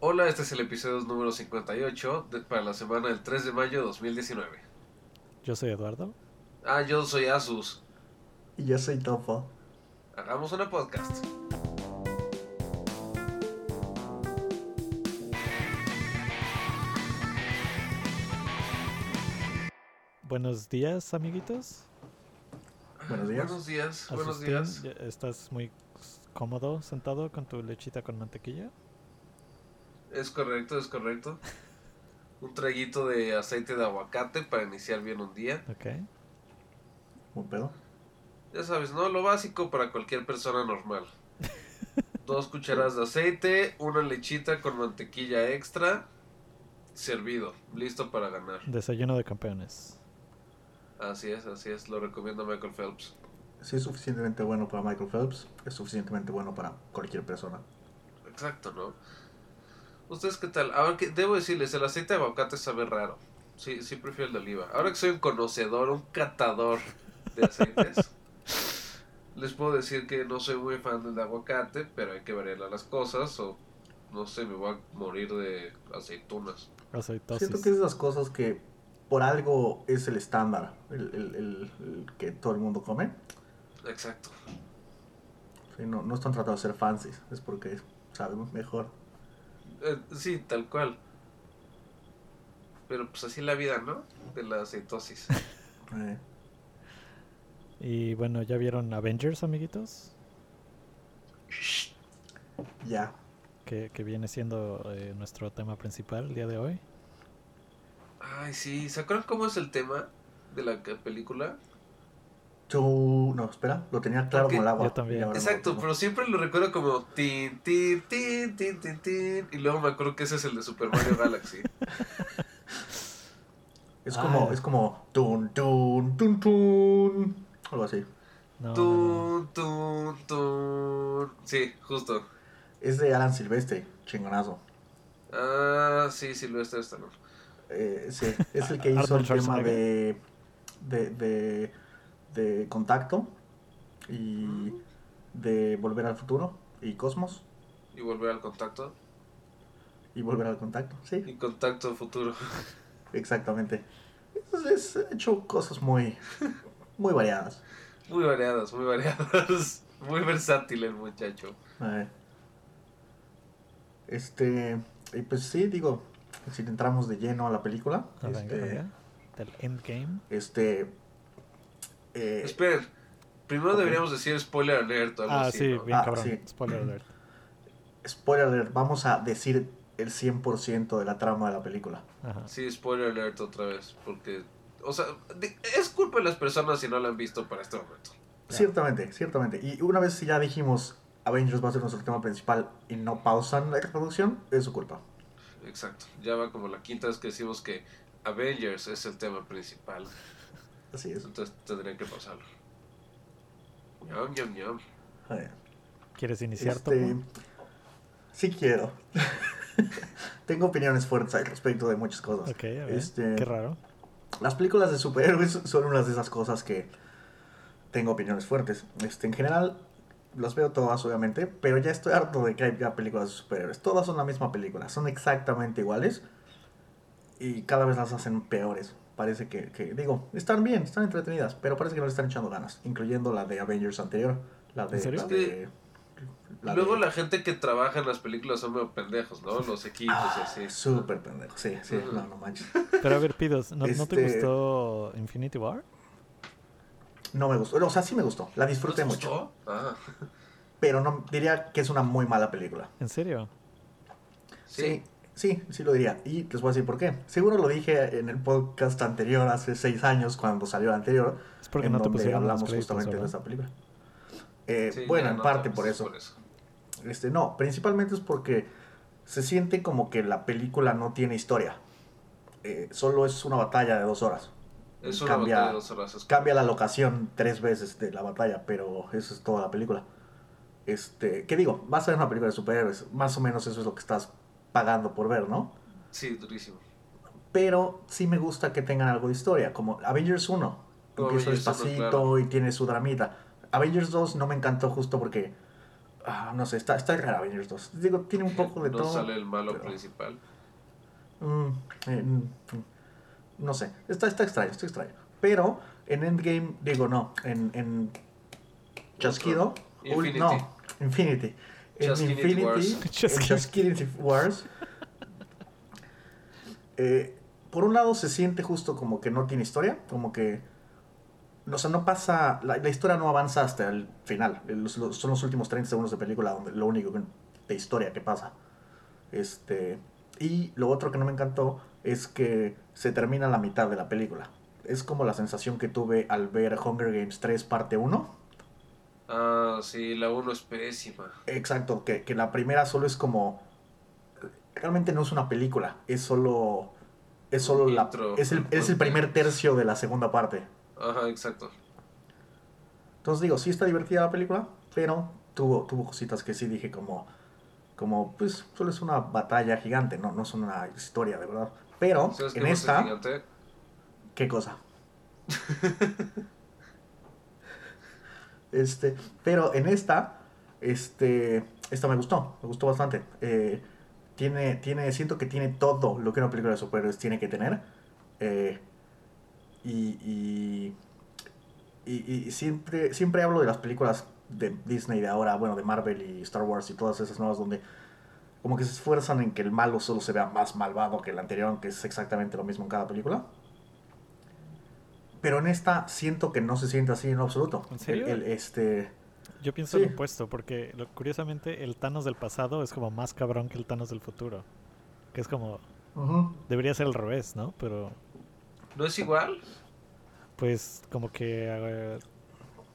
Hola, este es el episodio número 58 de- para la semana del 3 de mayo de 2019. Yo soy Eduardo. Ah, yo soy Asus. Y yo soy Topo. Hagamos una podcast. Buenos días, amiguitos. Buenos días. Buenos días, buenos días. ¿Estás muy cómodo sentado con tu lechita con mantequilla? Es correcto, es correcto. Un traguito de aceite de aguacate para iniciar bien un día. Ok. ¿Un pedo? Ya sabes, ¿no? Lo básico para cualquier persona normal. Dos cucharadas de aceite, una lechita con mantequilla extra, servido, listo para ganar. Desayuno de campeones. Así es, así es, lo recomiendo Michael Phelps. Si es suficientemente bueno para Michael Phelps, es suficientemente bueno para cualquier persona. Exacto, ¿no? ¿Ustedes qué tal? Ahora que debo decirles, el aceite de aguacate sabe raro. Sí, sí prefiero el de oliva. Ahora que soy un conocedor, un catador de aceites, les puedo decir que no soy muy fan del de aguacate, pero hay que variarle las cosas o no sé, me voy a morir de aceitunas. Aceitosis. Siento que es de las cosas que por algo es el estándar, el, el- el- el que todo el mundo come. Exacto. Sí, no, no están tratando de ser fancy, es porque saben mejor. Eh, sí, tal cual. Pero pues así es la vida, ¿no? De la aceitosis. Eh, Y bueno, ¿ya vieron Avengers, amiguitos? ya. Que, que viene siendo eh, nuestro tema principal el día de hoy. Ay, sí, ¿se acuerdan cómo es el tema de la película? Tú, no, espera, lo tenía claro como el agua. yo también. Exacto, pero siempre lo recuerdo como tin, tin, tin, tin, tin, tin. Y luego me acuerdo que ese es el de Super Mario Galaxy. Es Ah. como, es como tun, tun, tun, tun. Algo así. No, no, no. Tun, tun, tun. Sí, justo. Es de Alan Silvestre, chingonazo. Ah, sí, Silvestre Stallone. Eh, sí, es el que hizo el tema de, de, de, de Contacto y de Volver al Futuro y Cosmos Y volver al contacto. y Volver al Contacto. Sí, Y contacto futuro. exactamente. Es, es- ha hecho cosas muy, muy variadas. Muy variadas, muy variadas. Muy versátil el muchacho. Eh, Este, y pues sí, digo, si entramos de lleno a la película, Ah, venga, este, venga. Del Endgame. este, eh, Esperen. Primero deberíamos decir spoiler alert o algo Ah, así. sí, ¿no? bien Ah, cabrón. sí. Spoiler alert. spoiler alert, vamos a decir el 100% de la trama de la película. Ajá. Sí, spoiler alert otra vez. Porque, o sea, de- es culpa de las personas si no la han visto para este momento. Ciertamente, ciertamente. Y una vez ya dijimos Avengers va a ser nuestro tema principal y no pausan la reproducción, es su culpa. Exacto. Ya va como la quinta vez que decimos que Avengers es el tema principal. Así es. Entonces tendrían que pasarlo. Ñam, ñam, ñam. ¿Quieres iniciar, Este, sí quiero. Tengo opiniones fuertes al respecto de muchas cosas. Ok, a ver. este- Qué raro. Las películas de superhéroes son unas de esas cosas que tengo opiniones fuertes. Este, en general, las veo todas, obviamente, pero ya estoy harto de que hay ya películas de superhéroes. Todas son la misma película, son exactamente iguales y cada vez las hacen peores. Parece que, que- digo, están bien, están entretenidas, pero parece que no le están echando ganas, incluyendo la de Avengers anterior. La de, ¿En serio? la Es que de- la Luego de- la gente que trabaja en las películas son medio pendejos, ¿no? Los equipos y Ah, así. Súper pendejo, sí, sí, no, no manches. Pero a ver, Pidos, ¿no, ¿no te Este- gustó Infinity War? No me gustó, o sea, sí me gustó, la ¿No disfruté te mucho. gustó? Ah, pero no diría que es una muy mala película. ¿En serio? sí. sí, sí lo diría. Y les voy a decir por qué. Seguro lo dije en el podcast anterior, hace seis años, cuando salió el anterior, Es porque en no te donde los hablamos créditos, justamente de esa película. Eh, Sí, bueno, en no parte te por eso. Este, no, principalmente es porque se siente como que la película no tiene historia. Eh, solo es una batalla de dos horas. Es una Cambia- batalla de dos horas. es Cambia la locación tres veces de la batalla, pero eso es toda la película. Este, ¿qué digo? Vas a ver una película de superhéroes, más o menos eso es lo que estás pagando por ver, ¿no? Sí, durísimo. Pero sí me gusta que tengan algo de historia, como Avengers 1. Como Empieza Avengers 1, despacito claro. y tiene su dramita. Avengers 2 no me encantó justo porque ah, no sé, está, está rara Avengers 2. Digo, tiene un poco de no todo. sale el malo pero- principal. Mm, eh, mm, no sé, está, está extraño, está extraño. Pero en Endgame, digo, no, en, en Chasquido, ul- no, Infinity. En Chasquinity Infinity, Wars. en. Chasquinity Wars, eh, por un lado se siente justo como que no tiene historia, como que, o sea, no pasa, la, la historia no avanza hasta el final. Los- los- son los últimos 30 segundos de película donde lo único que- de historia que pasa. Este, y lo otro que no me encantó es que se termina la mitad de la película. Es como la sensación que tuve al ver Hunger Games 3 parte 1. Ah, sí, la 1 es pésima. Exacto, que, que la primera solo es como... Realmente no es una película, es solo... Es solo la... intro, Es el, es el primer tercio de la segunda parte. Ajá, exacto. Entonces digo, sí está divertida la película, pero tuvo, tuvo cositas que sí dije como... Como, pues, solo es una batalla gigante, no, no es una historia, de verdad. Pero ¿Sabes qué en es esta... ¿Qué cosa? este, pero en esta, este, esta me gustó, me gustó bastante. Eh, tiene, tiene, siento que tiene todo lo que una película de superhéroes tiene que tener. Eh, y, y, y, y siempre, siempre hablo de las películas de Disney de ahora, bueno, de Marvel y Star Wars y todas esas nuevas donde como que se esfuerzan en que el malo solo se vea más malvado que el anterior, aunque es exactamente lo mismo en cada película. Pero en esta siento que no se siente así en lo absoluto. ¿En serio? El- el, este, Yo pienso Sí. lo opuesto, porque lo- curiosamente el Thanos del pasado es como más cabrón que el Thanos del futuro. Que es como. Debería ser al revés, ¿no? Pero. ¿No es igual? Pues como que. eh,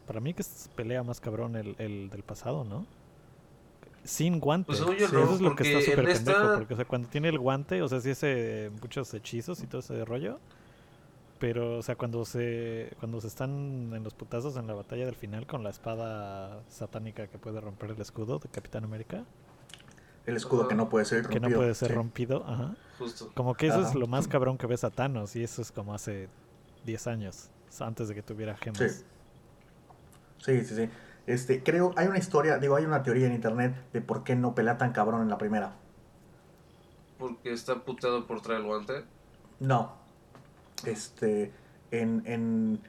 para mí que es pelea más cabrón el, el del pasado, ¿no? Sin guante. Pues Sí. no, Eso es lo que está súper pendejo, esta... porque o sea, cuando tiene el guante, o sea, sí hace muchos hechizos y todo ese rollo. Pero, o sea, cuando se cuando se están en los putazos en la batalla del final con la espada satánica que puede romper el escudo de Capitán América, el escudo que no puede ser que rompido. no puede ser sí. rompido, ajá. Justo. Como que eso es lo más cabrón que ves a Thanos y eso es como hace 10 años, antes de que tuviera gemas. Sí. Sí, sí, sí. Este, creo, hay una historia, digo, hay una teoría en internet de por qué no pelea tan cabrón en la primera. Porque está puteado por traer el guante. No. Este, en, en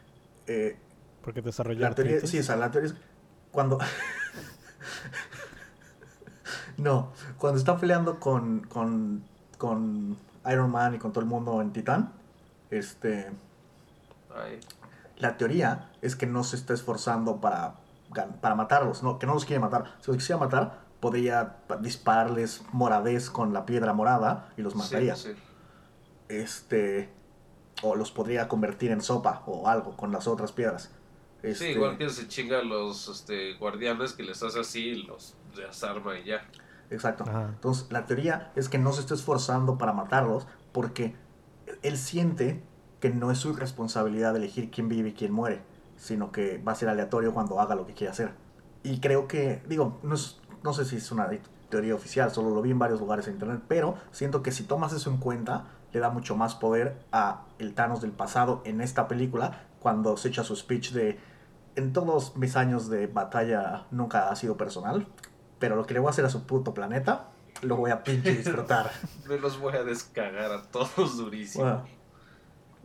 eh, Porque desarrolló La teoría, artritis. sí, o sea, la teoría es cuando... no, cuando está peleando con, con, con Iron Man y con todo el mundo en Titán, este, Ay. la teoría es que no se está esforzando para, para matarlos, no, que no los quiere matar. Si los quisiera matar, podría pa- dispararles moradez con la piedra morada y los Sí, mataría. sí. Este, o los podría convertir en sopa o algo con las otras piedras. Sí, Este, igual que se chinga a los este, guardianes que les hace así y los desarma y ya. Exacto. Ajá. Entonces, la teoría es que no se está esforzando para matarlos porque él siente que no es su responsabilidad elegir quién vive y quién muere, sino que va a ser aleatorio cuando haga lo que quiere hacer. Y creo que, digo, no, es- no sé si es una teoría oficial, solo lo vi en varios lugares en internet, pero siento que si tomas eso en cuenta, le da mucho más poder a el Thanos del pasado en esta película, cuando se echa su speech de, en todos mis años de batalla nunca ha sido personal, pero lo que le voy a hacer a su puto planeta, lo voy a pinche disfrutar. Me los voy a descagar a todos durísimo. Bueno,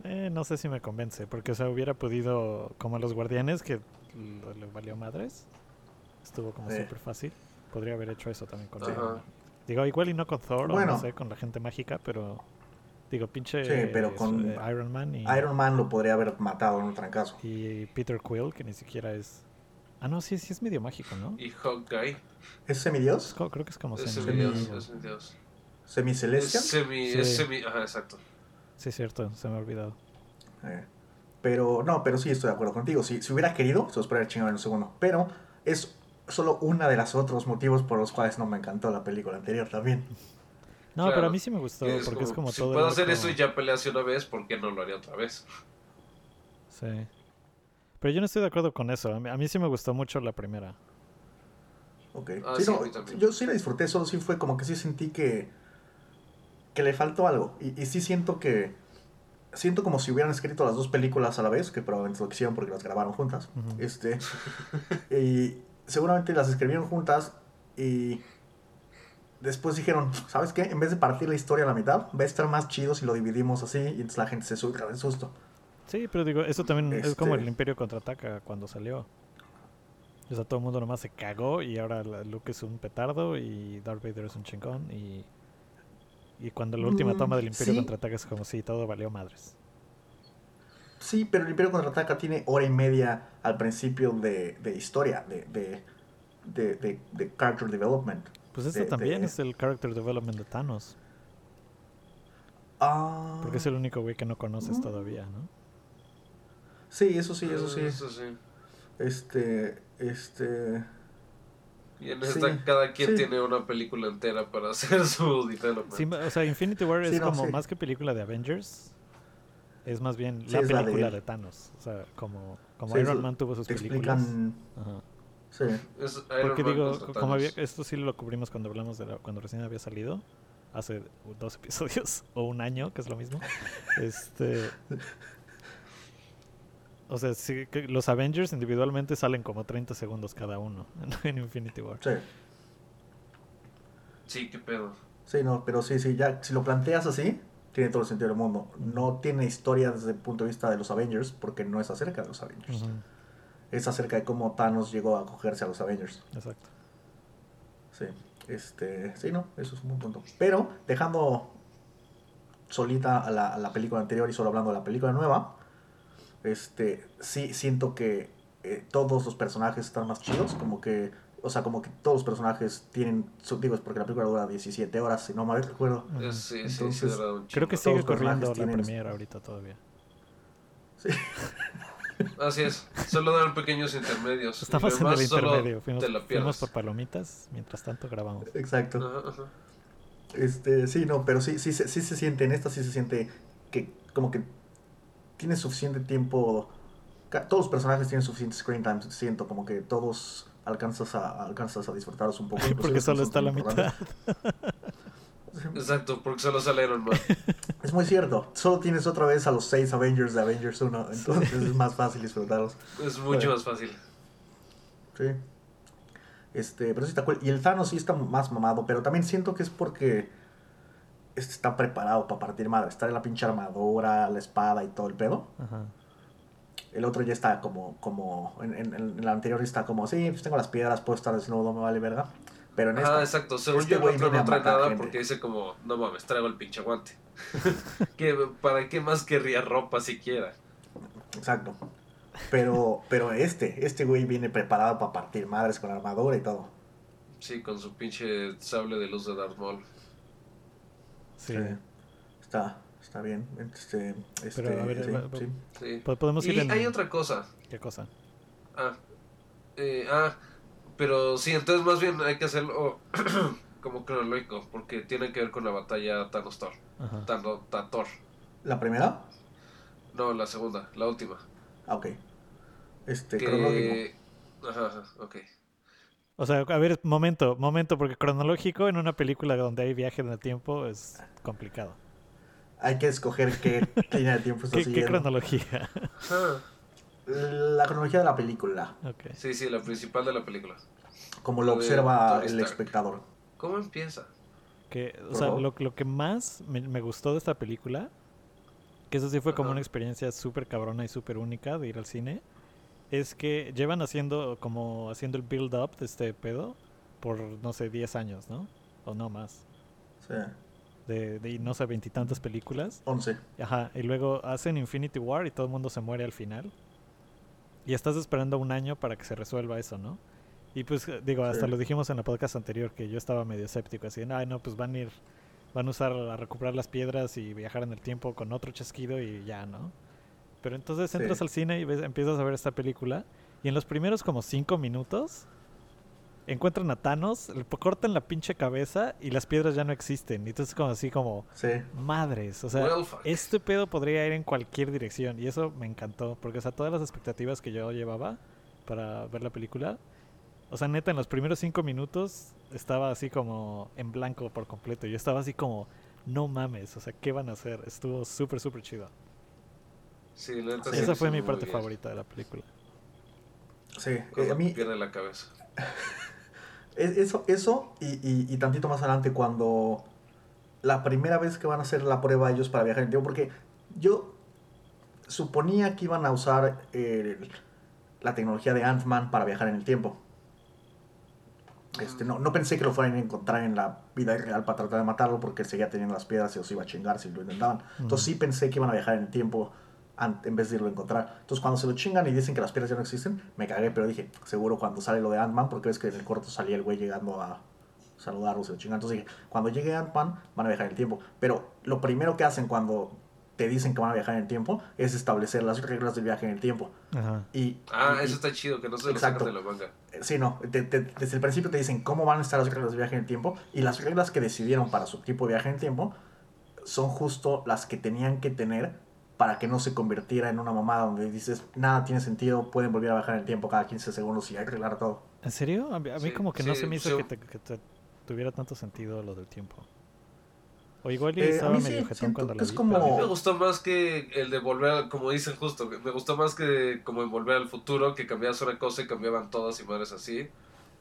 Eh, no sé si me convence, porque o sea, hubiera podido, como a los guardianes, que lo- le valió madres, estuvo como Sí. súper fácil. Podría haber hecho eso también con. Thor. Digo, igual y no con Thor, o Bueno. no sé, con la gente mágica, pero digo, pinche Sí, pero con eh, Iron Man y, Iron Man lo podría haber matado en un trancazo. y Peter Quill, que ni siquiera es... Ah, no, sí, sí es medio mágico, ¿no? Y Hawkeye ¿Es Es semidios? creo que es como es semi- semi- semidios. Es semidios. Es ¿Semicelestial? semi, Sí. es semi, ajá, exacto. Sí, cierto, se me ha olvidado. Eh, pero no, pero sí estoy de acuerdo contigo. Si, si hubiera querido, se los podría haber chingado en un segundo. Pero es solo una de las otros motivos por los cuales no me encantó la película anterior también. No, Claro. pero a mí sí me gustó, Es porque es como si todo... puedo el hacer eso y ya peleé hace una vez, ¿por qué no lo haría otra vez? Sí. Pero yo no estoy de acuerdo con eso. A mí, a mí sí me gustó mucho la primera. Ok. Ah, Sí, sí, no, yo sí la disfruté, solo sí fue como que sí sentí que, que le faltó algo. Y, y sí siento que. Siento como si hubieran escrito las dos películas a la vez, que probablemente lo quisieron porque las grabaron juntas. Este. y seguramente las escribieron juntas y después dijeron, ¿sabes qué? En vez de partir la historia a la mitad, va a estar más chido si lo dividimos así y entonces la gente se surca de susto. Sí, pero digo, eso también es como el Este- Imperio contraataca cuando salió. O sea, todo el mundo nomás se cagó y ahora Luke es un petardo y Darth Vader es un chingón y y cuando la última Mm, toma del Imperio sí. contraataca es como si todo valió madres. Sí, pero el Imperio Contraataca tiene hora y media al principio de, de historia, de, de- de character development. Pues esto De- también de- es el character development de Thanos, Ah, porque es el único güey que no conoces Mm. todavía, ¿no? Sí, eso sí, eso sí. Eso sí. Este, este... Y en Sí, esta cada quien sí. tiene una película entera para hacer su development. Sí, o sea, Infinity War Sí, es no, como sí. más que película de Avengers, es más bien Sí, la es la de película de, Thanos. O sea, como, como Sí, Iron Man tuvo sus Te películas. explican... Ajá. Sí, Es Porque digo, como había, esto sí lo cubrimos cuando hablamos de la- cuando recién había salido, hace dos episodios o un año, que es lo mismo. este, o sea, sí, que los Avengers individualmente salen como 30 segundos cada uno en, en Infinity War. sí. Sí, qué pedo. Sí, no, pero sí, sí, ya, si lo planteas así, tiene todo el sentido del mundo. No tiene historia desde el punto de vista de los Avengers, porque no es acerca de los Avengers. Ujú, Es acerca de cómo Thanos llegó a cogerse a los Avengers. exacto. Sí, este, sí, no, eso es un buen punto. Pero, dejando solita a la, a la película anterior y solo hablando de la película nueva, este, sí siento que eh, todos los personajes están más chidos, como que, o sea, como que todos los personajes tienen, digo, es porque la película dura 17 horas, si no mal recuerdo. Sí, sí, sí, Entonces, dura un Creo que sigue corriendo la personajes tienen- premiere ahorita todavía. Sí, Así es. Solo dan pequeños intermedios. Estamos en el intermedio. Fuimos, te la fuimos pierdes. por palomitas, mientras tanto grabamos. exacto. Ajá, ajá. Este, sí, no, pero sí, sí, se- sí se siente, en esta sí se siente que como que tiene suficiente tiempo, todos los personajes tienen suficiente screen time, siento como que todos alcanzas a, alcanzas a disfrutarlos un poco. Porque solo está la mitad. Exacto, porque solo sale Iron Man. Es muy cierto, solo tienes otra vez a los seis Avengers de Avengers 1, entonces es más fácil disfrutarlos. Es mucho Bueno. más fácil. Sí. Este, pero sí está cool. Y el Thanos sí está más mamado, pero también siento que es porque este está preparado para partir madre. Está en la pinche armadura, la espada y todo el pedo. Ajá. El otro ya está como, como, en, en, en la anterior está como, sí, pues tengo las piedras, puedo estar desnudo, me vale verga. Pero en Ah, esta, exacto. Según este yo, el otro no trae nada gente. porque dice como, no mames, traigo el pinche guante. ¿Qué, ¿Para qué más querría ropa siquiera? exacto. Pero, pero este, este güey viene preparado para partir madres con armadura y todo. Sí, con su pinche sable de luz de Darth Maul. Sí. Sí. Está, está bien. Este, este, Pero, a ver, sí, va- va- sí. Sí. Po- Podemos ir Y en... hay otra cosa. ¿Qué cosa? Ah, eh, ah, pero sí, entonces más bien hay que hacerlo como cronológico, porque tiene que ver con la batalla Thanos-Thor. Thanos- Thor. ¿La primera? No, la segunda, la última. Ah, ok. Este, cronológico. Ajá, ajá, ok. O sea, a ver, momento, momento, porque cronológico en una película donde hay viaje en el tiempo es complicado. Hay que escoger qué línea de tiempo está ¿Qué, qué cronología? La cronología de la película. Sí, sí, la principal de la película. como lo de observa el espectador. ¿Cómo empieza? Que, o sea, lo, lo que más me, me gustó de esta película, que eso sí fue como una experiencia súper cabrona y súper única de ir al cine, es que llevan haciendo como haciendo el build up de este pedo por, no sé, 10 años, ¿no? O no más. Sí. De, de no sé, veintitantas películas. 11. Ajá, y luego hacen Infinity War y todo el mundo se muere al final. Y estás esperando un año para que se resuelva eso, ¿no? Y pues eh, digo, hasta Sí. lo dijimos en la podcast anterior que yo estaba medio escéptico, así, ay no, pues van a ir, van a usar a recuperar las piedras y viajar en el tiempo con otro chasquido y ya, ¿no? Pero entonces Sí. entras al cine y ves, empiezas a ver esta película y en los primeros como cinco minutos encuentran a Thanos, le cortan la pinche cabeza y las piedras ya no existen. Y entonces como así como, Sí. madres, o sea, Well, este pedo podría ir en cualquier dirección y eso me encantó, porque o sea, todas las expectativas que yo llevaba para ver la película, o sea, neta, en los primeros cinco minutos estaba así como en blanco por completo. Yo estaba así como, no mames, o sea, ¿qué van a hacer? Estuvo súper, súper chido. Sí, la Sí, Esa fue mi parte bien. favorita de la película. Sí. Eh, Cuando a mí, pierde la cabeza. Es- Eso, eso y, y- y tantito más adelante cuando la primera vez que van a hacer la prueba ellos para viajar en el tiempo, porque yo suponía que iban a usar el- la tecnología de Ant-Man para viajar en el tiempo. Este, no, no pensé que lo fueran a encontrar en la vida real para tratar de matarlo porque seguía teniendo las piedras y os iba a chingar si lo intentaban. Entonces sí pensé que iban a viajar en el tiempo en vez de irlo a encontrar. Entonces cuando se lo chingan y dicen que las piedras ya no existen, me cagué, pero dije, seguro cuando sale lo de Ant-Man, porque ves que en el corto salía el güey llegando a saludarlo, se lo chingan. Entonces dije, cuando llegue Ant-Man van a viajar en el tiempo. Pero lo primero que hacen cuando te dicen que van a viajar en el tiempo es establecer las reglas del viaje en el tiempo. Ajá. Y, Ah, y- eso está chido, que no se lo Exacto. sacan de la manga. Sí, no, te- te- desde el principio te dicen cómo van a estar las reglas de viaje en el tiempo y las reglas que decidieron para su tipo de viaje en el tiempo son justo las que tenían que tener para que no se convirtiera en una mamada donde dices, nada tiene sentido, pueden volver a viajar en el tiempo cada 15 segundos y arreglar todo. ¿En serio? A mí, a mí Sí, como que no sí, se me hizo sí. que, te- que te- tuviera tanto sentido lo del tiempo. O igual y Eh, estaba medio sí, jetón cuando es vi. como- A mí me gustó más que el de volver, como dicen justo, me gustó más que como en volver al futuro, que cambiabas una cosa y cambiaban todas y madres así.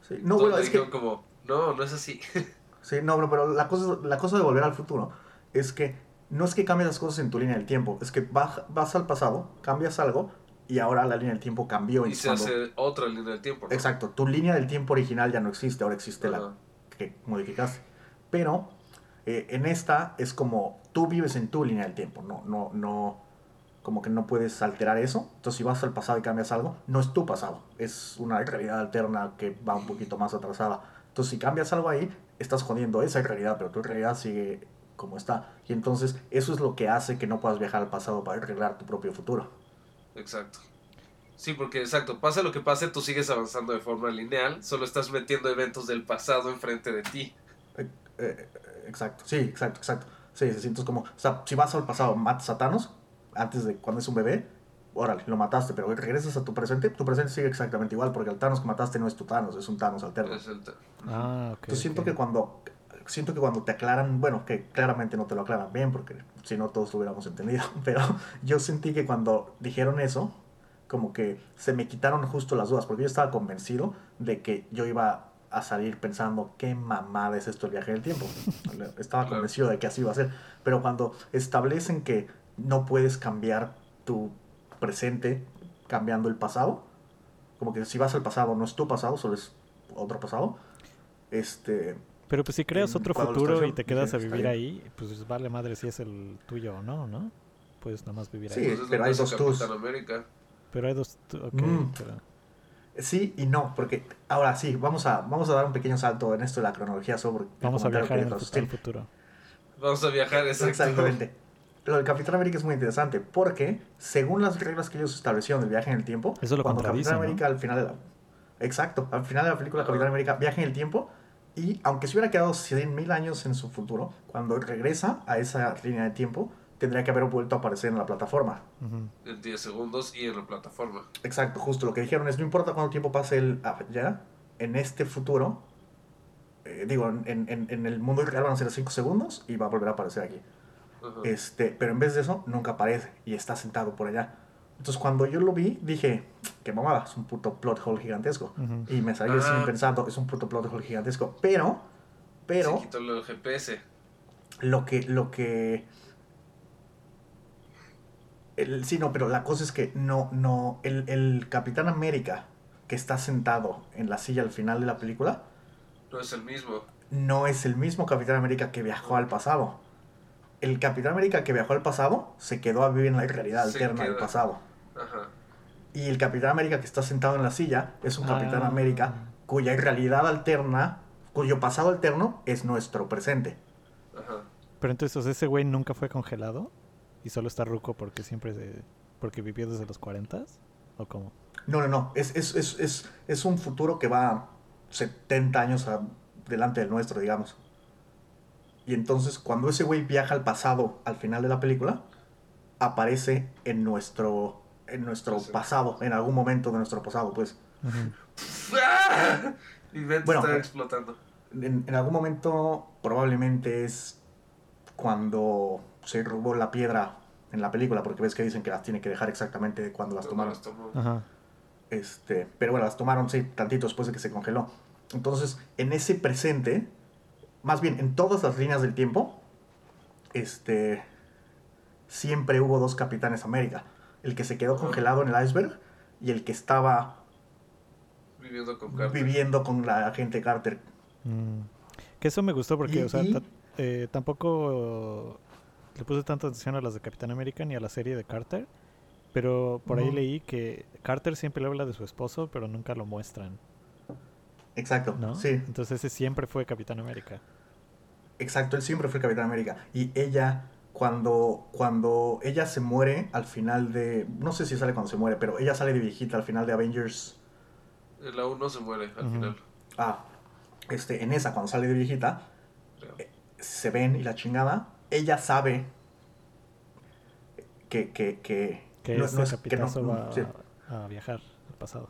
Sí, No, bueno, es que... como, no, no es así. Sí, no, pero la cosa, la cosa de volver al futuro es que no es que cambies las cosas en tu línea del tiempo, es que vas, vas al pasado, cambias algo y ahora la línea del tiempo cambió. y se hace otra línea del tiempo. ¿no? Exacto, tu línea del tiempo original ya no existe, ahora existe la que modificaste. Pero eh, en esta es como tú vives en tu línea del tiempo, no, no, no, como que no puedes alterar eso. Entonces si vas al pasado y cambias algo, no es tu pasado, es una realidad alterna que va un poquito más atrasada. Entonces si cambias algo ahí, estás jodiendo esa realidad, pero tu realidad sigue como está. Y entonces eso es lo que hace que no puedas viajar al pasado para arreglar tu propio futuro. Exacto. Sí, porque exacto, pase lo que pase, tú sigues avanzando de forma lineal, solo estás metiendo eventos del pasado enfrente de ti. Eh, eh, exacto, sí, exacto, exacto. Sí, se sientes como, o sea, si vas al pasado, matas a Thanos, antes de cuando es un bebé, órale, lo mataste, pero regresas a tu presente, tu presente sigue exactamente igual, porque el Thanos que mataste no es tu Thanos, es un Thanos alterno. Es el Ah, ok. Entonces siento que cuando siento que cuando te aclaran, bueno, que claramente no te lo aclaran bien, porque si no todos lo hubiéramos entendido, pero yo sentí que cuando dijeron eso, como que se me quitaron justo las dudas, porque yo estaba convencido de que yo iba a salir pensando, qué mamada es esto el viaje del tiempo. Estaba convencido de que así iba a ser, pero cuando establecen que no puedes cambiar tu presente cambiando el pasado, como que si vas al pasado no es tu pasado, solo es otro pasado, este... Pero pues si creas otro futuro y te quedas a vivir ahí, pues vale madre si es el tuyo o no, ¿no? Puedes nada más vivir Sí, ahí. lo pero hay dos tus. Pero hay dos... tu- Ok, Mm. pero... Sí y no, porque ahora sí, vamos a, vamos a dar un pequeño salto en esto de la cronología sobre Vamos a viajar que en el, sí, futuro. Vamos a viajar, exacto. Exactamente. Lo del Capitán América es muy interesante porque, según las reglas que ellos establecieron del viaje en el tiempo, Eso lo cuando Capitán ¿no? América al final de la... Exacto, al final de la película. Capitán América viaja en el tiempo y aunque se hubiera quedado 100.000 años en su futuro, cuando regresa a esa línea de tiempo, tendría que haber vuelto a aparecer en la plataforma. Ujú. En 10 segundos y en la plataforma. Exacto, justo lo que dijeron es, no importa cuánto tiempo pase él ya, en este futuro, eh, digo, en, en- en el mundo real van a ser 5 segundos y va a volver a aparecer aquí. Este, pero en vez de eso, nunca aparece y está sentado por allá. Entonces cuando yo lo vi, dije, qué mamada, es un puto plot hole gigantesco. Y me salí Ah. así pensando, es un puto plot hole gigantesco. Pero, pero, Se quitó el GPS. lo que, lo que... El, sí, no, pero la cosa es que no, no, el, el Capitán América que está sentado en la silla al final de la película, No es el mismo. no es el mismo Capitán América que viajó al pasado. El Capitán América que viajó al pasado se quedó a vivir en la realidad Se alterna del pasado. Ajá. Y el Capitán América que está sentado en la silla es un Capitán Ah. América cuya realidad alterna, cuyo pasado alterno es nuestro presente. Ajá. Pero entonces, ese güey nunca fue congelado y solo está ruco porque siempre se... porque vivió desde los 40 o cómo? No, no, no. Es, es, es, es, es un futuro que va 70 años a- delante del nuestro, digamos. Y entonces, cuando ese güey viaja al pasado al final de la película, aparece en nuestro, en nuestro pasado, en algún momento de nuestro pasado, pues. Ujú. ¡Ah! Mi mente Bueno, está explotando. En, en algún momento, probablemente es cuando se robó la piedra en la película, porque ves que dicen que las tiene que dejar exactamente cuando las ¿Dónde tomaron. las tomó? Ajá. Este, pero bueno, las tomaron, sí, tantito después de que se congeló. Entonces, en ese presente, más bien en todas las líneas del tiempo, este, siempre hubo dos Capitanes América. El que se quedó congelado en el iceberg y el que estaba Viviendo con Carter. viviendo con la agente Carter. Mm. Que eso me gustó porque, Y- o sea, y- eh, tampoco le puse tanta atención a las de Capitán América ni a la serie de Carter. Pero por ahí leí que Carter siempre le habla de su esposo, pero nunca lo muestran, Exacto, ¿no? sí. Entonces ese siempre fue Capitán América. Exacto, él siempre fue Capitán América. Y ella, cuando, cuando ella se muere al final de. No sé si sale cuando se muere, pero ella sale de viejita al final de Avengers. En la 1 se muere al final. Ah, este, en esa, cuando sale de viejita, creo. se ven y la chingada. Ella sabe que. que, que Que no- ese no es- que no- va sí. a viajar al pasado.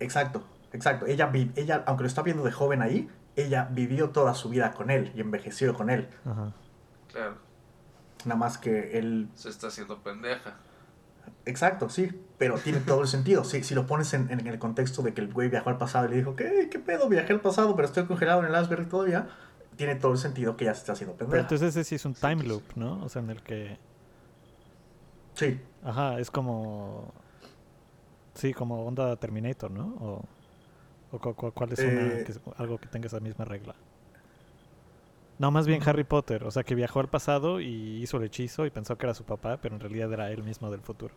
Exacto, exacto. Ella, vi- ella, aunque lo está viendo de joven ahí, ella vivió toda su vida con él y envejeció con él. Ajá. Claro, Nada más que él se está haciendo pendeja. Exacto, sí, pero tiene todo el sentido. Si, si lo pones en, en el contexto de que el güey viajó al pasado y le dijo, ¿qué, qué pedo? Viajé al pasado, pero estoy congelado en el iceberg todavía. Tiene todo el sentido que ya se está haciendo Pero pendeja. entonces ese sí es un Sí, time pues. loop, ¿no? O sea, en el que... Sí, Ajá, es como... Sí, como onda Terminator, ¿no? O, o cu- cu- cuál es una, Eh. que es algo que tenga esa misma regla. No, más bien. Harry Potter, o sea, que viajó al pasado y hizo el hechizo y pensó que era su papá, pero en realidad era él mismo del futuro.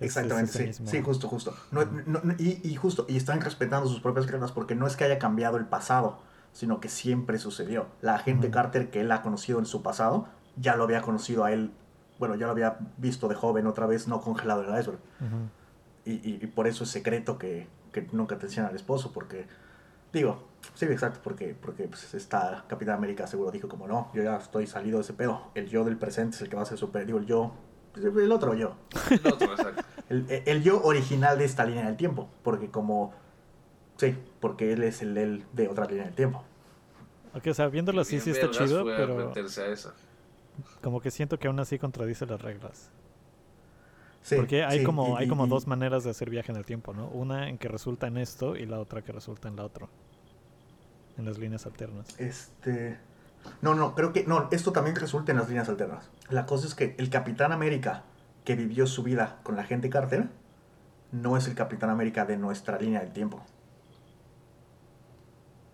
Exactamente, sí. mismo- Sí, justo, justo. No- no- no- y, y justo, y están respetando sus propias reglas porque no es que haya cambiado el pasado, sino que siempre sucedió. La agente. Carter que él ha conocido en su pasado, ya lo había conocido a él, bueno, ya lo había visto de joven otra vez, no congelado en el iceberg. Y, y- y por eso es secreto que, que nunca te enseñan al esposo, porque, digo, sí, exacto, porque, porque pues, esta Capitán América seguro dijo como, no, yo ya estoy salido de ese pedo, el yo del presente es el que va a ser super, digo, el yo, pues, el otro yo, El otro, exacto. el, el yo original de esta línea del tiempo, porque como, sí, porque él es el él de otra línea del tiempo. Ok, o sea, viéndolo así sí está chido, pero meterse a esa. como que siento que aún así contradice las reglas. Sí, Porque hay sí, como, y- hay como y- dos maneras de hacer viaje en el tiempo, ¿no? Una en que resulta en esto y la otra que resulta en la otra. En las líneas alternas. Este. No, no, creo que. No, esto también resulta en las líneas alternas. La cosa es que el Capitán América que vivió su vida con la gente Carter no es el Capitán América de nuestra línea del tiempo.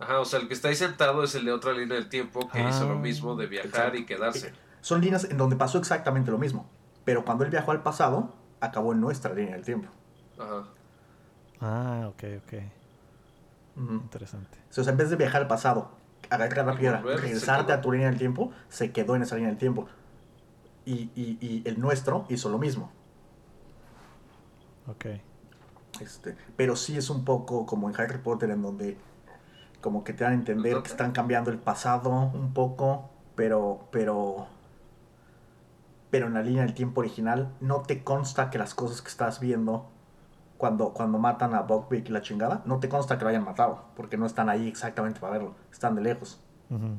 Ajá, o sea, el que está ahí sentado es el de otra línea del tiempo que hizo lo Ah, mismo de viajar exacto. y quedarse. Son líneas en donde pasó exactamente lo mismo. Pero cuando él viajó al pasado, acabó en nuestra línea del tiempo. Ajá. Ah, ok, ok. Interesante. O sea, en vez de viajar al pasado, agarrar la piedra, regresarte a tu línea del tiempo, se quedó en esa línea del tiempo. Y, y- y el nuestro hizo lo mismo. Ok. Este, pero sí es un poco como en Harry Potter en donde como que te dan a entender que están cambiando el pasado un poco, pero pero pero en la línea del tiempo original no te consta que las cosas que estás viendo cuando cuando matan a Buckbeak y la chingada, no te consta que lo hayan matado, porque no están ahí exactamente para verlo, están de lejos. Ujú.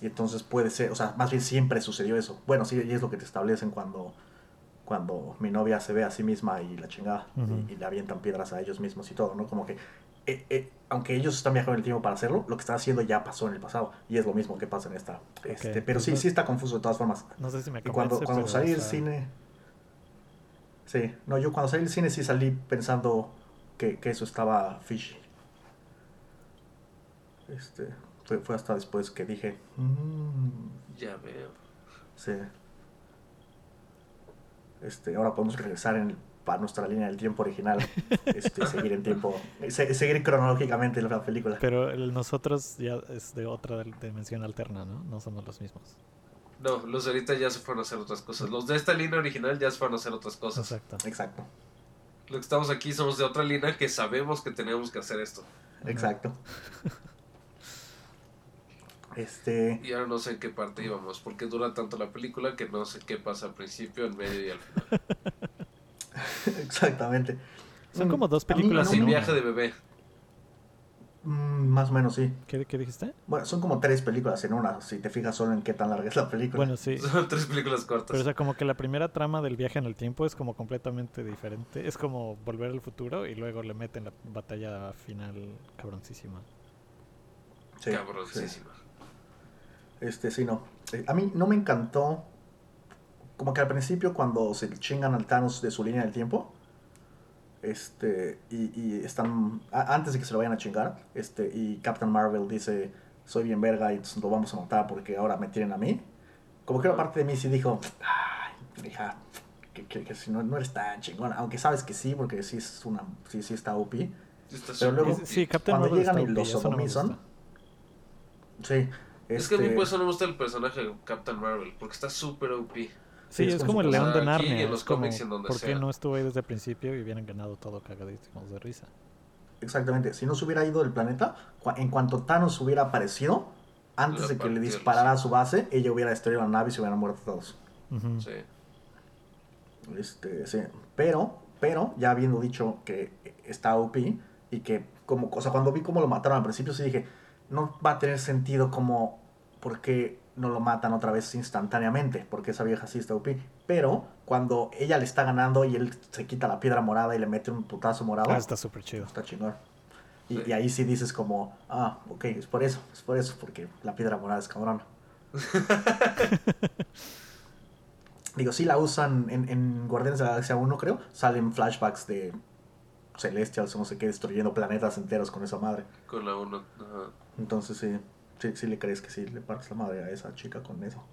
Y entonces puede ser, o sea, más bien siempre sucedió eso. Bueno, sí, y es lo que te establecen cuando, cuando mi novia se ve a sí misma y la chingada, Ujú. y, y le avientan piedras a ellos mismos y todo, ¿no? Como que, eh, eh, aunque ellos están viajando en el tiempo para hacerlo, lo que están haciendo ya pasó en el pasado, y es lo mismo que pasa en esta. Este, pero pues sí, sí está confuso de todas formas. No sé si me Y cuando, convence, cuando salí o del sea, cine... Sí, no, yo cuando salí del cine sí salí pensando que, que eso estaba fishy. Este, fue, fue hasta después que dije... "Mm, Ya veo. Sí. Este, ahora podemos regresar en, a nuestra línea del tiempo original. Este, seguir en tiempo. se- seguir cronológicamente la película. Pero el nosotros ya es de otra dimensión alterna, ¿no? No somos los mismos. No, los de ahorita ya se fueron a hacer otras cosas. Los de esta línea original ya se fueron a hacer otras cosas. Exacto. Exacto. Los que estamos aquí somos de otra línea que sabemos que tenemos que hacer esto. Exacto. Este. Y ahora no sé en qué parte íbamos, porque dura tanto la película que no sé qué pasa al principio, al medio y al final. Exactamente. Son como dos películas no Sin en me- una. viaje de bebé. Mm, más o menos, sí. ¿Qué, qué dijiste? Bueno, son como tres películas en una, si te fijas solo en qué tan larga es la película. Bueno, sí. Son tres películas cortas. Pero o sea, como que la primera trama del viaje en el tiempo es como completamente diferente. Es como volver al futuro y luego le meten la batalla final cabroncísima. Sí, Cabroncísima. sí. Este, sí, no. Eh, A mí no me encantó. Como que al principio, cuando se chingan al Thanos de su línea del tiempo. Este, y, y están. a- antes de que se lo vayan a chingar. Este, y Captain Marvel dice: Soy bien verga y lo vamos a matar porque ahora me tienen a mí. Como que una parte de mí sí dijo: Ay, hija, que, que- que si no, no eres tan chingona. Aunque sabes que sí, porque sí es una. Sí, sí está OP. Pero luego- sí, Cuando Marvel llegan y OP, los no sodomizan. Sí. Es que a mí este, por eso no me gusta el personaje de Captain Marvel, porque está súper OP. Sí, Sí, es es como el león de Narnia. en los como, en donde ¿Por qué sea. no estuvo ahí desde el principio y hubieran ganado todo cagadísimos de risa? Exactamente, si no se hubiera ido del planeta, en cuanto Thanos hubiera aparecido, antes de que le disparara a su base, ella hubiera destruido la nave y se hubieran muerto todos. Sí. Este, sí. Pero, pero, ya habiendo dicho que está OP y que, como, o sea, cuando vi cómo lo mataron al principio, sí dije, no va a tener sentido como, ¿por qué no lo matan otra vez instantáneamente? Porque esa vieja sí está OP. Pero, cuando ella le está ganando y él se quita la piedra morada y le mete un putazo morado, Ah, está súper chido. Está chingón. Y, Sí. y ahí sí dices como, ah, ok, es por eso, es por eso, porque la piedra morada es cabrona. Digo, sí la usan en, en Guardianes de la Galaxia 1, creo. Salen flashbacks de Celestials o no sé qué, destruyendo planetas enteros con esa madre. Con la 1. Entonces sí, sí, sí le crees que sí le partes la madre a esa chica con eso.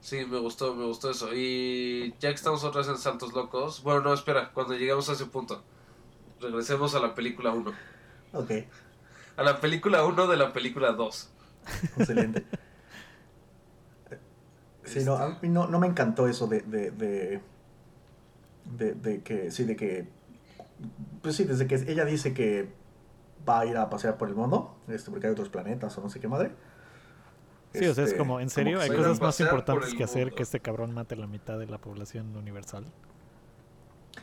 Sí, me gustó, me gustó eso. Y ya que estamos otra vez en Santos Locos. Bueno, no, espera, cuando llegamos a ese punto. Regresemos a la película 1. Ok, A la película 1 de la película 2. excelente. Sí, no, a Este- mí no, no me encantó eso de, de, de, de, de que, sí, de que, pues sí, desde que ella dice que va a ir a pasear por el mundo, este, porque hay otros planetas o no sé qué madre. Sí, o sea, es Este, como, en serio, hay cosas más importantes que hacer que este cabrón mate la mitad de la población universal.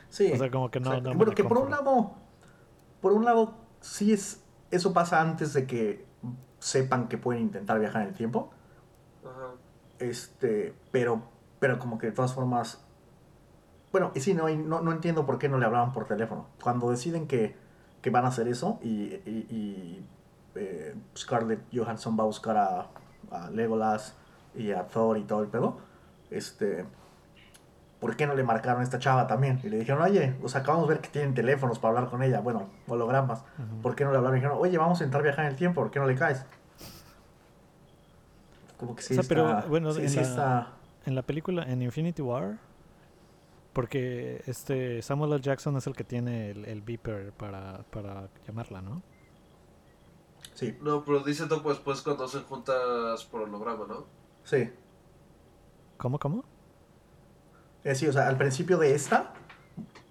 Sí. O sea, como que no, Exacto. no me bueno, que por un lado, por un lado, sí es, eso pasa antes de que sepan que pueden intentar viajar en el tiempo. Ajá. Este, pero, pero como que de todas formas. Bueno, y sí, no, no, no entiendo por qué no le hablaban por teléfono. Cuando deciden que, que van a hacer eso y, y- y, eh, Scarlett Johansson va a buscar a, a Legolas y a Thor y todo el pedo, este, ¿por qué no le marcaron a esta chava también? Y le dijeron, oye, pues acabamos de ver que tienen teléfonos para hablar con ella, bueno, hologramas. ¿Por qué no le hablaron? Y dijeron, oye, vamos a intentar viajar en el tiempo, ¿por qué no le caes? Como que sí O sea, pero, está- bueno, sí, en sí la- está- En la película, en Infinity War, porque este Samuel L. Jackson es el que tiene el, el beeper para, para llamarla, ¿no? Sí, No, pero dice Topo después cuando hacen juntas por holograma, ¿no? sí. ¿Cómo, cómo? Eh, sí, o sea, al principio de esta,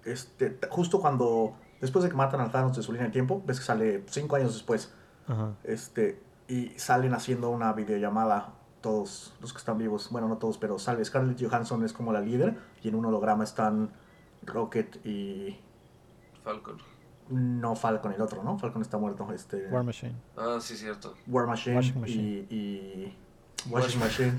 este, justo cuando, después de que matan a Thanos de su línea de tiempo, ves que sale cinco años después, Ajá. este, y salen haciendo una videollamada todos los que están vivos, bueno, no todos, pero sale Scarlett Johansson es como la líder, y en un holograma están Rocket y Falcon. No Falcon el otro, ¿no? Falcon está muerto, este, War Machine. Ah, sí, cierto. War Machine, Washing Machine. y, y Washing Machine.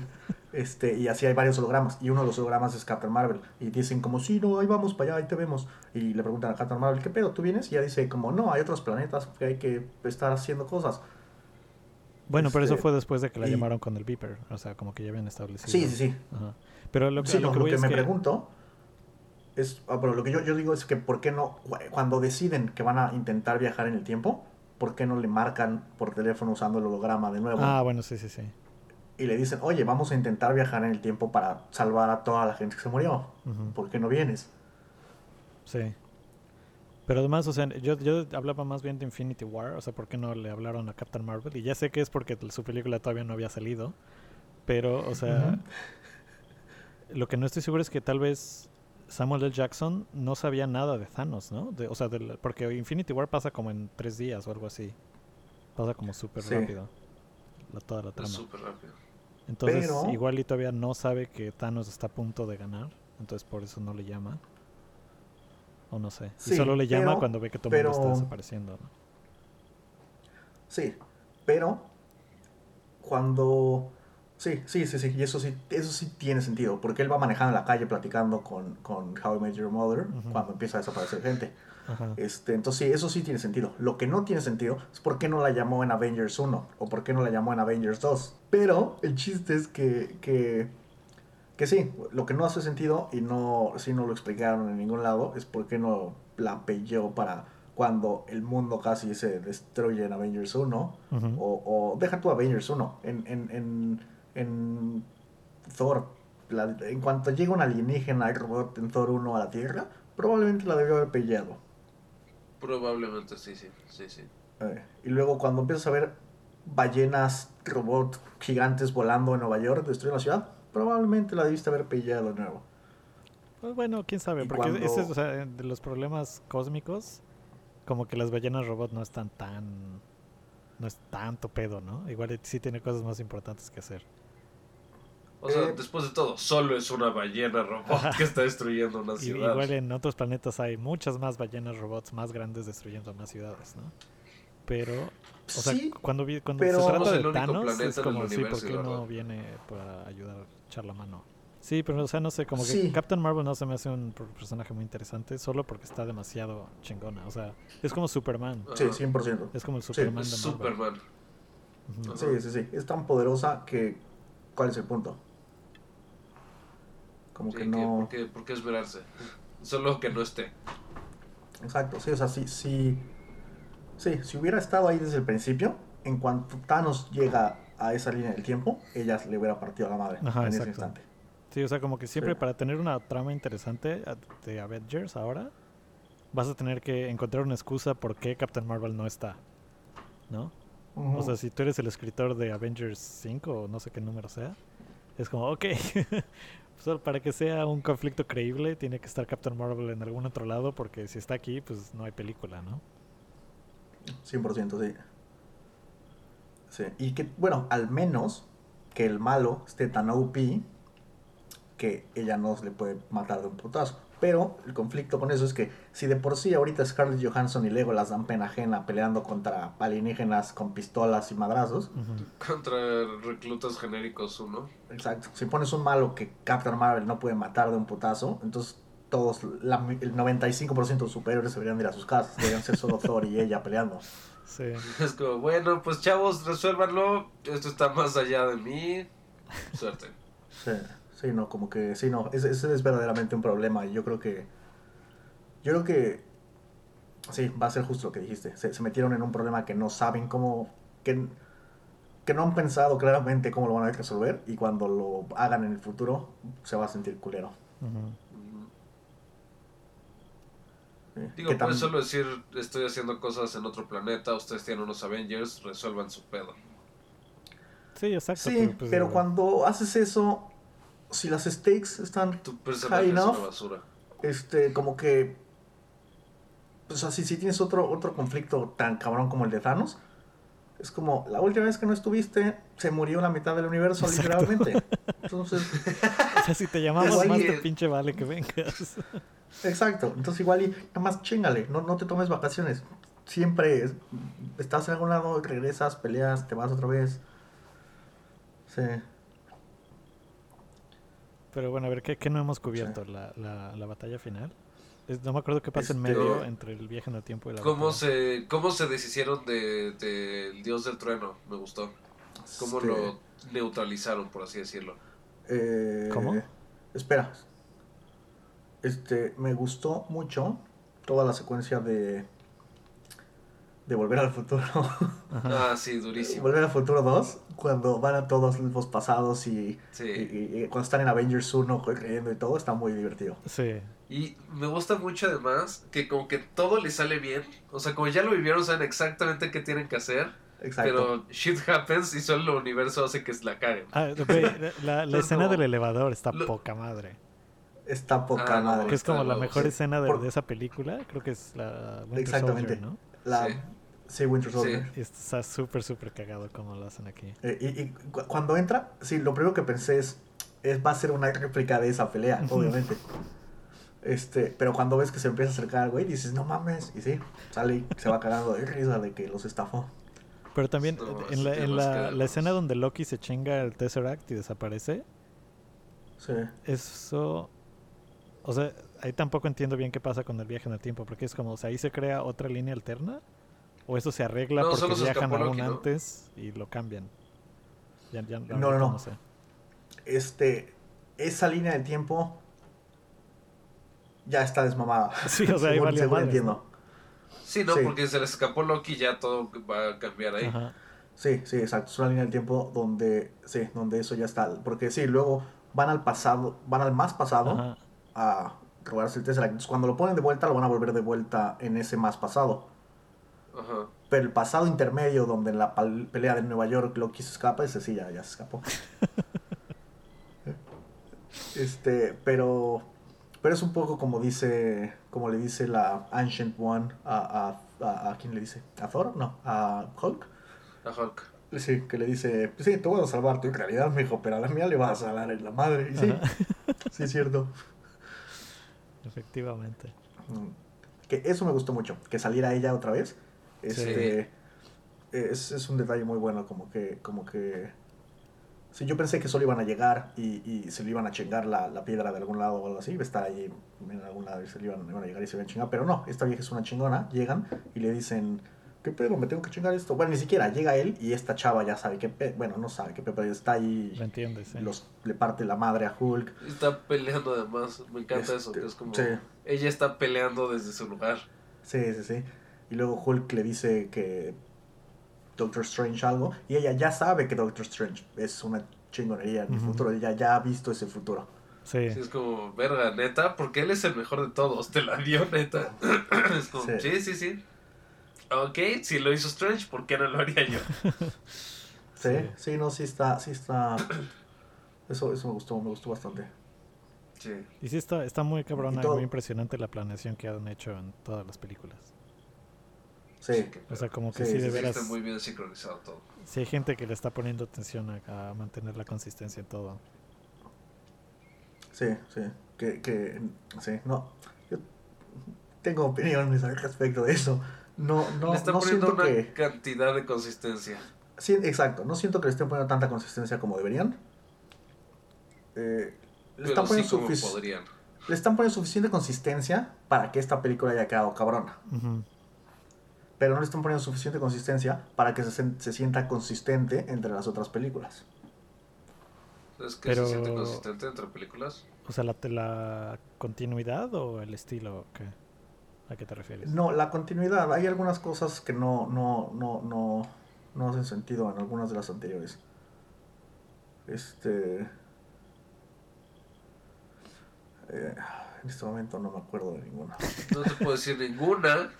Este, y así hay varios hologramas. Y uno de los hologramas es Captain Marvel. Y dicen como, sí, no, ahí vamos para allá, ahí te vemos. Y le preguntan a Captain Marvel, ¿qué pedo? ¿Tú vienes? Y ella dice como, no, hay otros planetas que hay que estar haciendo cosas. Bueno, pero eso Este, fue después de que la y- llamaron con el beeper. O sea, como que ya habían establecido. Sí, sí, sí. Ajá. Pero lo, que- Sí, lo que lo que es me que... pregunto es, ah, pero lo que yo, yo digo es que ¿por qué no, cuando deciden que van a intentar viajar en el tiempo, ¿por qué no le marcan por teléfono usando el holograma de nuevo? Ah, bueno, sí, sí, sí. Y le dicen, oye, vamos a intentar viajar en el tiempo para salvar a toda la gente que se murió. ¿Por qué no vienes? Sí. Pero además, o sea, yo, yo hablaba más bien de Infinity War, o sea, ¿por qué no le hablaron a Captain Marvel? Y ya sé que es porque su película todavía no había salido, pero, o sea, lo que no estoy seguro es que tal vez Samuel L. Jackson no sabía nada de Thanos, ¿no? De- o sea, del- porque Infinity War pasa como en tres días o algo así. Pasa como súper Sí. rápido. La, toda la trama. súper rápido. Entonces, Pero- igual y todavía no sabe que Thanos está a punto de ganar, entonces por eso no le llama. O no sé. Sí, y solo le llama pero- cuando ve que todo el mundo está desapareciendo. ¿no? Sí, pero cuando... Sí, sí, sí, sí, y eso sí, eso sí tiene sentido, porque él va manejando en la calle platicando con, con How I Met Your Mother cuando empieza a desaparecer gente. Este, entonces sí, eso sí tiene sentido. Lo que no tiene sentido es por qué no la llamó en Avengers 1 o por qué no la llamó en Avengers 2. Pero el chiste es que, que, que sí, lo que no hace sentido y no, sí no lo explicaron en ningún lado es por qué no la pelló para cuando el mundo casi se destruye en Avengers 1 Ujú. o, o deja tu Avengers 1 en, en, en, en Thor. la- en cuanto llega un alienígena y robot en Thor 1 a la Tierra, probablemente la debió haber pellado. Probablemente sí, sí, sí, sí. Eh, y luego cuando empiezas a ver ballenas, robot gigantes volando en Nueva York, destruyendo la ciudad, probablemente la debiste haber pillado de nuevo. Pues bueno, quién sabe, Y porque cuando- ese es, o sea, de los problemas cósmicos, como que las ballenas robot no están tan, no es tanto pedo, ¿no? Igual sí tiene cosas más importantes que hacer. O sea, Eh, después de todo, solo es una ballena robot que está destruyendo una Y, ciudad. igual en otros planetas hay muchas más ballenas robots más grandes destruyendo más ciudades, ¿no? Pero, o sea, sí, cuando, vi- cuando pero- se trata de Thanos, es como, sí, ¿por qué no viene para ayudar, echar la mano? Sí, pero, o sea, no sé, como que Sí. Captain Marvel no se me hace un per- personaje muy interesante solo porque está demasiado chingona. O sea, es como Superman. Sí, 100%. Es como el Superman de Marvel. Superman. Sí, sí, sí. Es tan poderosa que... ¿Cuál es el punto? Como Sí, que no... ¿por, qué, por qué esperarse? Solo que no esté. Exacto, sí, o sea, sí, sí... Sí, si hubiera estado ahí desde el principio, en cuanto Thanos llega a esa línea del tiempo, ella le hubiera partido la madre Ajá, en ese instante. Sí, o sea, como que siempre Sí. para tener una trama interesante a- de Avengers ahora, vas a tener que encontrar una excusa por qué Captain Marvel no está. ¿No? O sea, si tú eres el escritor de Avengers 5 o no sé qué número sea, es como, ok, solo para que sea un conflicto creíble tiene que estar Captain Marvel en algún otro lado porque si está aquí, pues no hay película, ¿no? 100%, sí. Sí, y que, bueno, al menos que el malo esté tan OP que ella no se le puede matar de un putazo. Pero el conflicto con eso es que si de por sí ahorita Scarlett Johansson y Legolas dan pena ajena peleando contra alienígenas con pistolas y madrazos. Contra reclutas genéricos uno. exacto, si pones un malo que Captain Marvel no puede matar de un putazo, entonces todos, la- el 95% de los superhéroes deberían ir a sus casas, deberían ser solo Thor y ella peleando. Sí. Es como, bueno, pues chavos, resuélvanlo. Esto está más allá de mí. Suerte. Sí, sí, no, como que, sí, no, ese, ese es verdaderamente un problema y yo creo que, yo creo que, sí, va a ser justo lo que dijiste, se, se metieron en un problema que no saben cómo, que, que no han pensado claramente cómo lo van a resolver y cuando lo hagan en el futuro se va a sentir culero. Sí, Digo, puedes solo decir, estoy haciendo cosas en otro planeta, ustedes tienen unos Avengers, resuelvan su pedo. Sí, exacto. Sí, pues, pero digo, cuando haces eso, si las stakes están Tu High es enough. una basura. este, como que, pues así, si tienes otro, otro conflicto tan cabrón como el de Thanos, es como, la última vez que no estuviste, se murió la mitad del universo, Exacto. literalmente. Entonces, O sea, si te llamamos más te pinche vale que vengas. exacto. Entonces igual y nada más chingale, no, no te tomes vacaciones. Siempre es- estás en algún lado, regresas, peleas, te vas otra vez. Sí. Pero bueno, a ver, ¿qué, qué no hemos cubierto? La, la, la batalla final. Es- no me acuerdo qué pasa en Este- medio entre el viaje en el tiempo y la ¿Cómo batalla. se, cómo se deshicieron del de, del dios del trueno? Me gustó. ¿Cómo Este, lo neutralizaron, por así decirlo? Eh, ¿Cómo? Espera. Este, me gustó mucho toda la secuencia de de Volver al Futuro. Ajá. Ah, sí, durísimo. Volver al Futuro 2, cuando van a todos los pasados y, y- Sí. y- y cuando están en Avengers 1 corriendo y todo, está muy divertido. Sí. Y me gusta mucho además que como que todo le sale bien. O sea, como ya lo vivieron, saben exactamente qué tienen que hacer. Exacto. Pero shit happens y solo el universo hace que la caguen. Ah, la, la- la Es escena como- del elevador está lo- poca madre. Está poca Ah, madre. Que es como la mejor sí. escena de, Por- de esa película. Creo que es la Winter Exactamente. Soldier, ¿no? La, Sí. sí. Winter Soldier. Y está súper, súper cagado como lo hacen aquí. Eh, y, y cu- cuando entra, sí, lo primero que pensé es, es va a ser una réplica de esa pelea, obviamente. Este, pero cuando ves que se empieza a acercar al güey, dices, no mames. Y sí, sale y se va cagando de risa de que los estafó. Pero también No, en, la, en la, la escena donde Loki se chinga el Tesseract y desaparece, Sí. eso... O sea, ahí tampoco entiendo bien qué pasa con el viaje en el tiempo, porque es como, o sea, ahí se crea otra línea alterna, o eso se arregla No, porque viajan aún antes y lo cambian. Ya, ya, la No, no, no. sé. Este, esa línea de tiempo ya está desmamada. Sí, o sea, ahí Según- entiendo. Sí, no, Sí. porque se le escapó Loki ya todo va a cambiar ahí. Ajá. Sí, sí, exacto. Es una línea del tiempo donde, sí, donde eso ya está. Porque sí, luego van al pasado, van al más pasado Ajá. a robarse el Tesseract. Entonces, cuando lo ponen de vuelta, lo van a volver de vuelta en ese más pasado. Ajá. Pero el pasado intermedio, donde en la pelea de Nueva York Loki se escapa, ese sí ya, ya se escapó. este, pero. Pero es un poco como dice. Como le dice la Ancient One a. a, a, ¿a quién le dice? ¿A Thor? No, a Hulk. A Hulk. Sí, que le dice, pues sí, te voy a salvar tu en realidad, me dijo, pero a la mía le vas a dar en la madre. Y sí, Ajá. sí es cierto. Efectivamente. Mm. Que eso me gustó mucho, que saliera ella otra vez. Este, es, es un detalle muy bueno, como que, como que... Sí, yo pensé que solo iban a llegar y, y se le iban a chingar la, la piedra de algún lado o algo así, iba a estar ahí en algún lado y se le iban, iban a llegar y se iban a chingar, pero no, esta vieja es una chingona, llegan y le dicen, ¿qué pedo? ¿Me tengo que chingar esto? Bueno, ni siquiera, llega él y esta chava ya sabe qué pedo, bueno, no sabe qué pedo, pero está ahí, Lo entiendes, sí. los, le parte la madre a Hulk. Está peleando además. Me encanta eso. Este, Que es como. sí. Ella está peleando desde su lugar. Sí, sí, sí. Y luego Hulk le dice que Doctor Strange algo. Y ella ya sabe que Doctor Strange es una chingonería en el futuro. Ella ya ha visto ese futuro. Sí. Sí, es como, verga, neta, porque él es el mejor de todos. Te la dio, neta. es como, Sí. sí, sí, sí. Ok, si lo hizo Strange, ¿por qué no lo haría yo? Sí, Sí. no, sí está, sí está. Eso, eso me gustó, me gustó bastante. Sí. Y sí está, está muy cabrona Y muy impresionante la planeación que han hecho en todas las películas. Sí, O sea, como que Sí, sí, sí, de sí, veras, Está muy bien sincronizado todo. sí hay gente que le está poniendo atención a, a mantener la consistencia en todo. sí, sí. Que, que, sí, no. Yo tengo opiniones al respecto de eso. No, no, Le está no poniendo siento una que. cantidad de consistencia. Sí, exacto. No siento que le estén poniendo tanta consistencia como deberían. Eh, le, están sí poniendo como podrían. le están poniendo suficiente consistencia para que esta película haya quedado cabrona. Pero no le están poniendo suficiente consistencia para que se, se sienta consistente entre las otras películas. ¿Es que Pero- se siente consistente entre películas? O sea, la, la continuidad o el estilo ¿qué? ¿A qué te refieres? No, la continuidad. Hay algunas cosas que no, no, no, no, no hacen sentido en algunas de las anteriores. Este. eh, en este momento no me acuerdo de ninguna. No te puedo decir ninguna.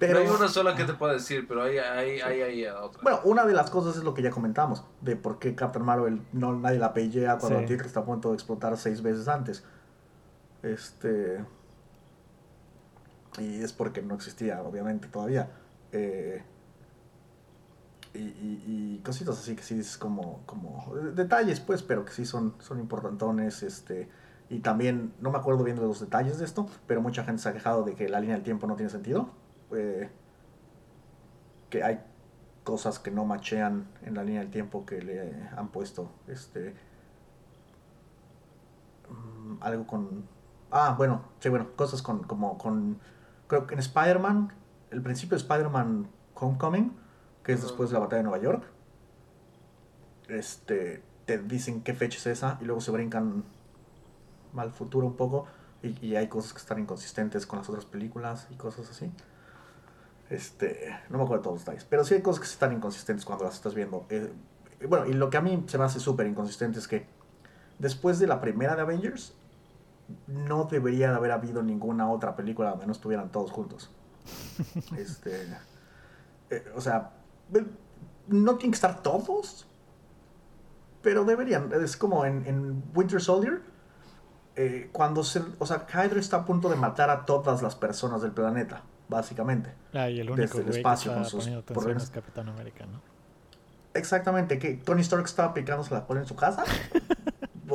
Pero, no hay una sola que te pueda decir, pero hay, hay, hay, hay otra. Bueno, una de las cosas es lo que ya comentamos, de por qué Captain Marvel no nadie la pellea cuando Sí. Está a punto de explotar seis veces antes. Este. Y es porque no existía, obviamente, todavía. Eh, y, y- y cositas así que sí es como, como detalles, pues, pero que sí son, son importantones. Este, y también, no me acuerdo bien de los detalles de esto, pero mucha gente se ha quejado de que la línea del tiempo no tiene sentido. Eh, que hay cosas que no machean en la línea del tiempo que le han puesto. Este. mm, algo con. Ah, bueno, sí, bueno, cosas con. como con. Creo que en Spider-Man, el principio de Spider-Man Homecoming, que es después de la batalla de Nueva York. Este. Te dicen qué fecha es esa y luego se brincan al futuro un poco. Y, y hay cosas que están inconsistentes con las otras películas y cosas así. Este, no me acuerdo de todos los detalles, pero sí hay cosas que están inconsistentes cuando las estás viendo. Eh, bueno, y lo que a mí se me hace súper inconsistente es que después de la primera de Avengers, no debería de haber habido ninguna otra película donde no estuvieran todos juntos. Este, eh, o sea, no tienen que estar todos, pero deberían. Es como en, en Winter Soldier, eh, cuando se, o sea, Hydra está a punto de matar a todas las personas del planeta, básicamente. Ah, y el único Desde el que espacio está con sus problemas. es Capitán América, ¿no? Exactamente, que Tony Stark estaba picándose la cola en su casa.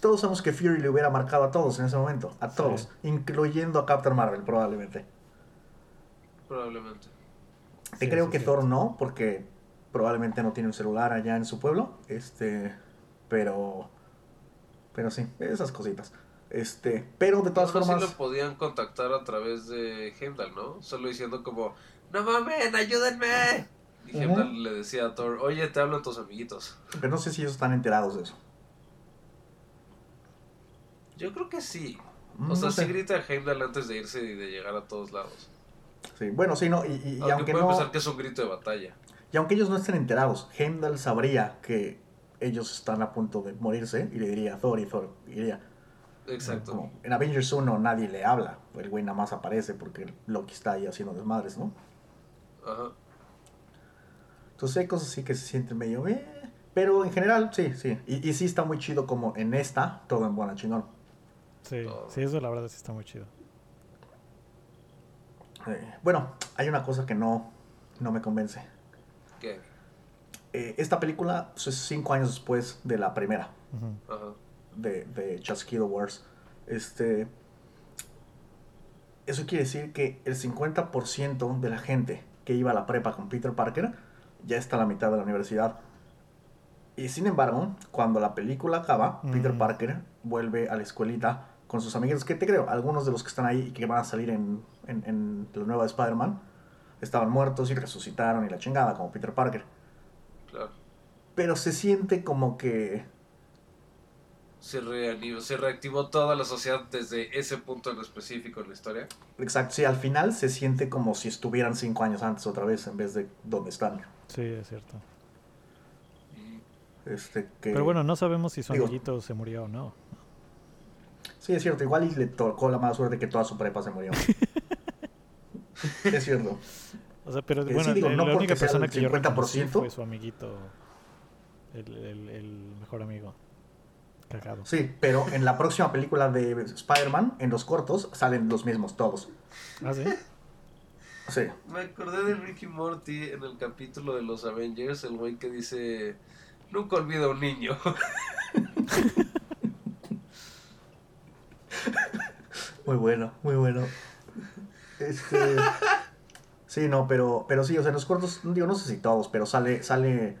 Todos sabemos que Fury le hubiera marcado a todos en ese momento, a todos, Sí. incluyendo a Captain Marvel probablemente. Probablemente. Te Sí, creo sí, que sí. Thor no, porque probablemente no tiene un celular allá en su pueblo. Este, pero, pero sí, esas cositas. Este, pero de todas así formas, lo podían contactar a través de Heimdall, ¿no? Solo diciendo como, no mames, ayúdenme. Y. Heimdall le decía a Thor, oye, te hablan tus amiguitos. pero no sé si ellos están enterados de eso. Yo creo que sí. Mm, O sea, sé. sí grita a Heimdall antes de irse y de llegar a todos lados. Sí, bueno, sí, no, y, y- y Aunque, aunque puede no, pensar que es un grito de batalla. y aunque ellos no estén enterados, Heimdall sabría que ellos están a punto de morirse y le diría a Thor y Thor diría, Exacto. como, en Avengers 1 nadie le habla, el güey nada más aparece porque Loki está ahí haciendo desmadres, ¿no? Ajá. Entonces hay cosas así que se sienten medio... eh, pero en general, sí, sí. Y, y sí está muy chido como en esta, todo en buena chingón. Sí, Todo. sí, eso la verdad sí está muy chido. Eh, bueno, hay una cosa que no, no me convence. ¿Qué? Eh, esta película pues, es cinco años después de la primera. Ajá. de, de Chasquido Wars. Este, eso quiere decir que el 50% de la gente que iba a la prepa con Peter Parker ya está a la mitad de la universidad. Y sin embargo, cuando la película acaba, Peter. Parker vuelve a la escuelita con sus amigos, que te creo, algunos de los que están ahí y que van a salir en, en, en la nueva de Spider-Man, estaban muertos y resucitaron y la chingada, como Peter Parker. Claro. Pero se siente como que Se, reanimó, se reactivó toda la sociedad desde ese punto en específico en la historia. Exacto, sí, al final se siente como si estuvieran cinco años antes otra vez en vez de donde están. Sí, es cierto. Este, que, Pero bueno, no sabemos si su digo- amiguito se murió o no. Sí, es cierto, igual y le tocó la mala suerte que toda su prepa se murió. es cierto. O sea, pero bueno, sí, digo, la, no la única persona el que yo reconocí 50%. fue su amiguito, el, el- el mejor amigo. Cagado. Sí, pero en la próxima película de Spider-Man, en los cortos, salen los mismos todos. ¿Ah, sí? Sí, Me acordé de Ricky Morty en el capítulo de los Avengers, el güey que dice, nunca olvida a un niño. muy bueno, muy bueno. Este, sí, no, pero, pero sí, o sea, en los cortos, digo, no sé si todos, pero sale, sale,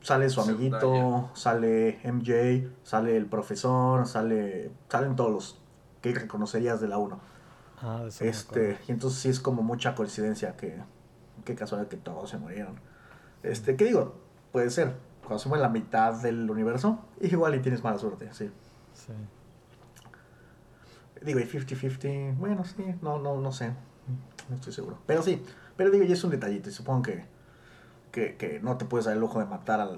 sale su amiguito, sale MJ, sale el profesor, sale, salen todos los que reconocerías de la 1. Ah, eso Este, y entonces sí es como mucha coincidencia que, qué casualidad que todos se murieron. Este, ¿qué digo? Puede ser, cuando se muere la mitad del universo, igual y tienes mala suerte, sí. Sí. Digo, y 50-50, bueno, sí, no, no, no sé, no estoy seguro. Pero sí, pero digo, ya es un detallito y supongo que, que, que no te puedes dar el lujo de matar a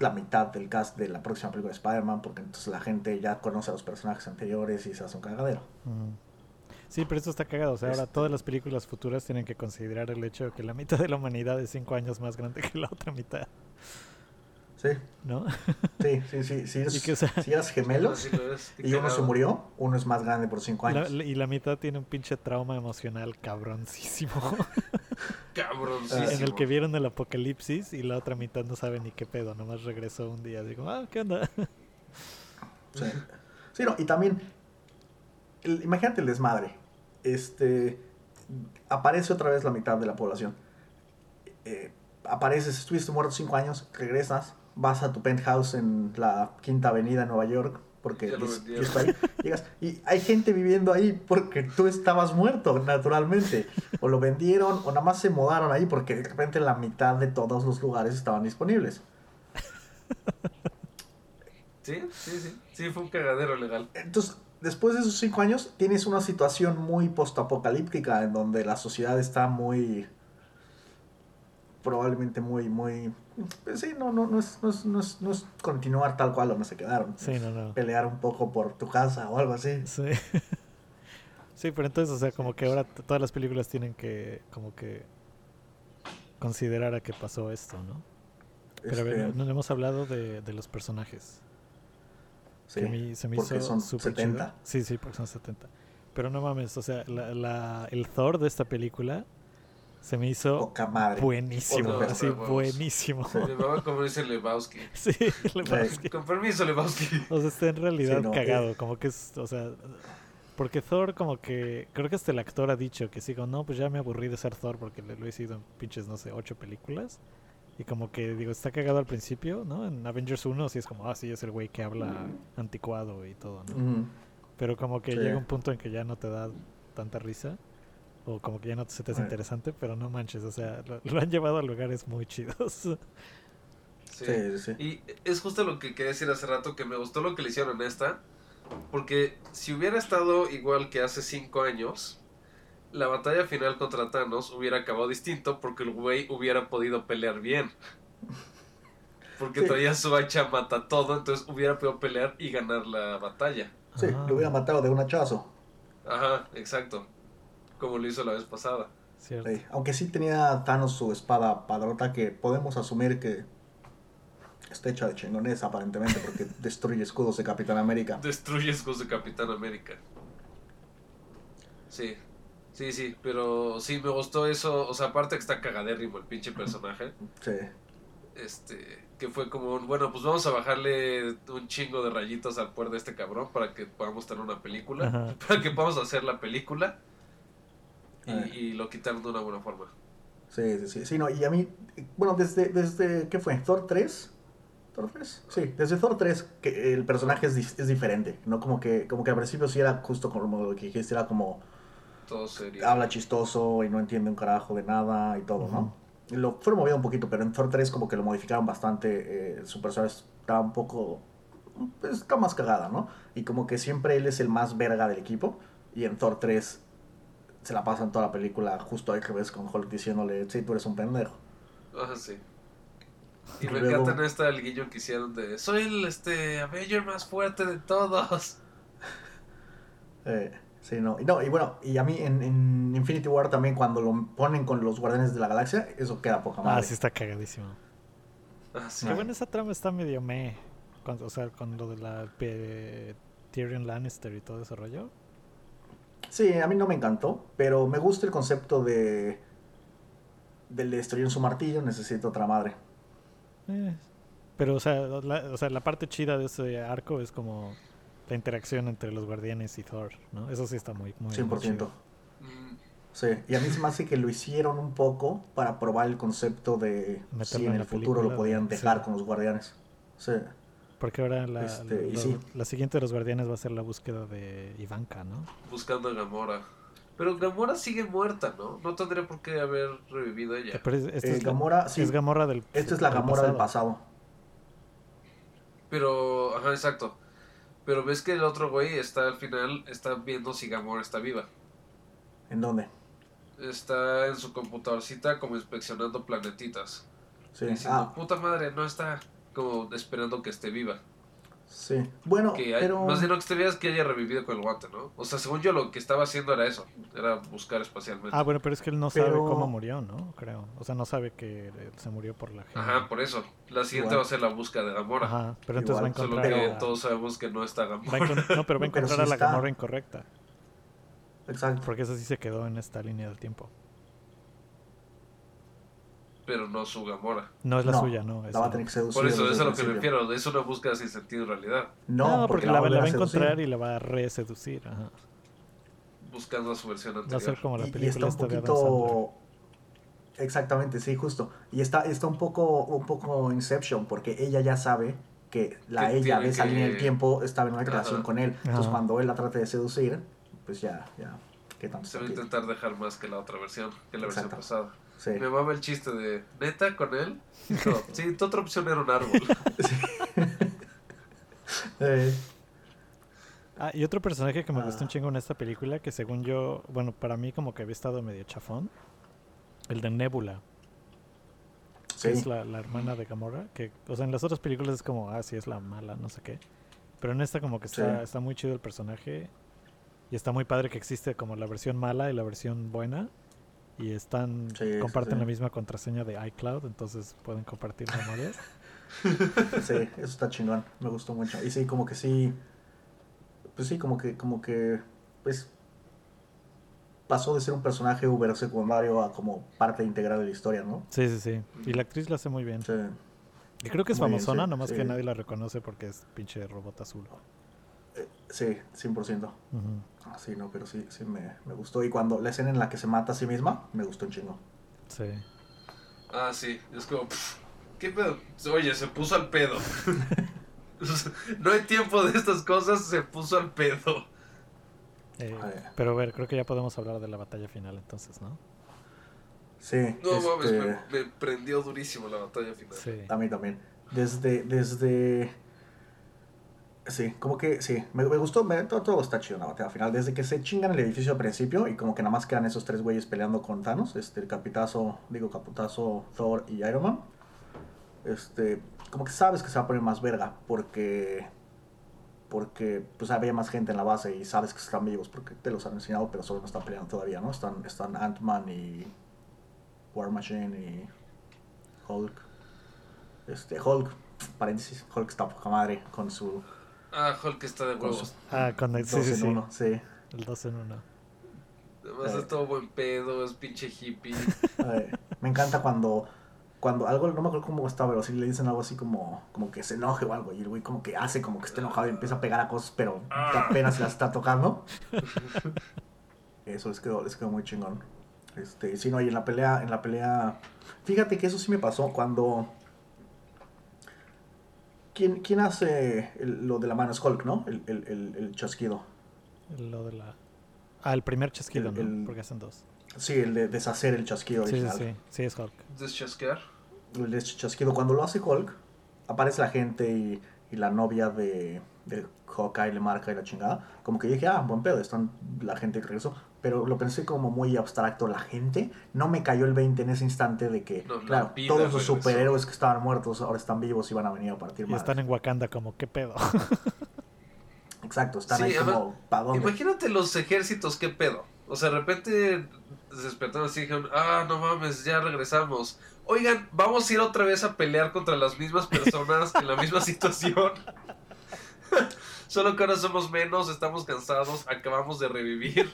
la mitad del cast de la próxima película de Spider-Man porque entonces la gente ya conoce a los personajes anteriores y se hace un cagadero. Sí, pero esto está cagado. O sea, ahora Este- todas las películas futuras tienen que considerar el hecho de que la mitad de la humanidad es cinco años más grande que la otra mitad, Sí, ¿no? sí, sí, sí. Si, eres- Y que, o sea, si eras gemelos y uno se murió, uno es más grande por 5 la- años. la- y la mitad tiene un pinche trauma emocional cabroncísimo. Cabroncísimo. en el que vieron el apocalipsis y la otra mitad no sabe ni qué pedo. Nomás regresó un día. Digo, ah, ¿qué onda? Sí. Sí, no, y también, el- imagínate el desmadre. Este, aparece otra vez la mitad de la población. Eh, apareces, estuviste muerto cinco años, regresas, vas a tu penthouse en la Quinta Avenida en Nueva York, porque. "Yo estoy ahí", llegas, y hay gente viviendo ahí porque tú estabas muerto, naturalmente. O lo vendieron, o nada más se mudaron ahí porque de repente la mitad de todos los lugares estaban disponibles. Sí, sí, sí. Sí, fue un cagadero legal. Entonces, después de esos cinco años, tienes una situación muy postapocalíptica en donde la sociedad está muy. Probablemente muy, muy. pues sí, no, no, no, es, no, es, no, es, no es continuar tal cual donde se quedaron. Sí, no, no. Pelear un poco por tu casa o algo así. Sí. sí, pero entonces, o sea, como que ahora t- todas las películas tienen que, como que, considerar a que pasó esto, ¿no? Pero a ver, Este, no no hemos hablado de, de los personajes. sí, que a mí se me porque hizo son súper 70. chido. Sí, sí, porque son 70. Pero no mames, o sea, la, la- el Thor de esta película Se me hizo Poca madre. buenísimo, Otro, así buenísimo. Sí. Como dice Lebowski. Sí, Lebowski. Con permiso, Lebowski. O sea, está en realidad Sí, no, cagado, eh. como que es, o sea, porque Thor como que, creo que hasta el actor ha dicho que sí, como, no, pues ya me aburrí de ser Thor porque le- lo he sido en pinches, no sé, ocho películas. Y como que, digo, está cagado al principio, ¿no? En Avengers 1 sí es como, ah, sí, es el güey que habla anticuado y todo, ¿no? Pero como que Sí. llega un punto en que ya no te da tanta risa. O como que ya no se te hace Eh. interesante, pero no manches, o sea, lo, lo han llevado a lugares muy chidos. Sí. Sí, sí, sí. Y es justo lo que quería decir hace rato, que me gustó lo que le hicieron en esta. Porque si hubiera estado igual que hace cinco años, la batalla final contra Thanos hubiera acabado distinto porque el güey hubiera podido pelear bien. Porque Sí. traía su hacha mata todo, entonces hubiera podido pelear y ganar la batalla. Sí, Ah, lo hubiera matado de un hachazo. Ajá, exacto. Como lo hizo la vez pasada. Cierto. Sí, Aunque sí tenía Thanos su espada padrota que podemos asumir que está hecha de chingones aparentemente porque destruye escudos de Capitán América. Destruye escudos de Capitán América. Sí, sí, sí, pero sí me gustó eso. O sea, aparte que está cagadérrimo el pinche personaje. Sí, Este, que fue como un, bueno, pues vamos a bajarle un chingo de rayitas al poder de este cabrón para que podamos tener una película. Ajá. Para que podamos hacer la película. Y, y lo quitaron de una buena forma. sí, sí, sí, sí, no, y a mí, bueno, desde, desde, ¿qué fue? ¿Thor 3? ¿Thor 3? Sí, desde Thor 3 que el personaje es, es diferente, ¿no? Como que, como que al principio sí era justo como lo que dijiste, era como Todo serio. habla chistoso y no entiende un carajo de nada y todo, ¿no? Y Lo fueron moviendo un poquito, pero en Thor 3 como que lo modificaron bastante, eh, su personaje está un poco, pues, está más cagada, ¿no? Y como que siempre él es el más verga del equipo, y en Thor 3 se la pasan toda la película justo al revés con Hulk diciéndole, sí, tú eres un pendejo. Ajá, sí. Y Y me luego- encanta en esta el guiño que hicieron de soy el este Avenger más fuerte de todos. Eh, sí, no. Y, no, y bueno, y a mí en, en Infinity War también cuando lo ponen con los Guardianes de la Galaxia, eso queda poca Ah, madre. sí está cagadísimo. Ah, sí. Que Ah. bueno, esa trama está medio meh. Con, o sea, con lo de la pe- Tyrion Lannister y todo ese rollo. Sí, a mí no me encantó, pero me gusta el concepto de del de destruir su martillo, necesito otra madre. Eh, Pero, o sea, la, o sea, la parte chida de ese arco es como la interacción entre los guardianes y Thor, ¿no? Eso sí está muy, muy, muy 100%. chido. Mm, Sí, y a mí se me hace que lo hicieron un poco para probar el concepto de Meterlo si en en el futuro lo podían de- dejar sí. con los guardianes. Sí, Porque ahora la, Este, la- sí. la siguiente de los guardianes va a ser la búsqueda de Ivanka, ¿no? buscando a Gamora. Pero Gamora sigue muerta, ¿no? No tendría por qué haber revivido ella. Pero es, esta Eh, es la- Gamora, sí. es Gamora del esta es la del Gamora del pasado. Pero, ajá, exacto. Pero ves que el otro güey está al final, está viendo si Gamora está viva. ¿En dónde? Está en su computadorcita como inspeccionando planetitas. Sí. Diciendo, Ah, puta madre, no está como esperando que esté viva. sí. Bueno, Que hay- pero Más bien lo que te veas que haya revivido con el guante, ¿no? O sea, según yo lo que estaba haciendo era eso. Era buscar espacialmente. Ah, bueno, pero es que él no sabe cómo murió, ¿no? Creo. O sea, no sabe que eh, se murió por la gente. Ajá, por eso. La siguiente Igual. va a ser la búsqueda de Gamora. Ajá, pero entonces va a Solo encontrar. que a- todos sabemos que no está Gamora. encon- no, pero va a encontrar sí a la está. Gamora incorrecta. exacto. Porque esa sí se quedó en esta línea del tiempo. Pero no su Gamora. No es la No, suya, no. La esa va a no. tener que seducir. Por eso, eso es el lo que me principio. refiero. Es una búsqueda sin sentido en realidad. No, No, porque, la, va a la va a encontrar y la va a reseducir. Ajá. Buscando a su versión Va a anterior. ser como la y, y película está un poquito exactamente sí justo y está está un poco un poco Inception porque ella ya sabe que la Que ella de esa que- línea del tiempo estaba en una Ajá. relación con él entonces Ajá. cuando él la trate de seducir pues ya ya qué tanto Se va a intentar dejar más que la otra versión, que la versión pasada. Sí Me mama el chiste de, ¿neta con él? Todo, sí, tu otra opción era un árbol. Eh, Ah, y otro personaje que me gustó Ah. un chingo en esta película, que según yo, bueno, para mí como que había estado medio chafón, el de Nebula, sí que es la, la hermana de Gamora, que, o sea, en las otras películas es como, ah, sí, es la mala, no sé qué. Pero en esta como que está, Sí. está muy chido el personaje y está muy padre que existe como la versión mala y la versión buena. Y están, Sí, comparten sí. la misma contraseña de iCloud, entonces pueden compartir memorias. sí eso está chingón me gustó mucho y sí como que sí pues sí como que como que pues pasó de ser un personaje uber secundario a como parte integral de la historia, ¿no? Sí, sí, sí. Y la actriz la hace muy bien. Sí. Y creo que es Muy bien, famosona, sí, nomás que nadie la reconoce porque es pinche robot azul. Sí, 100%. Ujú. Ah, sí, no, pero sí, sí me, me gustó. Y cuando la escena en la que se mata a sí misma, me gustó un chingo. Sí. Ah, sí, es como, pff, ¿qué pedo? Oye, se puso al pedo. no hay tiempo de estas cosas, se puso al pedo. Eh, Ay. pero a ver, creo que ya podemos hablar de la batalla final entonces, ¿no? Sí, No mames, este, me, me prendió durísimo la batalla final. Sí. a mí también. Desde, desde... Sí, como que sí, me, me gustó, todo, todo está chido la batalla final. Desde que se chingan el edificio al principio y como que nada más quedan esos tres güeyes peleando con Thanos, este, el capitazo, digo, caputazo, Thor y Iron Man. Este, como que sabes que se va a poner más verga porque porque pues había más gente en la base y sabes que están vivos porque te los han enseñado, pero solo no están peleando todavía, ¿no? Están, están Ant-Man y War Machine y Hulk. Este, Hulk, paréntesis, Hulk está poca madre con su, Ah, Hulk está de huevos. Ah, con el, sí, dos sí, en sí. uno, sí. El 2 en 1. Además Eh. es todo buen pedo, es pinche hippie. Ay, me encanta cuando, cuando algo, no me acuerdo cómo está, pero si le dicen algo así como, como que se enoje o algo, y el güey como que hace como que está enojado y empieza a pegar a cosas, pero Ah. apenas las está tocando. Eso les quedó, les quedó muy chingón. Este, sí, no, y en la pelea, en la pelea, fíjate que eso sí me pasó cuando... ¿Quién, quién hace el- lo de la mano? Es Hulk, ¿no? El, el, el, el chasquido. Lo de la... Ah, el primer chasquido, El- ¿no? el- Porque hacen dos. Sí, el de deshacer el chasquido Sí, sí, original. sí. Sí, es Hulk. Deschasquear. el de chasquido. Cuando lo hace Hulk, aparece la gente y, y la novia de, de Hawkeye le marca y la chingada. Como que dije, ah, buen pedo, están la gente que regresó. Pero lo pensé como muy abstracto. La gente no me cayó el 20 en ese instante de que, No, claro, todos los superhéroes que estaban muertos ahora están vivos y van a venir a partir Y más. están en Wakanda como, ¿qué pedo? Exacto, están Sí, ahí además, como, ¿para dónde? Imagínate los ejércitos, qué pedo. O sea, de repente se despertaron así y dijeron, ah, no mames, ya regresamos. Oigan, vamos a ir otra vez a pelear contra las mismas personas en la misma situación. Solo que ahora somos menos, estamos cansados, acabamos de revivir.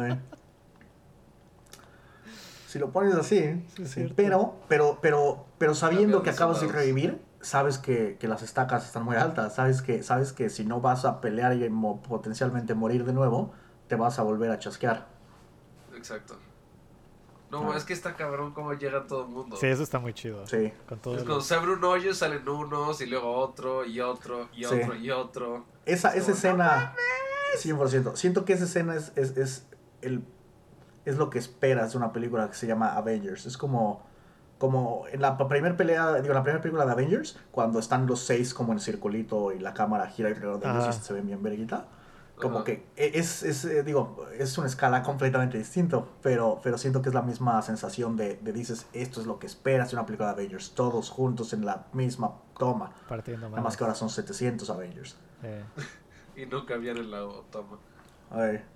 Si lo pones así, Sí, sí, pero, pero, pero, pero sabiendo que acabas de revivir, sabes que, que las estacas están muy altas, sabes que, sabes que si no vas a pelear y mo- potencialmente morir de nuevo, te vas a volver a chasquear. Exacto. No, Ah. es que está cabrón cómo llega todo el mundo. Sí, eso está muy chido. Sí, Con todo Es el- cuando se abre un hoyo, salen unos, y luego otro, y otro, y Sí. otro, y otro. esa, Es esa como, escena, 100%. Siento que esa escena es, es, es, el, es lo que esperas de una película que se llama Avengers. Es como, como en la primera pelea, digo, en la primera película de Avengers, cuando están los seis como en circulito y la cámara gira alrededor de ellos y se ven bien verguita. Como Ajá. que es, es, eh, digo, es una escala completamente distinto, pero, pero siento que es la misma sensación de, de dices, esto es lo que esperas de una película de Avengers, todos juntos en la misma toma. partiendo Nada más que ahora son 700 Avengers. Eh, Y nunca habían en la toma. A ver.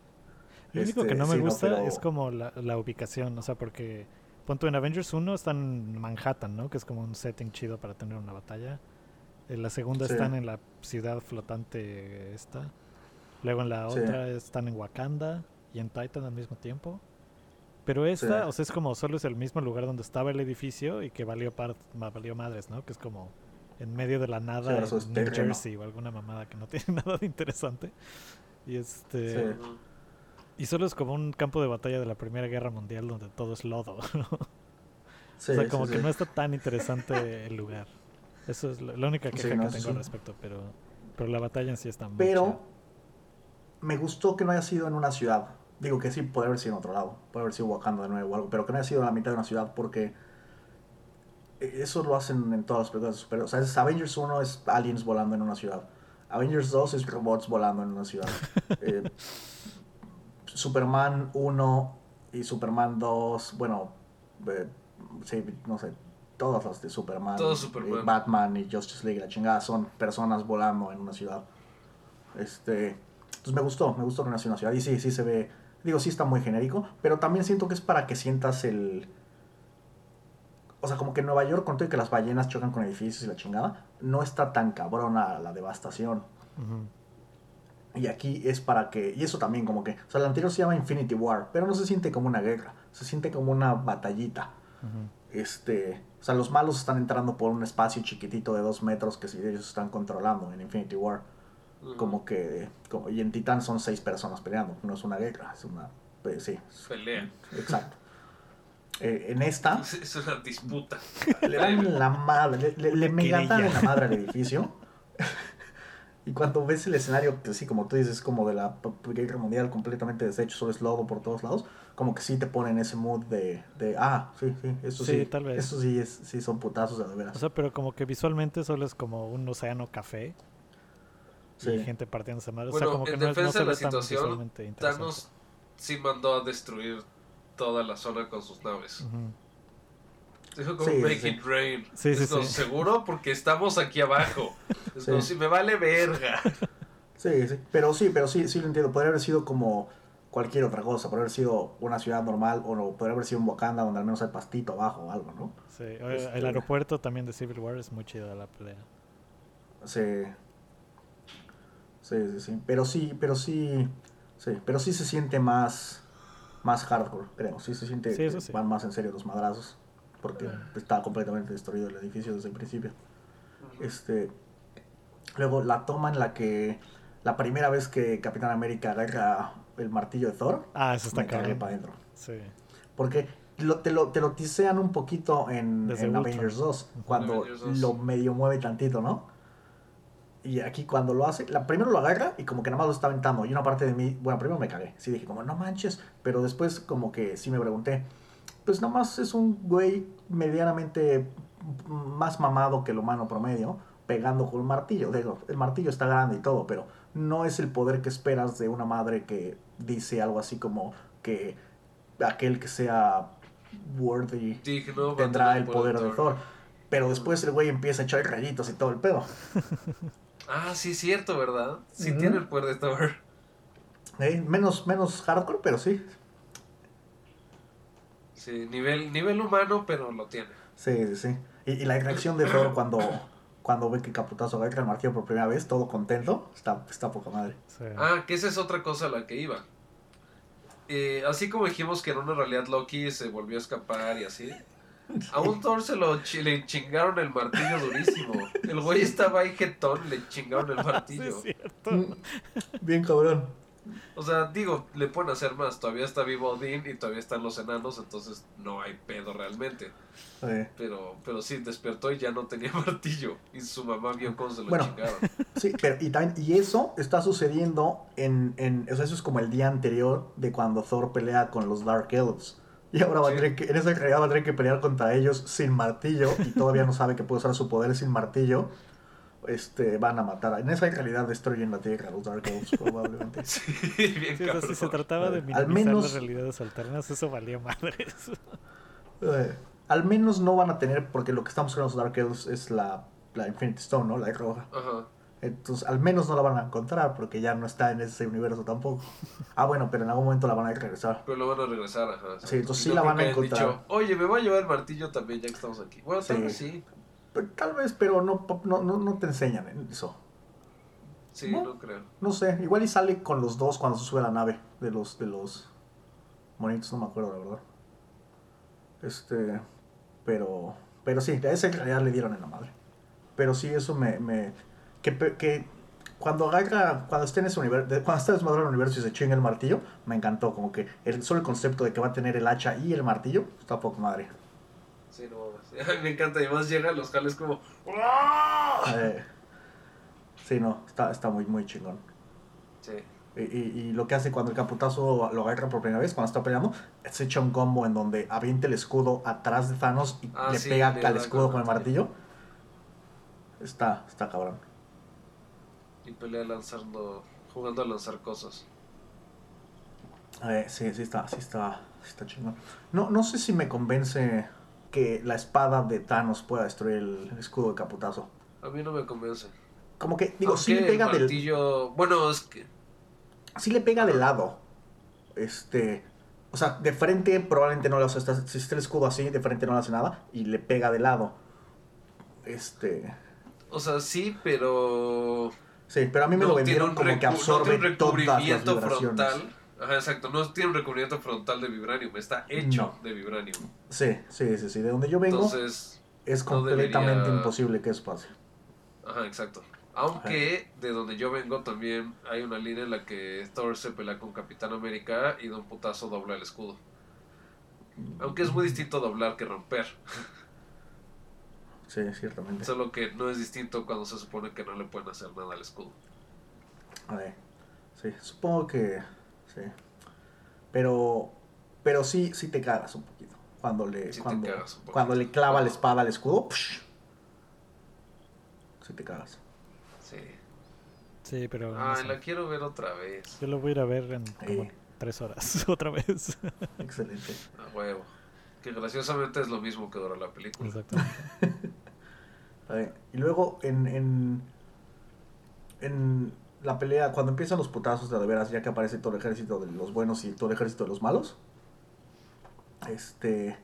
Lo único Este, que no me sí, no, gusta pero- es como la, la ubicación, o sea, porque punto en Avengers 1 están en Manhattan, ¿no? Que es como un setting chido para tener una batalla. En la segunda Sí. están en la ciudad flotante esta. Luego en la Sí. otra están en Wakanda y en Titan al mismo tiempo. Pero esta, o sea, es como solo es el mismo lugar donde estaba el edificio y que valió, par- valió madres, ¿no? Que es como en medio de la nada en New. Jersey o alguna mamada que no tiene nada de interesante. Y este... Y solo es como un campo de batalla de la Primera Guerra Mundial donde todo es lodo. ¿no? Sí, o sea, como sí. que no está tan interesante el lugar. Eso es la, única queja no, que tengo al respecto, pero, pero la batalla en sí está muy Pero me gustó que no haya sido en una ciudad. Digo que sí, puede haber sido en otro lado. Puede haber sido Wakanda de nuevo o algo. Pero que no haya sido en la mitad de una ciudad porque eso lo hacen en todas las películas de superhéroes. O sea, es Avengers 1 es aliens volando en una ciudad. Avengers 2 es robots volando en una ciudad. Eh, Superman 1 y Superman 2, bueno, eh, sí, no sé, todas las de Superman, Todo. Batman y Justice League, la chingada, son personas volando en una ciudad. Este, entonces me gustó, me gustó que nació en una ciudad. Y sí, sí se ve, digo, sí está muy genérico, pero también siento que es para que sientas el... O sea, como que en Nueva York, con todo y que las ballenas chocan con edificios y la chingada, no está tan cabrona la devastación. Ujú. Y aquí es para que, y eso también como que, o sea, el anterior se llama Infinity War, pero no se siente como una guerra, se siente como una batallita. Este, o sea, los malos están entrando por un espacio chiquitito de dos metros que si ellos están controlando en Infinity War. Ujú. Como que, como- y en Titán son seis personas peleando, no es una guerra, es una, pues, sí, Pelea. exacto. Eh, en esta, Es, una disputa. le dan la madre, le, le, le mega dan en la madre al edificio. y cuando ves el escenario, que sí, como tú dices, como de la guerra mundial completamente deshecho, solo es lodo por todos lados, como que sí te ponen ese mood de, de ah, sí, sí, eso sí, Sí, tal vez. eso sí, es, sí son putazos de veras. O sea, pero como que visualmente solo es como un océano café Sí. y gente partiéndose madre. O sea, Bueno, como que en no, no defensa se de la situación. Thanos sí mandó a destruir toda la zona con sus naves. Ujú. Dijo como Sí, make sí. it rain. Sí, Es sí, como, sí. seguro porque estamos aquí abajo. Es Sí. como si me vale verga. Sí, sí, pero sí, pero sí, sí lo entiendo. Podría haber sido como cualquier otra cosa. Podría haber sido una ciudad normal o no, podría haber sido un Wakanda donde al menos hay pastito abajo o algo, ¿no? Sí, Este- El aeropuerto también de Civil War es muy chida la pelea. Sí. Sí, sí, sí. Pero sí, pero sí. Sí, pero sí se siente más. Más hardcore, creo. Sí se siente Sí, que sí. van más en serio los madrazos. Porque está completamente destruido el edificio desde el principio. Este. Luego la toma en la que. La primera vez que Capitán América agarra el martillo de Thor. Ah, eso está me cagué para adentro. Sí. Porque lo- te, lo, te lo tisean un poquito en, en. Avengers 2, cuando Avengers 2. lo medio mueve tantito, ¿no? Y aquí cuando lo hace, la, primero lo agarra y como que nada más lo está aventando. Y una parte de mí, bueno, primero me cagué. Sí dije como, no manches. Pero después como que sí me pregunté, pues nada más es un güey medianamente más mamado que el humano promedio, pegando con un martillo. Digo, el martillo está grande y todo, pero no es el poder que esperas de una madre que dice algo así como que aquel que sea worthy tendrá el poder de Thor. Pero después el güey empieza a echar rayitos y todo el pedo. Ah, sí, cierto, ¿verdad? Sí tiene el poder de Thor. ¿Eh? Menos, menos hardcore, pero sí. Sí, nivel, nivel humano, pero lo tiene. Sí, sí, sí. Y, y la reacción de Thor cuando, cuando ve que Caputazo agarra el martillo por primera vez, todo contento, está, está poca madre. sí. Ah, que esa es otra cosa a la que iba. Eh, así como dijimos que en una realidad Loki se volvió a escapar y así. A un Thor se lo le chingaron el martillo durísimo. El güey estaba ahí jetón, le chingaron el Sí, martillo. es cierto. Mm, Bien cabrón. O sea, digo, le pueden hacer más. Todavía está vivo Odín y todavía están los enanos, entonces no hay pedo realmente. Sí. Pero, pero sí, despertó y ya no tenía martillo. Y su mamá vio cómo se lo Bueno. chingaron. Sí, pero y, también, y eso está sucediendo en, en. O sea, eso es como el día anterior de cuando Thor pelea con los Dark Elves. Y ahora va a tener que, en esa realidad va a tener que pelear contra ellos sin martillo. Y todavía no sabe que puede usar su poder sin martillo. Este, van a matar. En esa realidad destruyen la tierra los Dark Elves, probablemente. Sí, bien Sí, o sea, cabrón. si se trataba de Al minimizar menos- las realidades alternas, eso valía madres. Eh, al menos no van a tener, porque lo que estamos con los Dark Elves es la, la Infinity Stone, ¿no? La roja. Ajá. Entonces, al menos no la van a encontrar porque ya no está en ese universo tampoco. Ah, bueno, pero en algún momento la van a regresar. Pero lo van a regresar, ajá. Sí, entonces sí la van a encontrar. dicho, Oye, me voy a llevar el martillo también ya que estamos aquí. Bueno, Sí. sí. Pero, tal vez, pero no, no, no, no te enseñan en eso. Sí, No. no creo. No sé, igual y sale con los dos cuando se sube a la nave de los, de los monitos, no me acuerdo la verdad. Este, pero, pero sí, a esa en realidad le dieron en la madre. Pero sí, eso me, me que, que cuando agarra, cuando esté en ese universo, cuando esté desmadrado en el universo y se chinga el martillo, me encantó, como que el, solo el concepto de que va a tener el hacha y el martillo, está poco madre. Sí, no mames. Me encanta. Y además llegan los jales como. Eh, sí, no, está, está muy, muy chingón. Sí. Y, y- y lo que hace cuando el caputazo lo agarra por primera vez, cuando está peleando, se echa un combo en donde avienta el escudo atrás de Thanos y Ah, le sí, pega al escudo con el el martillo. Está, está cabrón. Y pelea lanzando. Jugando a lanzar cosas. Eh, sí, sí está, sí está, sí está chingón. No, no sé si me convence que la espada de Thanos pueda destruir el escudo de caputazo. A mí no me convence. Como que, digo, sí le Aunque pega el del, martillo. Bueno, es que. sí le pega de lado. Este, o sea, de frente probablemente no le hace, si está el escudo así, de frente no le hace nada y le pega de lado. Este, O sea, sí, pero. Sí, pero a mí me lo no vendieron como que absorbe todas las vibraciones. frontal. Ajá, exacto, no tiene un recubrimiento frontal de vibranium, está hecho No. de vibranium. Sí, sí, sí, sí. De donde yo vengo Entonces, es no completamente debería- imposible que eso pase. ajá, exacto. Aunque de donde yo vengo también hay una línea en la que Thor se pelea con Capitán América y de un putazo dobla el escudo. Aunque es muy distinto doblar que romper. Sí, ciertamente. Solo que no es distinto cuando se supone que no le pueden hacer nada al escudo. A ver, sí, supongo que sí. Pero pero sí sí te cagas un poquito cuando le Sí te cuando, cagas un poquito. cuando le clava la espada al escudo. psh, sí te cagas. Sí. Sí, pero. no Ay, sé. la quiero ver otra vez. Yo lo voy a ir a ver en como Eh. tres horas otra vez. Excelente. A huevo. Que graciosamente es lo mismo que dura la película. Ver, y luego en, en en la pelea cuando empiezan los putazos de de veras ya que aparece todo el ejército de los buenos y todo el ejército de los malos. Este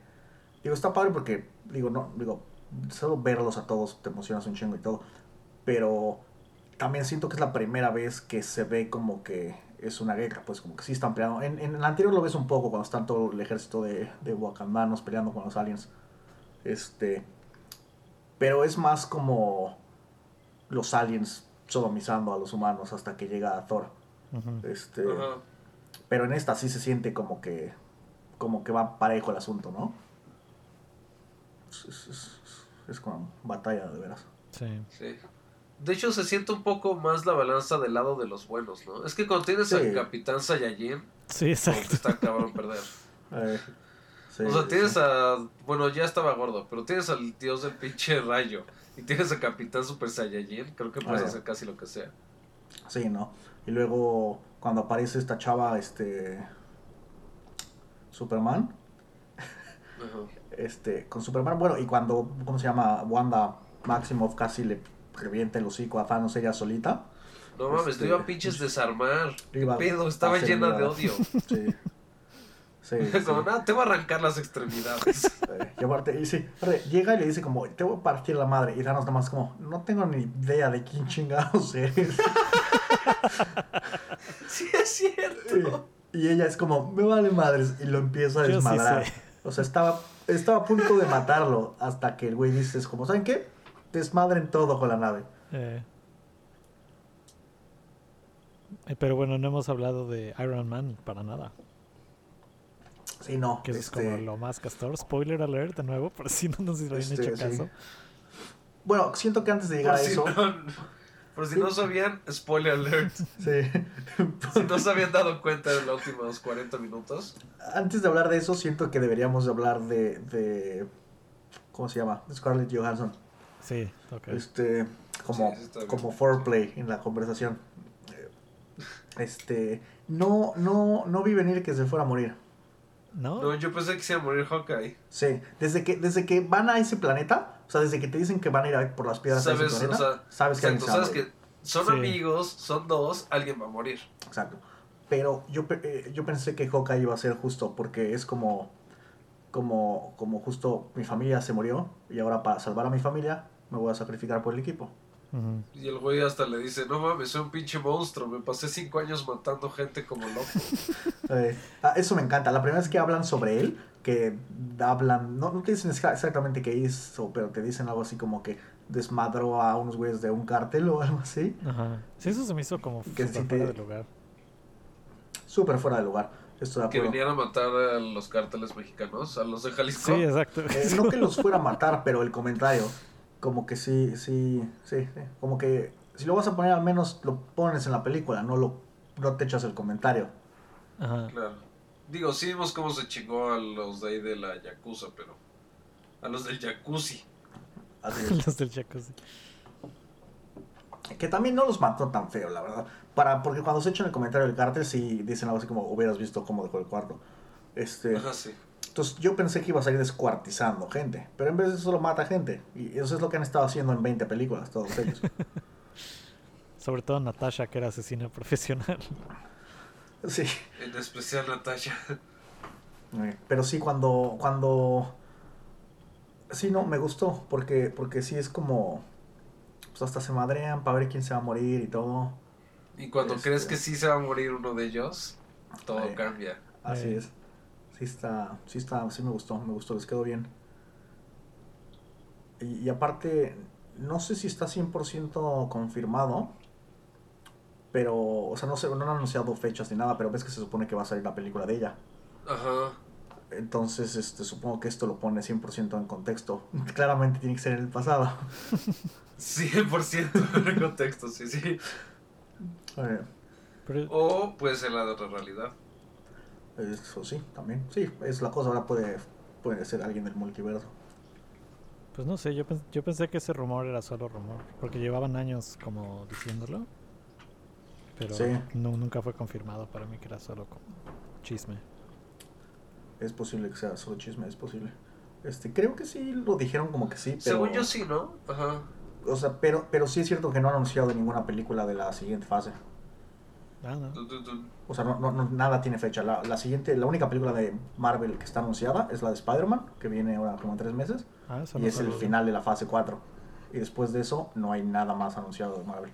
digo está padre porque digo no digo solo verlos a todos te emocionas un chingo y todo, pero también siento que es la primera vez que se ve como que es una guerra, pues como que sí están peleando. En, en el anterior lo ves un poco cuando están todo el ejército de, de wakandanos peleando con los aliens. Este. Pero es más como los aliens sodomizando a los humanos hasta que llega Thor. Ujú. Este. Pero en esta sí se siente como que. como que va parejo el asunto, ¿no? Es, es, es- es como batalla de veras. Sí. Sí. De hecho, se siente un poco más la balanza del lado de los buenos, ¿no? Es que cuando tienes Sí. al Capitán Saiyajin, Sí, exacto. está cabrón perder. Eh, sí, o sea, tienes sí. a. Bueno, ya estaba gordo, pero tienes al dios del pinche rayo. Y tienes al Capitán Super Saiyajin. Creo que puedes Ah, hacer casi lo que sea. Sí, ¿no? Y luego cuando aparece esta chava, este. Superman. Ajá. Este, con Superman, bueno, y cuando, ¿cómo se llama? Wanda Maximoff casi le revienta el hocico a Thanos ella solita. No mames, Este, lo iba a pinches desarmar. ¿Qué iba pedo? Estaba a llena de odio. Sí. Sí, sí. Como, nada, te voy a arrancar las extremidades. Eh, y aparte, y sí, aparte, llega y le dice como, te voy a partir la madre. Y Thanos nada más como, no tengo ni idea de quién chingados eres. sí, es cierto. y ella es como, me vale madres. Y lo empieza a sí desmadrar. O sea, estaba, estaba a punto de matarlo. Hasta que el güey dice, es como, ¿saben qué? Desmadren todo con la nave. Eh. Eh, Pero bueno, no hemos hablado de Iron Man para nada. Sí, no. Que este, es como lo más castor. Spoiler alert de nuevo, por si no nos habían Este, hecho sí. caso. Bueno, siento que antes de llegar Por a si, eso. no, por si no sabían, spoiler alert. Sí. Si no se habían dado cuenta en los últimos 40 minutos. Antes de hablar de eso, siento que deberíamos de hablar de, de ¿cómo se llama? Scarlett Johansson. Sí, ok. Este, como, Sí, como foreplay en la conversación. Este, no, no, no vi venir que se fuera a morir. ¿No? No, yo pensé que se iba a morir Hawkeye. Sí, desde que, desde que van a ese planeta, o sea, desde que te dicen que van a ir a- por las piedras a Sabes, ese o planeta, sea, sabes que Exacto, se sabes que son Sí. amigos, son dos, alguien va a morir. Exacto. Pero yo, eh, yo pensé que Hawkeye iba a ser justo, porque es como, como, como justo mi familia se murió, y ahora para salvar a mi familia me voy a sacrificar por el equipo. Y el güey hasta le dice, no mames, soy un pinche monstruo, me pasé cinco años matando gente como loco. Eh, ah, eso me encanta. La primera vez que hablan sobre él, que hablan, no, no te dicen exa- exactamente qué hizo, pero te dicen algo así como que desmadró a unos güeyes de un cártel o algo así. Ajá. Sí, eso se me hizo como Que te- fuera de lugar. Súper fuera de lugar. Que venían a matar a los cárteles mexicanos, a los de Jalisco. Sí, exacto. Eh, no que los fuera a matar, pero el comentario, como que sí, sí, sí, sí. Como que si lo vas a poner, al menos lo pones en la película, no lo no te echas el comentario. Ajá. Claro. Digo, sí vimos cómo se chingó a los de ahí de la Yakuza, pero... A los del Jacuzzi. Los del jacuzzi. Que también no los mató tan feo, la verdad. Para, porque cuando se echan el comentario del cártel, sí dicen algo así como hubieras visto cómo dejó el cuarto. Este, Ajá, sí. Entonces yo pensé que iba a salir descuartizando gente, pero en vez de eso solo mata gente. Y eso es lo que han estado haciendo en 20 películas, todos ellos. Sobre todo Natasha, que era asesina profesional. sí. En especial Natasha. Eh, Pero sí, cuando, cuando... Sí, no, me gustó, porque, porque sí es como... pues hasta se madrean para ver quién se va a morir y todo. Y cuando Este- crees que sí se va a morir uno de ellos, todo Eh. cambia. Así Eh. es. Sí está, sí está, sí me gustó, me gustó, les quedó bien. Y, y aparte, no sé si está 100% confirmado, pero, o sea, no sé, no han anunciado fechas ni nada, pero ves que se supone que va a salir la película de ella. Ajá. Entonces, este, supongo que esto lo pone 100% en contexto. Claramente tiene que ser en el pasado. 100% en contexto, sí, sí. Eh, Pero, O puede ser la de otra realidad. Eso sí, también. Sí, es la cosa, ahora puede, puede ser alguien del multiverso. pues no sé, yo, pens- yo pensé que ese rumor era solo rumor, porque llevaban años como diciéndolo. Pero Sí. nunca fue confirmado para mí que era solo como chisme. Es posible que sea solo chisme, es posible. Este, creo que sí lo dijeron como que sí, pero... Según yo sí, ¿no? Ajá. O sea, pero, pero sí es cierto que no han anunciado ninguna película de la siguiente fase. Tu. O sea, no, no, no- nada tiene fecha. La, la siguiente, la única película de Marvel que está anunciada es la de Spider-Man, que viene ahora como en tres meses. Ah, Y no es el final de la fase 4. Y después de eso, no hay nada más anunciado de Marvel.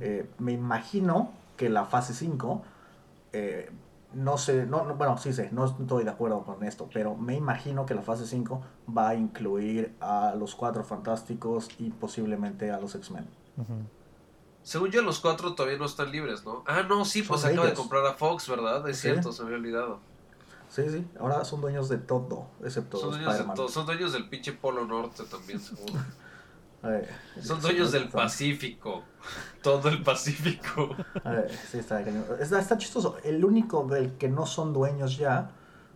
Eh, me imagino que la fase 5, eh, no sé, no, no- bueno, sí sé, no estoy de acuerdo con esto, pero me imagino que la fase 5 va a incluir a los Cuatro Fantásticos y posiblemente a los X-Men. Ujú. Según yo, los cuatro todavía no están libres, ¿no? Ah, no, sí, pues acaba de comprar a Fox, ¿verdad? Es Sí. cierto, se me había olvidado. Sí, sí, ahora son dueños de todo, excepto Son dueños, de Spider-Man. todo, son dueños del pinche Polo Norte también, seguro. Son dueños del Pacífico. Todo el Pacífico. eh, sí, está, cañón. está, está chistoso. El único del que no son dueños ya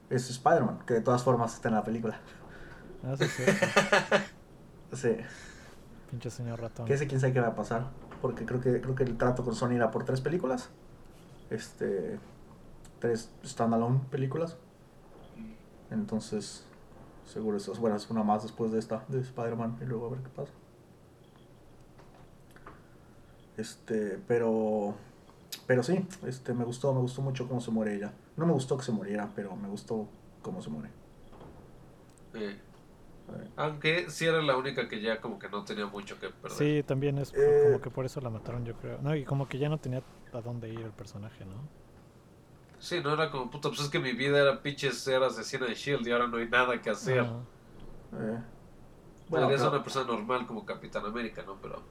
es Spider-Man, que de todas formas está en la película. Ah, sí, sí. Sí. Pinche señor ratón. Que ese quién sabe qué va a pasar. Porque creo que, creo que el trato con Sony era por tres películas. Este. Tres standalone películas. Entonces. Seguro eso. Bueno, es una más después de esta, de Spider-Man. Y luego a ver qué pasa. Este. Pero. Pero sí, este, me gustó, me gustó mucho cómo se muere ella. No me gustó que se muriera, pero me gustó cómo se muere. Eh, Eh, Aunque sí era la única que ya como que no tenía mucho que perder. Sí, también es Eh. como que por eso la mataron, yo creo. No, y como que ya no tenía a dónde ir el personaje, ¿no? Sí, no era como, puta, pues es que mi vida era pinches, era asesina de Shield y ahora no hay nada que hacer. Eh. Bueno, pero- una persona normal como Capitán América, ¿no? Pero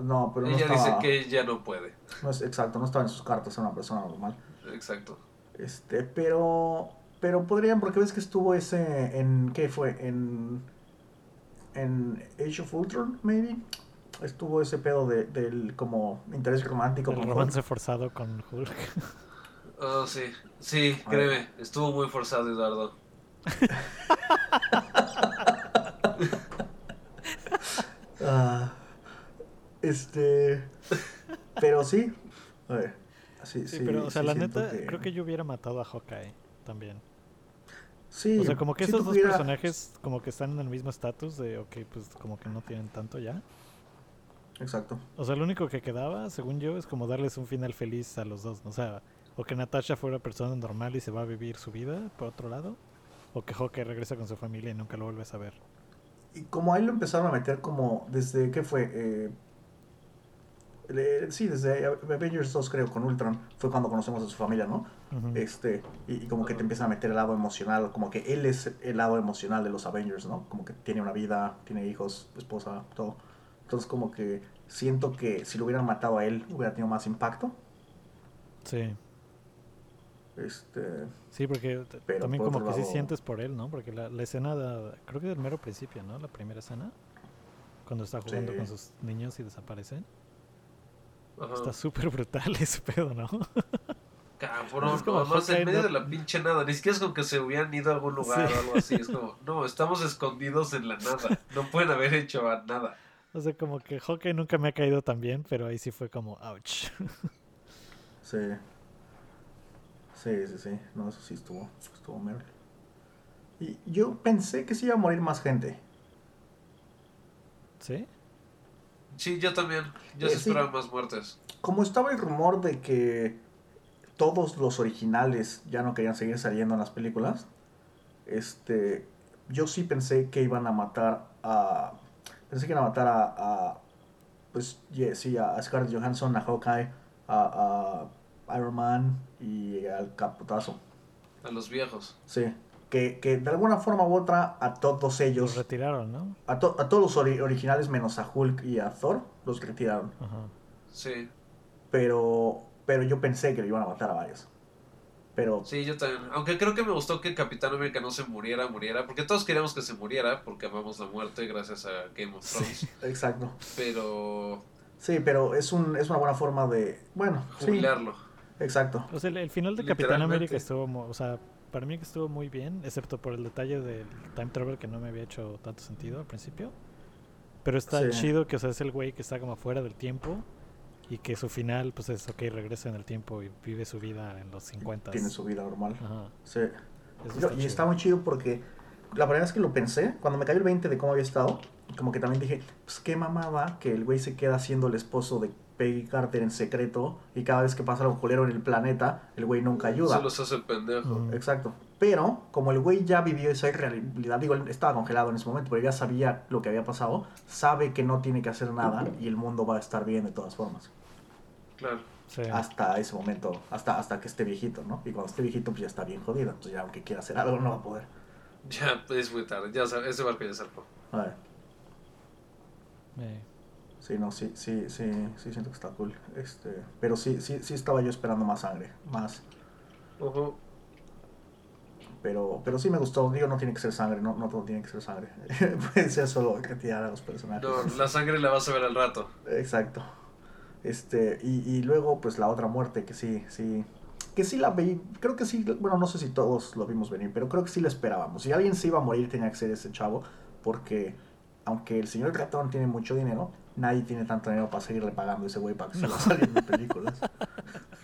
no, pero no ella dice que ella no puede. no es, exacto, no estaba en sus cartas, era una persona normal. Exacto. Este, pero. Pero podrían, porque ves que estuvo ese. en ¿Qué fue? En. En Age of Ultron, maybe. Estuvo ese pedo de, del como interés romántico El con romance forzado con Hulk. Oh, sí, sí, créeme, estuvo muy forzado, Eduardo. Ah, este. Pero sí. A ver. Sí, Sí, sí, pero, o sea, sí la neta, creo que yo hubiera matado a Hawkeye también. Sí, O sea, como que si estos dos tuviera- personajes como que están en el mismo estatus de, ok, pues como que no tienen tanto ya. Exacto. O sea, lo único que quedaba, según yo, es como darles un final feliz a los dos. ¿no? O sea, o que Natasha fuera persona normal y se va a vivir su vida por otro lado. O que Hawkeye regresa con su familia y nunca lo vuelves a ver. Y como a él lo empezaron a meter como desde, ¿qué fue? Eh, le- sí, desde Avengers 2 creo, con Ultron, fue cuando conocemos a su familia, ¿no? Este, y, y como que te empiezan a meter el lado emocional, como que él es el lado emocional de los Avengers, ¿no? Como que tiene una vida, tiene hijos, esposa, todo. Entonces como que siento que si lo hubieran matado a él hubiera tenido más impacto. Sí. Este, Sí, porque también como que otro sí lado- sientes por él, ¿no? Porque la, la escena, creo que del mero principio, ¿no? La primera escena. Cuando está jugando Sí. con sus niños y desaparecen. Ajá. Está súper brutal ese pedo, ¿no? Cabrón, Es como además en medio no- de la pinche nada, ni siquiera es como que se hubieran ido a algún lugar Sí. o algo así, es como, no, estamos escondidos en la nada, no pueden haber hecho nada. O sea, como que Hawkeye nunca me ha caído tan bien, pero ahí sí fue como, ouch. sí. Sí, sí, sí. No, eso sí estuvo, estuvo mero. Y yo pensé que sí iba a morir más gente. ¿Sí? Sí, yo también, yo Eh, sí sí. esperaba más muertes. Como estaba el rumor de que todos los originales ya no querían seguir saliendo en las películas, este, yo sí pensé que iban a matar a, pensé que iban a matar a, a, pues ye- sí, a Scarlett Johansson, a Hawkeye, a, a Iron Man y al Capotazo. A los viejos. Sí. Que, que de alguna forma u otra a todos Los ellos, retiraron, ¿no? a, to- a todos los ori- originales menos a Hulk y a Thor, los retiraron. Ajá. Sí. Pero, pero yo pensé que le iban a matar a varios. Pero Sí, yo también. Aunque creo que me gustó que Capitán América no se muriera, muriera. Porque todos queríamos que se muriera, porque amamos la muerte gracias a Game of Thrones. exacto. Pero Sí, pero es, un, es una buena forma de... Bueno, sí, jubilarlo. exacto. O sea, el, el final de Capitán. América estuvo, o sea, para mí que estuvo muy bien, excepto por el detalle del time travel que no me había hecho tanto sentido al principio. Pero está Sí. chido que, o sea, es el güey que está como fuera del tiempo y que su final, pues es, ok, regresa en el tiempo y vive su vida en los 50. Tiene su vida normal. Ajá. Sí. eso Yo- está y está muy chido porque la primera vez que lo pensé, cuando me cayó el 20 de cómo había estado, como que también dije, pues qué mamada que el güey se queda siendo el esposo de Peggy Carter en secreto y cada vez que pasa algo culero en el planeta, el güey nunca ayuda. Se hace el pendejo. Ujú. Exacto. Pero como el güey ya vivió esa realidad, digo, él estaba congelado en ese momento, pero ya sabía lo que había pasado, sabe que no tiene que hacer nada y el mundo va a estar bien de todas formas. Claro. Sí. Hasta ese momento, hasta, hasta que esté viejito, ¿no? Y cuando esté viejito, pues ya está bien jodido. Entonces ya aunque quiera hacer algo, no va a poder. Ya es muy tarde. Ya ese barco ya salpó. A ver. Eh, Sí, no, sí, sí, sí, sí siento que está cool. Este, pero sí, sí, sí estaba yo esperando más sangre, más. Pero, pero sí me gustó. Digo, no tiene que ser sangre, no, no todo tiene que ser sangre. Puede ser solo retirar a los personajes. No, la sangre la vas a ver al rato. Exacto. Este, y, y luego, pues la otra muerte que sí, sí. Que sí la vi, creo que sí, bueno, no sé si todos lo vimos venir, pero creo que sí la esperábamos. Si alguien se iba a morir, tenía que ser ese chavo, porque aunque el señor ratón tiene mucho dinero, nadie tiene tanto dinero para seguirle pagando a ese güey para que se lo salgan en películas.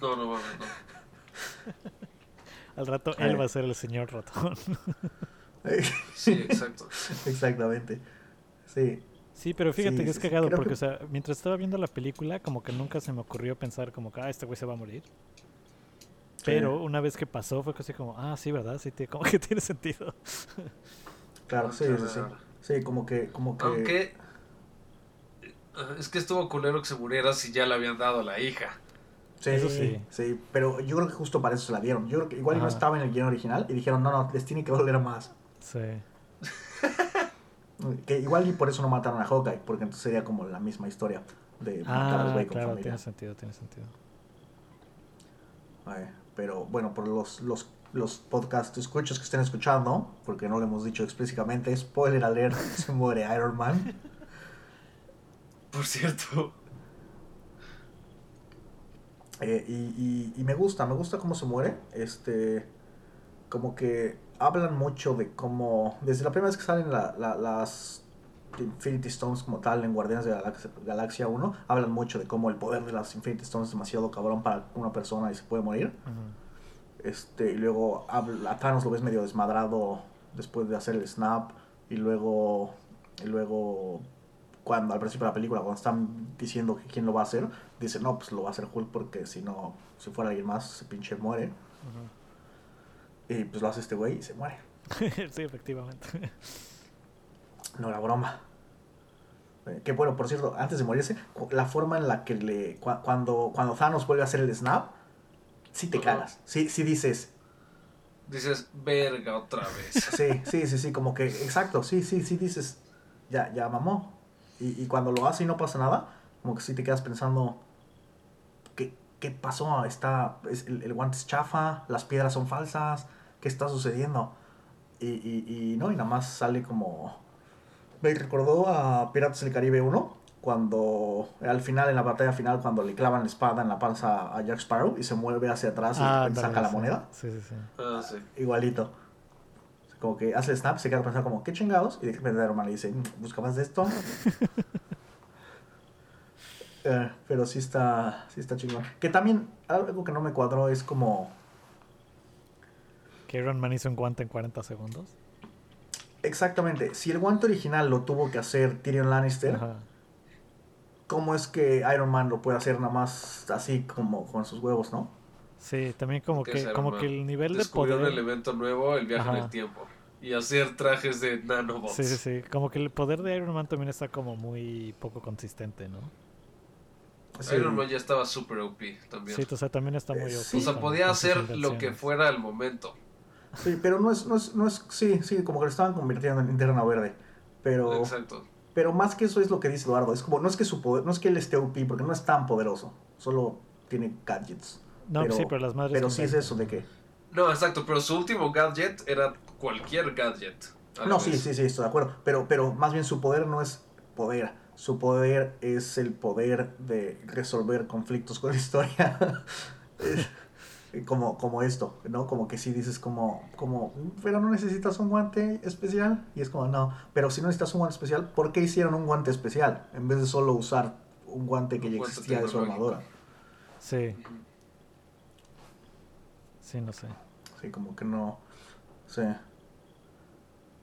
No, no mames, no. al rato él va a ser el señor ratón. Sí, exacto. Exactamente. Sí. Sí, pero fíjate Sí, que es cagado porque, que- o sea, mientras estaba viendo la película, como que nunca se me ocurrió pensar como que, ah, este güey se va a morir. Pero una vez que pasó fue casi como, ah, sí, ¿verdad? Sí, tiene- como que tiene sentido. Claro, sí, sí, sí. Sí, como que, como que. Aunque. Es que estuvo culero que se muriera si ya le habían dado a la hija. Sí, Eso sí. sí. pero yo creo que justo para eso se la dieron. Yo creo que igual no estaba en el guion original y dijeron, no, no, les tiene que doler más. Sí. Que igual y por eso no mataron a Hawkeye, porque entonces sería como la misma historia de matar al Ah, güey con claro, familia. tiene sentido, tiene sentido. Ay, pero bueno, por los, los, los podcast escuchos que estén escuchando, porque no lo hemos dicho explícitamente, spoiler alert, se muere Iron Man. Por cierto. Eh, y, y- y me gusta, me gusta cómo se muere. Este, como que hablan mucho de cómo, desde la primera vez que salen la- la- las Infinity Stones como tal en Guardianes de la Galaxia, Galaxia 1, hablan mucho de cómo el poder de las Infinity Stones es demasiado cabrón para una persona y se puede morir. Este, y luego habla- a Thanos lo ves medio desmadrado después de hacer el snap. Y luego, y luego cuando al principio de la película, cuando están diciendo que quién lo va a hacer, dice, no, pues lo va a hacer Hulk porque si no, si fuera alguien más, se pinche muere. Y pues lo hace este güey y se muere. sí, efectivamente. No era broma. Eh, que bueno, por cierto, antes de morirse, la forma en la que le. cua- cuando, cuando Thanos vuelve a hacer el snap, sí te Ajá. cagas. Sí, sí dices. Dices, verga otra vez. Sí, sí, sí, sí, como que. Exacto, sí, sí, sí dices. Ya, ya mamó. Y, y cuando lo hace y no pasa nada, como que sí te quedas pensando. ¿Qué, qué pasó? Está, es- el, el guante es chafa, las piedras son falsas, ¿qué está sucediendo? Y, y, y no, y nada más sale como. Me recordó a Piratas del Caribe 1, cuando al final, en la batalla final, cuando le clavan la espada en la panza a Jack Sparrow y se mueve hacia atrás y ándale, saca la sí. moneda. Sí, sí, sí. Ah, sí. Igualito. Como que hace el snap, se queda pensando como, ¿qué chingados? Y de repente Iron Man le dice, "Mm, ¿buscabas de esto? Eh, pero sí está, sí está chingón. Que también algo que no me cuadró es como... Que Iron Man hizo un guante en 40 segundos. Exactamente, si el guante original lo tuvo que hacer Tyrion Lannister, Ajá. ¿cómo es que Iron Man lo puede hacer nada más así como con sus huevos, no? Sí, también como ¿Qué que, como que el nivel de Descubrió poder. un elemento nuevo, el viaje en el tiempo. Y hacer trajes de nanobots. Sí, sí, sí. Como que el poder de Iron Man también está como muy poco consistente, ¿no? Sí. Iron Man ya estaba super OP también. Sí, o sea, también está muy Eh, OP sí. o sea, podía hacer lo que fuera al momento. Sí, pero no es, no es, no es, sí, sí, como que lo estaban convirtiendo en linterna verde. Pero, Exacto. pero más que eso es lo que dice Eduardo. Es como, no es que su poder, no es que él esté OP, porque no es tan poderoso. Solo tiene gadgets. No, pero- sí, pero las madres. Pero sí es eso de que. No, exacto, pero su último gadget era cualquier gadget. No, sí, vez. sí, sí, estoy de acuerdo. Pero, pero más bien su poder no es poder. Su poder es el poder de resolver conflictos con la historia. Es como, como esto, ¿no? Como que sí dices como, como, pero no necesitas un guante especial. Y es como, no, pero si no necesitas un guante especial, ¿por qué hicieron un guante especial? En vez de solo usar un guante que Un ya guante existía de su armadura. Sí, sí, no sé. Sí, como que no. Sí.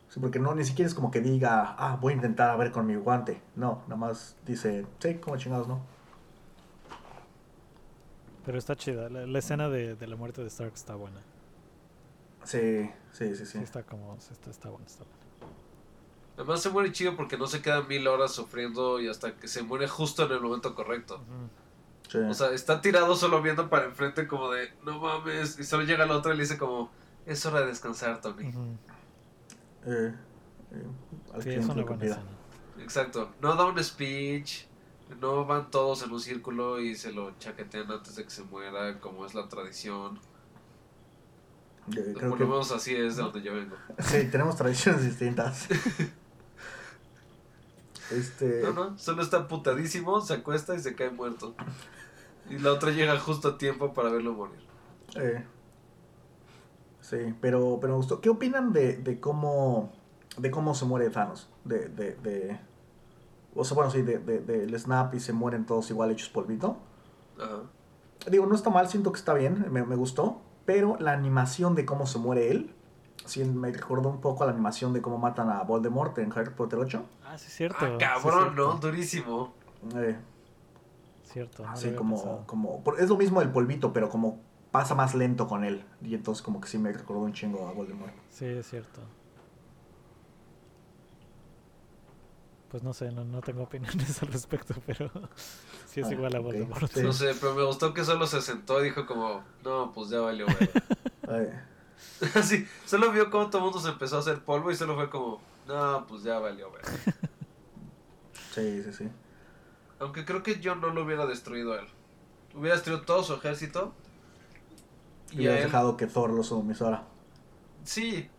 Sí, porque no, ni siquiera es como que diga, ah, voy a intentar a ver con mi guante. No, nada más dice, sí, como chingados, ¿no? Pero está chida. La, la escena de, de la muerte de Stark está buena. Sí, sí, sí, Sí, sí. está como. sí, Está, está buena, está buena. Además se muere chido porque no se queda mil horas sufriendo y hasta que se muere justo en el momento correcto. Sí. O sea, está tirado solo viendo para enfrente como de, no mames, y solo llega el otro y le dice como, es hora de descansar, Tony. Ujú. Eh, eh, al Sí, es una buena escena. Exacto, no da un speech, no van todos en un círculo y se lo chaquetean antes de que se muera, como es la tradición. Eh, creo Por que lo menos así es de donde yo vengo. sí, tenemos tradiciones distintas. este, No, no, solo está putadísimo, se acuesta y se cae muerto. Y la otra llega justo a tiempo para verlo morir. eh, sí, pero, pero me gustó. ¿Qué opinan de, de cómo de cómo se muere Thanos? De, de, de o sea, bueno, sí, de, de, del snap y se mueren todos igual hechos polvito. Ajá. Digo, no está mal, siento que está bien, me, me gustó. Pero la animación de cómo se muere él, sí me recordó un poco a la animación de cómo matan a Voldemort en Harry Potter 8. Ah, sí, es cierto. Ah, sí, cabrón, cierto. ¿no? Durísimo. Eh, Cierto. no había como, pensado. como, es lo mismo del polvito, pero como pasa más lento con él. Y entonces como que sí me recordó un chingo a Voldemort. Sí, es cierto. Pues no sé, no, no tengo opiniones al respecto, pero sí es Ah, igual a. Voldemort. Sí. No sé, pero me gustó que solo se sentó y dijo como, no, pues ya valió, güey. Así, solo vio cómo todo el mundo se empezó a hacer polvo y solo fue como, no, pues ya valió, güey. sí, sí, sí. Aunque creo que yo no lo hubiera destruido a él. Hubiera destruido todo su ejército. Y hubieras él, dejado que Thor lo sumisora. sí,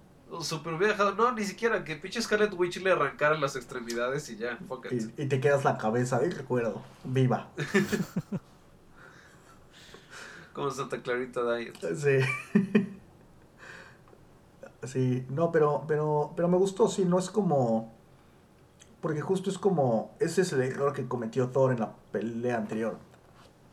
super hubiera dejado, no, ni siquiera que pinche Scarlet Witch le arrancara las extremidades y ya, fuck it. Y, y te quedas la cabeza de recuerdo, viva. Como Santa Clarita Diet. Sí. Sí, no, pero, pero, pero me gustó, sí, no es como... Porque justo es como... Ese es el error que cometió Thor en la pelea anterior.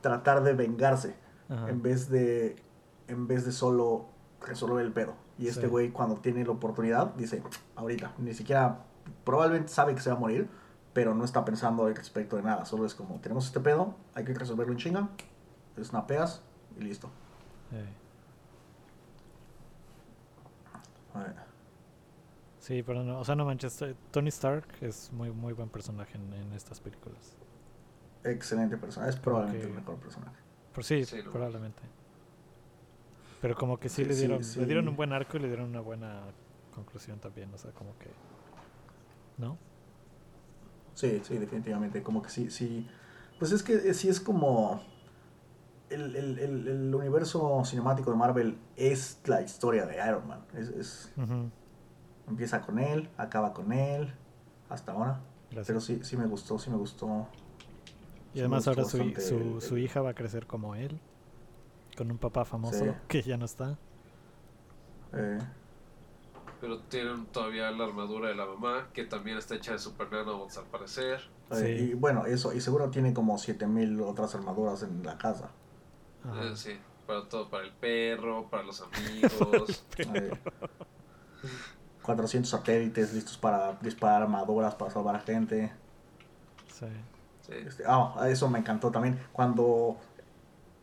Tratar de vengarse Ajá. en vez de... En vez de solo resolver el pedo. Y este Sí. güey cuando tiene la oportunidad dice, ahorita, ni siquiera... Probablemente sabe que se va a morir, pero no está pensando al respecto de nada. Solo es como, tenemos este pedo, hay que resolverlo en chinga, snapeas y listo. Sí, pero no, o sea, no manches, Tony Stark es muy muy buen personaje en, en estas películas. Excelente personaje. Es probablemente el mejor personaje. Por sí, Sí, probablemente. Pero como que sí, Sí, le dieron sí. le dieron un buen arco y le dieron una buena conclusión también, o sea, como que ¿no? Sí, sí, definitivamente. Como que sí, sí. Pues es que eh, sí es como. El, el, el, el universo cinemático de Marvel es la historia de Iron Man. Es, es- empieza con él, acaba con él, hasta ahora. gracias. Pero sí, sí me gustó, sí me gustó. y además ahora su, su, su hija va a crecer como él, con un papá famoso Sí. que ya no está. eh, Pero tienen todavía la armadura de la mamá, que también está hecha de super nanobots al parecer. eh, Sí. Y bueno, eso. Y seguro tiene como 7000 otras armaduras en la casa. Ajá. Eh, sí, para todo, para el perro, para los amigos. Eh, 400 satélites listos para disparar armaduras, para salvar a gente. Sí. Sí. Este, ah, eso me encantó también. Cuando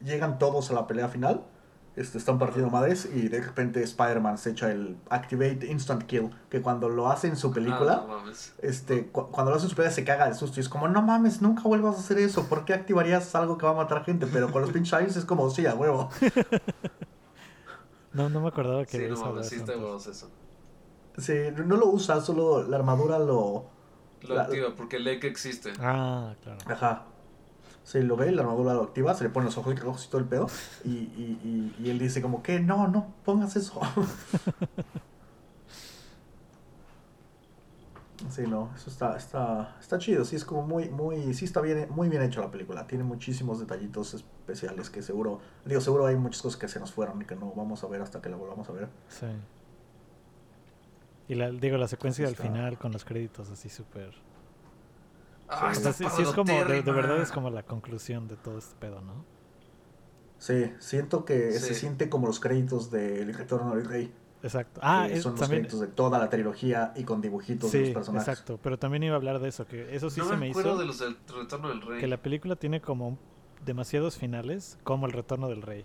llegan todos a la pelea final, este, están partiendo madres y de repente Spider-Man se echa el Activate Instant Kill, que cuando lo hace en su película, Ah, no mames. este, cu- cuando lo hace en su película se caga de susto y es como, no mames, nunca vuelvas a hacer eso, ¿por qué activarías algo que va a matar gente? Pero con los pinches aliens es como, sí, a huevo. No, no me acordaba que Sí, no mames, eso sí eso. Sí, no lo usa, solo la armadura lo... Lo La- activa porque lee que existe. Ah, claro. Ajá. Sí, lo ve, la armadura lo activa, se le pone los ojos rojos y todo el pedo. Y, y, y, y él dice como que no, no, pongas eso. sí, no, eso está, está, está chido, sí, es como muy, muy, sí está bien, muy bien hecho la película. Tiene muchísimos detallitos especiales que seguro, digo, seguro hay muchas cosas que se nos fueron y que no vamos a ver hasta que la volvamos a ver. Sí. Y la, digo, la secuencia del final con los créditos así súper... Ah, sí, sí es como, de, de verdad es como la conclusión de todo este pedo, ¿no? Sí, siento que Sí. se siente como los créditos de El Retorno del Rey. Exacto. Ah, que es- son los también... créditos de toda la trilogía y con dibujitos de los Sí, personajes. exacto. Pero también iba a hablar de eso, que eso sí no se me, acuerdo hizo... de los del Retorno del Rey. Que la película tiene como demasiados finales, como el retorno del rey.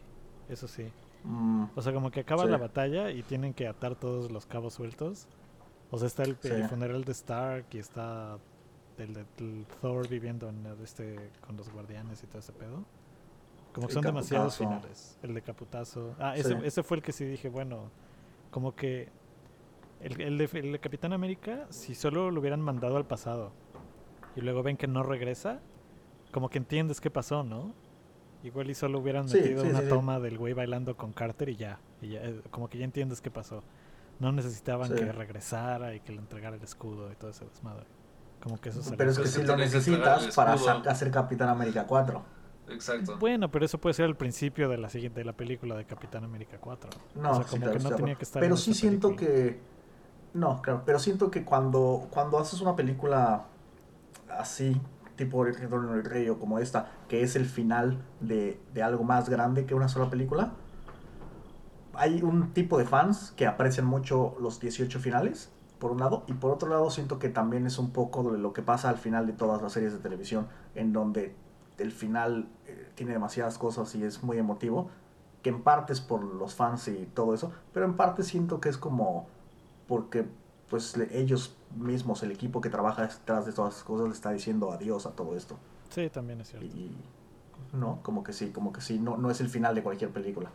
Eso sí. Mm, O sea, como que acaba Sí. la batalla y tienen que atar todos los cabos sueltos. O sea, está el, el Sí. funeral de Stark y está el de el Thor viviendo en este con los guardianes y todo ese pedo. Como que El son demasiados finales. El de Caputazo. Ah, ese, Sí. ese fue el que sí dije, bueno, como que el, el de, el de Capitán América, si solo lo hubieran mandado al pasado y luego ven que no regresa, como que entiendes qué pasó, ¿no? Igual y solo hubieran Sí, metido sí, una sí, toma del güey bailando con Carter y ya, y ya, eh, como que ya entiendes qué pasó. No necesitaban que regresara y que le entregara el escudo y todo ese desmadre. Como que eso Pero es que Pues si que lo que necesitas para hacer Capitán América 4. Exacto. Bueno, pero eso puede ser el principio de la siguiente de la película de Capitán América 4. No, o sea, sí, como claro, que no tenía que estar Pero en sí siento película. que. No, claro, pero siento que cuando, cuando haces una película así, tipo El Retorno del Rey o como esta, que es el final de, de algo más grande que una sola película, hay un tipo de fans que aprecian mucho los 18 finales, por un lado, y por otro lado siento que también es un poco de lo que pasa al final de todas las series de televisión, en donde el final eh, tiene demasiadas cosas y es muy emotivo, que en parte es por los fans y todo eso, pero en parte siento que es como porque pues ellos mismos, el equipo que trabaja detrás de todas las cosas, le está diciendo adiós a todo esto. Sí, también es cierto. Y no, como que sí, como que sí, no, no es el final de cualquier película.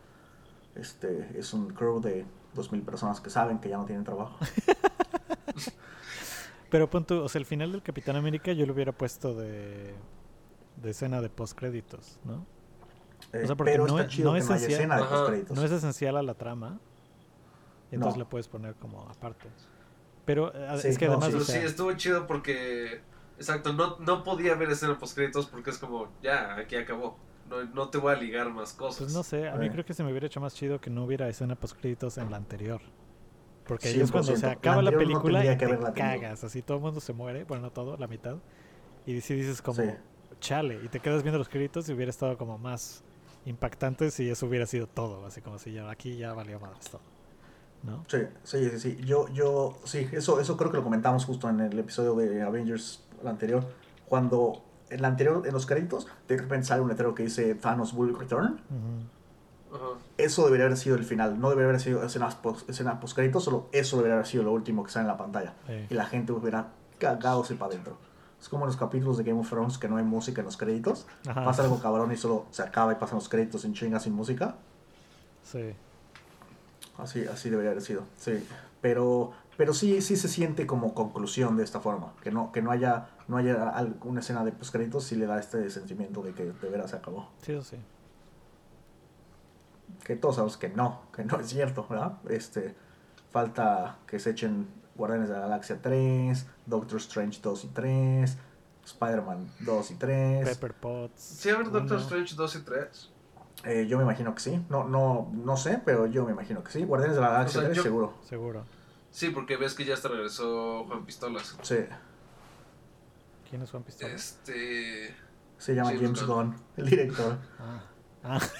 Este, es un crew de 2000 personas que saben que ya no tienen trabajo. Pero pon tú, o sea, el final del Capitán América yo lo hubiera puesto de, de escena de postcréditos, ¿no? Eh, O sea, porque pero no está es- chido no que es no haya esencial. de postcréditos. No es esencial a la trama. Y entonces No. la puedes poner como aparte. Pero eh, Sí, es que no, además, sí, o Pero sea, sí, estuvo chido porque. Exacto, no, no podía haber escena post créditos porque es como, ya, aquí acabó. No, no te voy a ligar más cosas. pues no sé, a mí Eh. creo que se me hubiera hecho más chido que no hubiera escena postcréditos en la anterior. Porque ahí 100%. es cuando se La acaba la no película tendría y te cagas, así todo el mundo se muere, bueno, no todo, la mitad. Y si dices como, Sí. chale, y te quedas viendo los créditos y hubiera estado como más impactante si eso hubiera sido todo, así como si ya aquí ya valió madres todo. ¿No? Sí, sí, sí, sí. Yo, yo, sí, eso, eso creo que lo comentamos justo en el episodio de Avengers el anterior. Cuando en la anterior, en los créditos, de repente sale un letrero que dice Thanos will return. Ujú. Ajá. Eso debería haber sido el final. No debería haber sido escenas post, escena post créditos, solo eso debería haber sido lo último que sale en la pantalla. Sí. Y la gente hubiera cagadose para adentro. Es como en los capítulos de Game of Thrones que no hay música en los créditos. Ajá. Pasa algo cabrón y solo se acaba y pasan los créditos en chinga sin música. Sí. Así, así debería haber sido, sí. Pero, pero sí, sí se siente como conclusión de esta forma. Que no, que no haya, no haya alguna escena de postcréditos, sí le da este sentimiento de que de veras se acabó. Sí, eso sí. Que todos sabemos que no, que no es cierto, ¿verdad? Este, falta que se echen Guardianes de la Galaxia 3, Doctor Strange 2 y 3, Spider-Man 2 y 3. Pepper Potts. Sí, a ver, Doctor. Strange 2 y 3. Eh, yo me imagino que sí. No, no, no sé, pero yo me imagino que sí. Guardianes de la Galaxia O sea, 3, yo- seguro. Seguro. Sí, porque ves que ya hasta regresó Juan Pistolas. Sí. ¿Quién es Juan Pistola? Este. Se llama James James Gunn. Gunn, el director. Ah. Ah.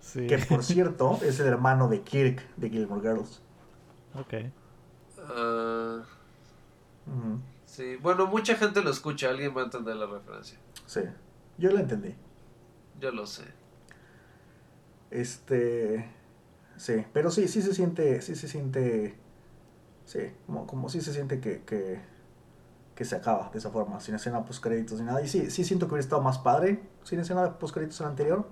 sí. Que por cierto es el hermano de Kirk de Gilmore Girls. Ok. ah. Sí, bueno, mucha gente lo escucha, alguien va a entender la referencia. Sí, yo la entendí. Yo lo sé. Este. Sí, pero sí, sí se siente. Sí se siente. Sí, como, como sí se siente que, que, que se acaba de esa forma, sin escena post créditos ni nada. Y sí, sí siento que hubiera estado más padre sin escena post créditos en la anterior.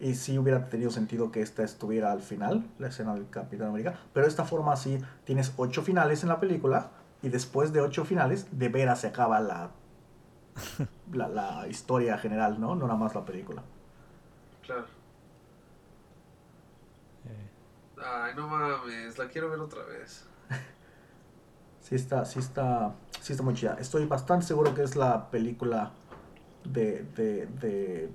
Y sí hubiera tenido sentido que esta estuviera al final, la escena del Capitán América. Pero de esta forma sí tienes ocho finales en la película. Y después de ocho finales, de veras se acaba la, la, la historia general, ¿no? No nada más la película. Claro. Eh, Ay, no mames, la quiero ver otra vez. Sí está, sí está, sí está muy chida. Estoy bastante seguro que es la película de, de, de...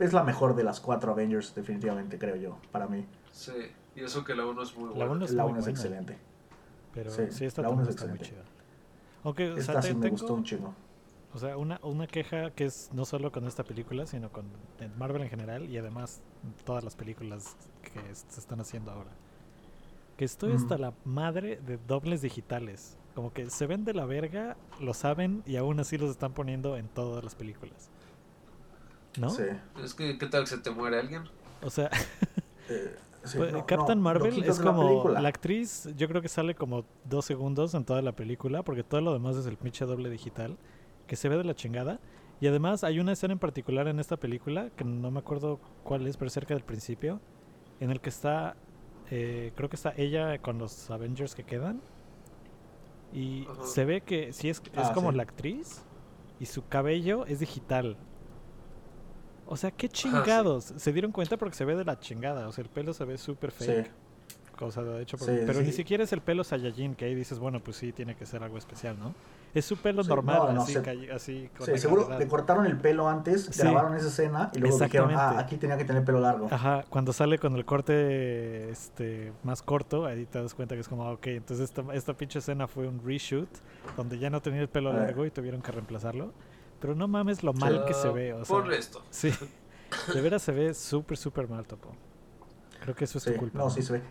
Es la mejor de las cuatro Avengers, definitivamente, creo yo, para mí. Sí, y eso que la 1 es muy La buena. uno es la muy 1 es excelente. pero Sí, sí, esta la uno es está muy excelente. chida. Aunque, o sea, Esta te- sí me tengo, gustó un chingo. o sea, una, una queja que es no solo con esta película, sino con Marvel en general y además todas las películas que es- se están haciendo ahora. Que estoy hasta la madre de dobles digitales. Como que se ven de la verga, lo saben y aún así los están poniendo en todas las películas. ¿No? Sí. Es que, ¿qué tal que se te muere alguien? O sea, Eh, sí, Pues, no, Captain no, Marvel es la como película. la actriz, yo creo que sale como dos segundos en toda la película, porque todo lo demás es el pinche doble digital, que se ve de la chingada. Y además hay una escena en particular en esta película, que no me acuerdo cuál es, pero cerca del principio, en el que está, eh, creo que está ella con los Avengers que quedan. Y Ajá. se ve que sí es, es Ah, como sí. la actriz y su cabello es digital. O sea, qué sí. chingados. Se dieron cuenta porque se ve de la chingada. O sea, el pelo se ve súper fake. Sí. Cosa de hecho, por- Sí, pero sí. ni siquiera es el pelo Saiyajin, que ahí dices, bueno, pues sí, tiene que ser algo especial, ¿no? Es su pelo Sí, normal, no, no, así, así con Sí, la seguro le cortaron el pelo antes, Sí. grabaron esa escena y luego dijeron, ah, aquí tenía que tener pelo largo. Ajá, cuando sale con el corte este más corto, ahí te das cuenta que es como, ah, ok, entonces esta, esta pinche escena fue un reshoot, donde ya no tenía el pelo Eh. largo y tuvieron que reemplazarlo. Pero no mames lo mal que se ve, o sea, Ponle esto. sí, de veras se ve súper, súper mal, Topo. Creo que eso es Sí, tu culpa. no, sí se ve.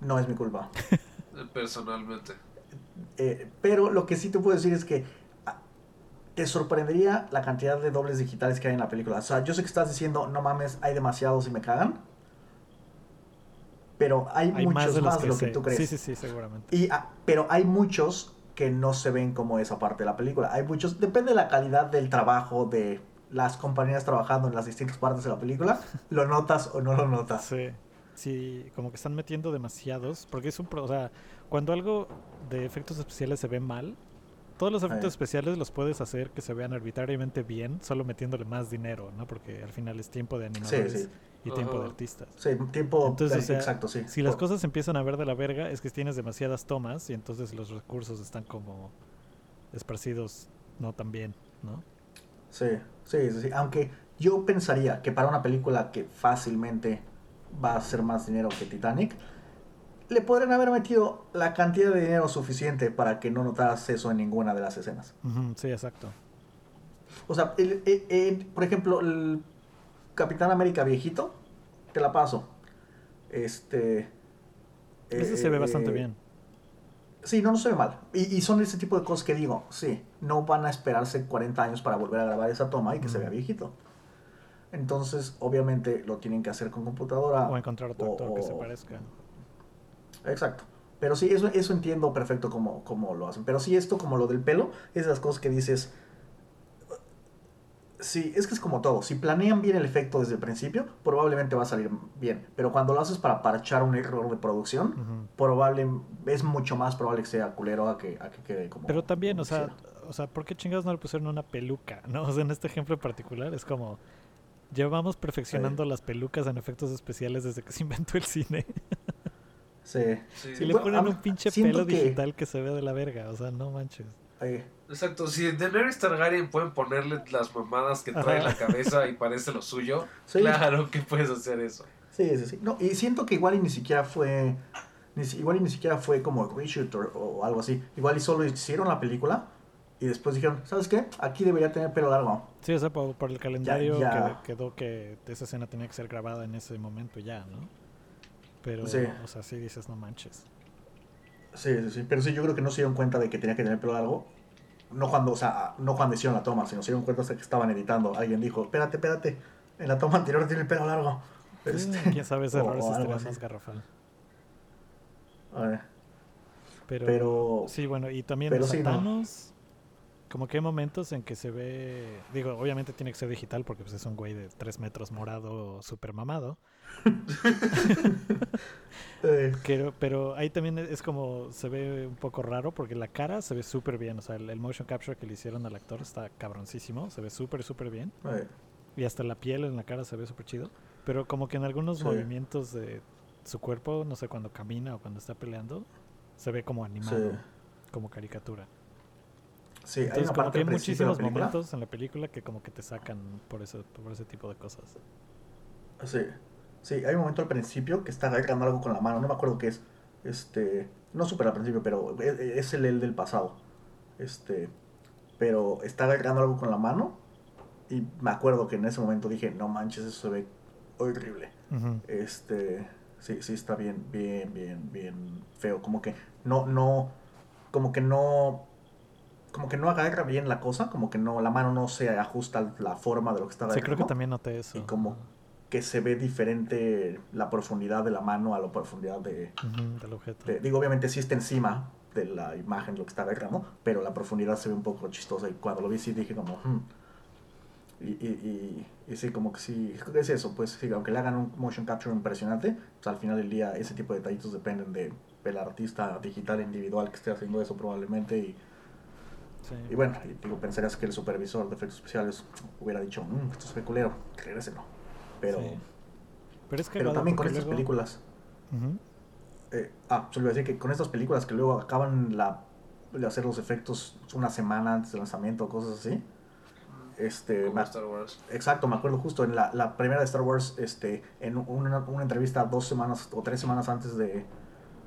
No es mi culpa. Personalmente. Eh, pero lo que sí te puedo decir es que ah, te sorprendería la cantidad de dobles digitales que hay en la película. O sea, yo sé que estás diciendo, no mames, hay demasiados y me cagan. Pero hay, Hay muchos más de lo que tú crees. Sí, sí, sí, seguramente. Y, ah, pero hay muchos que no se ven como esa parte de la película. Hay muchos, depende de la calidad del trabajo de las compañías trabajando en las distintas partes de la película, lo notas o no lo notas. Sí. Sí, como que están metiendo demasiados, porque es un... pro- o sea, cuando algo de efectos especiales se ve mal, todos los efectos Eh. especiales los puedes hacer que se vean arbitrariamente bien, solo metiéndole más dinero, ¿no? Porque al final es tiempo de animadores sí. y tiempo de artistas. Sí, tiempo, Entonces, o sea, exacto, sí. Si las Por- cosas empiezan a ver de la verga, es que tienes demasiadas tomas y entonces los recursos están como esparcidos no tan bien, ¿no? Sí, sí, sí, sí. Aunque yo pensaría que para una película que fácilmente va a ser más dinero que Titanic, le podrían haber metido la cantidad de dinero suficiente para que no notaras eso en ninguna de las escenas. Sí, exacto. O sea, el- el- el- por ejemplo, el Capitán América viejito, te la paso. Este. Ese se ve bastante eh, bien. Sí, no, no se ve mal. Y, y son ese tipo de cosas que digo, sí, no van a esperarse 40 años para volver a grabar esa toma y que se vea viejito. Entonces, obviamente, lo tienen que hacer con computadora. O encontrar otro o- actor que se parezca. Exacto. Pero sí, eso, eso entiendo perfecto cómo, cómo lo hacen. Pero sí, esto como lo del pelo, es de las cosas que dices... Sí, es que es como todo. Si planean bien el efecto desde el principio, probablemente va a salir bien. Pero cuando lo haces para parchar un error de producción, Ujú. probable, es mucho más probable que sea culero a que, a que quede como... Pero también, como o sea, quisiera. o sea, ¿por qué chingados no le pusieron una peluca? ¿No? O sea, en este ejemplo en particular es como llevamos perfeccionando las pelucas en efectos especiales desde que se inventó el cine. Sí. Sí. Y le bueno, ponen un pinche pelo que- digital que se ve de la verga, o sea, no manches. Exacto, si Daenerys Targaryen pueden ponerle las mamadas que trae en Ajá. la cabeza y parece lo suyo, Sí. claro que puedes hacer eso. Sí, sí, sí. No, y siento que igual y ni siquiera fue. Ni, si- igual y ni siquiera fue como reshoot o, o algo así. Igual y solo hicieron la película y después dijeron, ¿sabes qué? Aquí debería tener pelo largo. Sí, o sea, por, por el calendario ya. quedó- quedó que esa escena tenía que ser grabada en ese momento ya, ¿no? Pero, Sí. o sea, sí dices, no manches. Sí, sí, sí. Pero sí, yo creo que no se dieron cuenta de que tenía que tener pelo largo no cuando, o sea, no cuando hicieron la toma, sino se dieron cuenta hasta que estaban editando. Alguien dijo, espérate, espérate, en la toma anterior tiene el pelo largo. Este, Quién sabe ese error si más garrafal. Eh, Pero, Pero- sí, bueno, y también pero los sí, no. Como que hay momentos en que se ve, digo, obviamente tiene que ser digital porque pues, es un güey de 3 metros morado, super mamado, pero, pero ahí también es como, se ve un poco raro porque la cara se ve súper bien, o sea, el, el motion capture que le hicieron al actor está cabroncísimo, se ve súper, súper bien, y hasta la piel en la cara se ve súper chido, pero como que en algunos Sí. movimientos de su cuerpo, no sé, cuando camina o cuando está peleando, se ve como animado, sí. como caricatura. Sí, hay una como parte que hay muchísimos momentos en la película que como que te sacan por ese, por ese tipo de cosas. Sí, sí, hay un momento al principio que está agarrando algo con la mano, no me acuerdo qué es. Este, no súper al principio, pero es, es el él del pasado. Este, pero está agarrando algo con la mano y me acuerdo que en ese momento dije, no manches, eso se ve horrible. Este, sí, sí está bien, bien, bien, bien feo. Como que no, no, como que no, como que no agarra bien la cosa, como que no, la mano no se ajusta a la forma de lo que está Sí, creo que también noté eso. y como que se ve diferente la profundidad de la mano a la profundidad de, Ujú, del objeto. de- digo obviamente sí está encima de la imagen lo que está agarrando pero la profundidad se ve un poco chistosa y cuando lo vi sí dije como "Hmm". y, y, y, y sí como que sí es eso pues sí, aunque le hagan un motion capture impresionante pues al final del día ese tipo de detallitos dependen de del artista digital individual que esté haciendo eso probablemente y, Sí. y bueno digo pensarías que el supervisor de efectos especiales hubiera dicho "Mm, esto se ve culero regréselo pero Sí. Pero es que pero también con estas películas. eh, ah, solo iba a decir que con estas películas que luego acaban la, de hacer los efectos una semana antes del lanzamiento o cosas así. Este, Como me- Star Wars. exacto, me acuerdo justo en la, la primera de Star Wars, este, en una, una entrevista dos semanas o tres semanas antes de.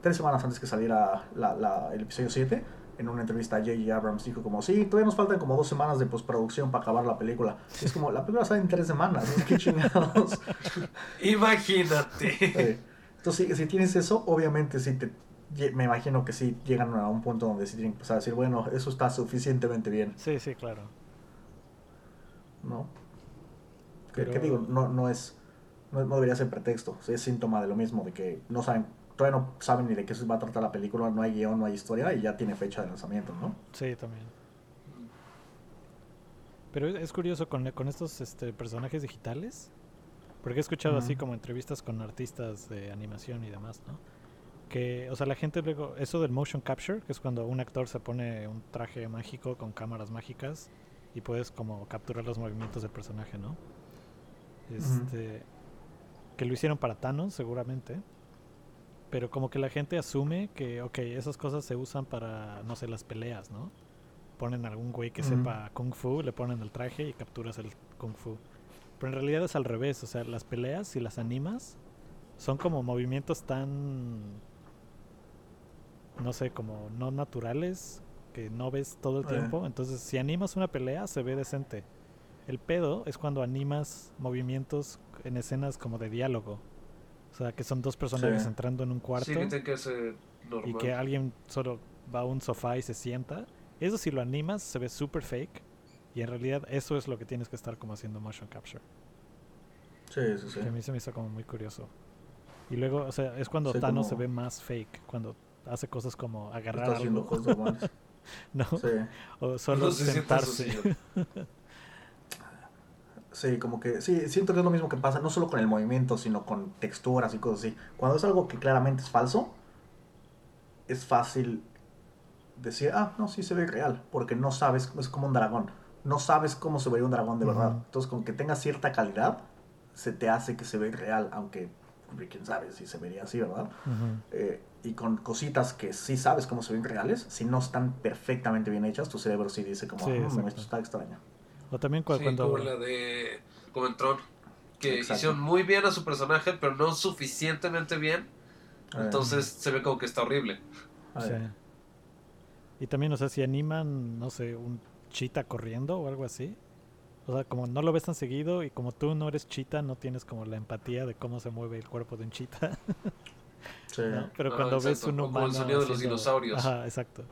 Tres semanas antes que saliera la, la- el episodio 7, en una entrevista a J.J. Abrams dijo como, sí, todavía nos faltan como dos semanas de postproducción para acabar la película. Y es como, la película sale en tres semanas, qué chingados. Imagínate. Entonces, si, si tienes eso, obviamente sí te, me imagino que sí llegan a un punto donde sí tienen que empezar a decir, bueno, eso está suficientemente bien, Sí, sí, claro. ¿no? Que digo, no, no es, no, no debería ser pretexto, es síntoma de lo mismo, de que no saben, todavía no saben ni de qué se va a tratar la película, no hay guion, no hay historia y ya tiene fecha de lanzamiento, ¿no? Sí, también. Pero es, curioso con, con estos este, personajes digitales. Porque he escuchado así como entrevistas con artistas de animación y demás, ¿no? Que, o sea, la gente luego, eso del motion capture, que es cuando un actor se pone un traje mágico con cámaras mágicas y puedes como capturar los movimientos del personaje, ¿no? Este, que lo hicieron para Thanos, seguramente. Pero como que la gente asume que, ok, esas cosas se usan para, no sé, las peleas, ¿no? Ponen algún güey que sepa kung fu, le ponen el traje y capturas el kung fu. Pero en realidad es al revés, o sea, las peleas, si las animas, son como movimientos tan, no sé, como no naturales, que no ves todo el Eh. tiempo. Entonces, si animas una pelea, se ve decente. El pedo es cuando animas movimientos en escenas como de diálogo. O sea, que son dos personajes Sí. entrando en un cuarto Sí, que tiene que ser normal. y que alguien solo va a un sofá y se sienta. Eso si lo animas se ve super fake. Y en realidad eso es lo que tienes que estar como haciendo motion capture. Sí, sí, sí. Que a mí se me hizo como muy curioso. Y luego, o sea, es cuando Sí, Thanos se ve más fake. Cuando hace cosas como agarrar Está haciendo algo. cosas. ¿no? Sí. O solo No se sentarse. Sí, como que sí, siento que es lo mismo que pasa, no solo con el movimiento, sino con texturas y cosas así. Cuando es algo que claramente es falso, es fácil decir, ah, no, sí se ve real, porque no sabes, es como un dragón, no sabes cómo se vería un dragón de verdad. Entonces, con que tenga cierta calidad, se te hace que se ve real, aunque quién sabe si se vería así, ¿verdad? Eh, y con cositas que sí sabes cómo se ven reales, si no están perfectamente bien hechas, tu cerebro sí dice como, Sí, "Mm, exacto. esto está extraño. O también cu- Sí, cuando... como la de. Como en Tron. Que Exacto. hicieron muy bien a su personaje, pero no suficientemente bien. Eh, Entonces se ve como que está horrible. a Sí. ver. Y también, o sea, si animan, no sé, un chita corriendo o algo así. O sea, como no lo ves tan seguido y como tú no eres chita, no tienes como la empatía de cómo se mueve el cuerpo de un chita. Sí. ¿no? Pero cuando ves un O como humano. el sonido de los dinosaurios. Ajá, exacto.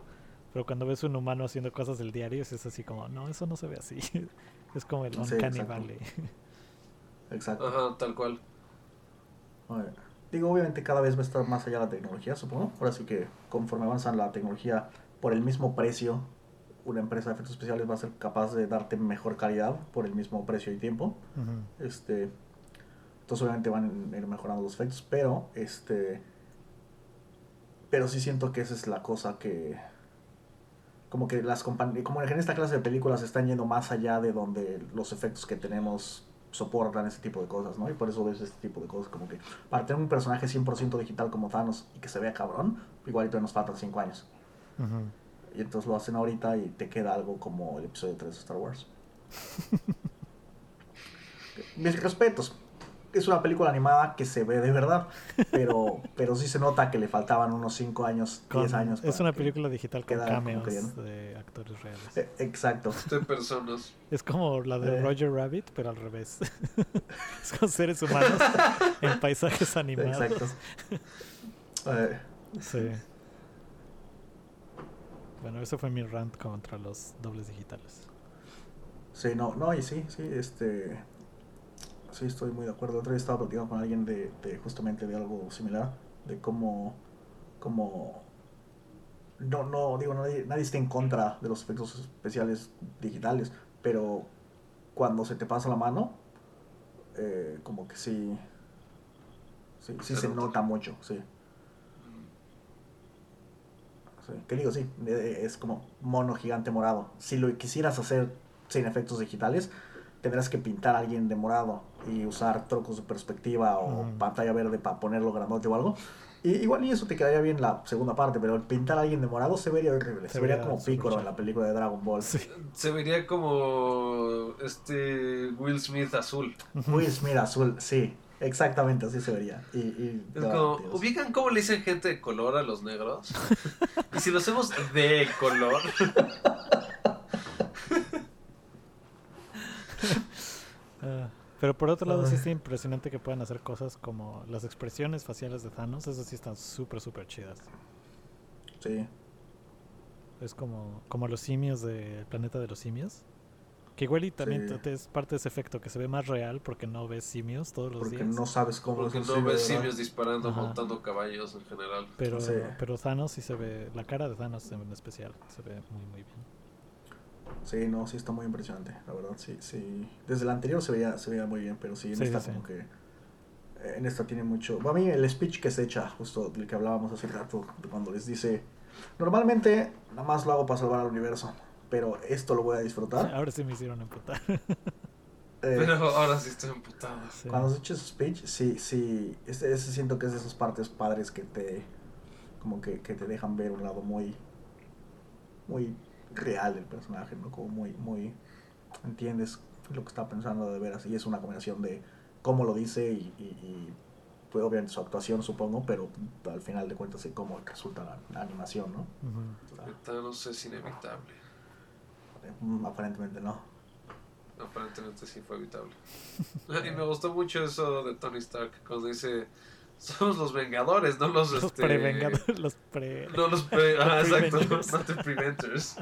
Pero cuando ves un humano haciendo cosas del diario, es así como, no, eso no se ve así. es como el Sí, exacto. Ajá, tal cual. Bueno, Digo, obviamente cada vez va a estar más allá la tecnología, supongo. Ahora sí que conforme avanza la tecnología, por el mismo precio, una empresa de efectos especiales va a ser capaz de darte mejor calidad por el mismo precio y tiempo. Este, entonces obviamente van a ir mejorando los efectos, pero este, pero sí siento que esa es la cosa que, como que las compañías, como en esta clase de películas están yendo más allá de donde los efectos que tenemos soportan ese tipo de cosas, ¿no? Y por eso ves este tipo de cosas, como que para tener un personaje 100% digital como Thanos y que se vea cabrón, igualito nos faltan 5 años. Y entonces lo hacen ahorita y te queda algo como el episodio 3 de Star Wars. Mis respetos. Es una película animada que se ve de verdad, pero, pero sí se nota que le faltaban unos 5 años, 10 Con- años. es una que- película digital con cameos que no. de actores reales. Eh, Exacto. De personas. Es como la de Eh. Roger Rabbit, pero al revés. es con seres humanos en paisajes animados. Exacto. Eh, Sí. Bueno, ese fue mi rant contra los dobles digitales. sí, no, no, y sí, sí, este. Sí, estoy muy de acuerdo. Otra vez estaba platicando con alguien de, de justamente de algo similar, de cómo. cómo no, no, digo, nadie, nadie está en contra de los efectos especiales digitales, pero cuando se te pasa la mano, eh, como que sí. Sí, sí Se nota mucho, sí. Sí, ¿Qué digo? Sí, eh, es como mono gigante morado. Si lo quisieras hacer sin efectos digitales, tendrás que pintar a alguien de morado y usar trucos de perspectiva o Ujú. pantalla verde para ponerlo grandote o algo. Y igual y eso te quedaría bien la segunda parte, pero el pintar a alguien de morado se vería horrible. Se, Se vería vería como Piccolo en la película de Dragon Ball. Sí. Se vería como este Will Smith azul. Will Smith azul, sí, exactamente así se vería. Y, y- Es no, como, Dios. ¿ubican cómo le dicen gente de color a los negros? y si lo hacemos de color, Ah, pero por otro lado, sí Ay. está impresionante que puedan hacer cosas como las expresiones faciales de Thanos. Esas sí están súper, súper chidas. Sí, Es como, como los simios del planeta de los simios. Que igual y también Sí. es parte de ese efecto que se ve más real porque no ves simios todos los porque días. no sabes cómo porque es no ves ¿verdad? simios disparando, Ajá. montando caballos en general. Pero, Sí. pero Thanos sí se ve, la cara de Thanos en especial, se ve muy, muy bien. Sí, no, sí está muy impresionante, la verdad, sí, sí. Desde el anterior se veía, se veía muy bien, pero sí, en Sí, esta sí, sí. como que... eh, En esta tiene mucho... Bueno, a mí el speech que se echa, justo del que hablábamos hace rato, cuando les dice... Normalmente nada más lo hago para salvar al universo, pero esto lo voy a disfrutar. Ahora sí me hicieron emputar. Eh, Pero ahora sí estoy emputado. Sí. Cuando se echa su speech, sí, sí, ese, ese siento que es de esas partes padres que te... Como que, que te dejan ver un lado muy... Muy real del personaje, ¿no? Como muy, muy... Entiendes lo que está pensando de veras. Y es una combinación de cómo lo dice y, y, y, pues, obviamente su actuación, supongo, pero al final de cuentas y cómo resulta la, la animación, ¿no? Ujú. Thanos es inevitable. Mm, Aparentemente no. Aparentemente sí fue evitable. y me gustó mucho eso de Tony Stark cuando dice somos los vengadores, no los, Los este, prevengadores, los pre... No los pre ah, exacto, Preventers. not the preventers.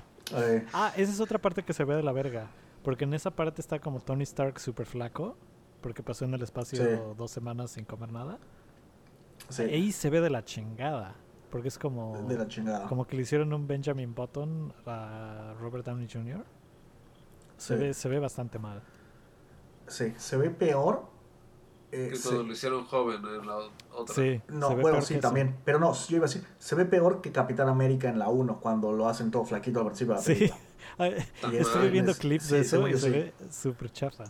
Ah, esa es otra parte que se ve de la verga. Porque en esa parte está como Tony Stark súper flaco. Porque pasó en el espacio Sí. dos semanas sin comer nada. sí, Ahí se ve de la chingada. Porque es como... de la chingada. Como que le hicieron un Benjamin Button a Robert Downey Jr. Se, Sí. ve, se ve bastante mal. Sí, se ve peor. Eh, Que se- cuando lo hicieron joven en la otra. Sí. No, bueno, sí, eso. también. Pero no, yo iba a decir, se ve peor que Capitán América en la 1, cuando lo hacen todo flaquito al principio de la Sí. película. Y Estuve viendo es- clips sí, de eso y se sí. ve súper chafa.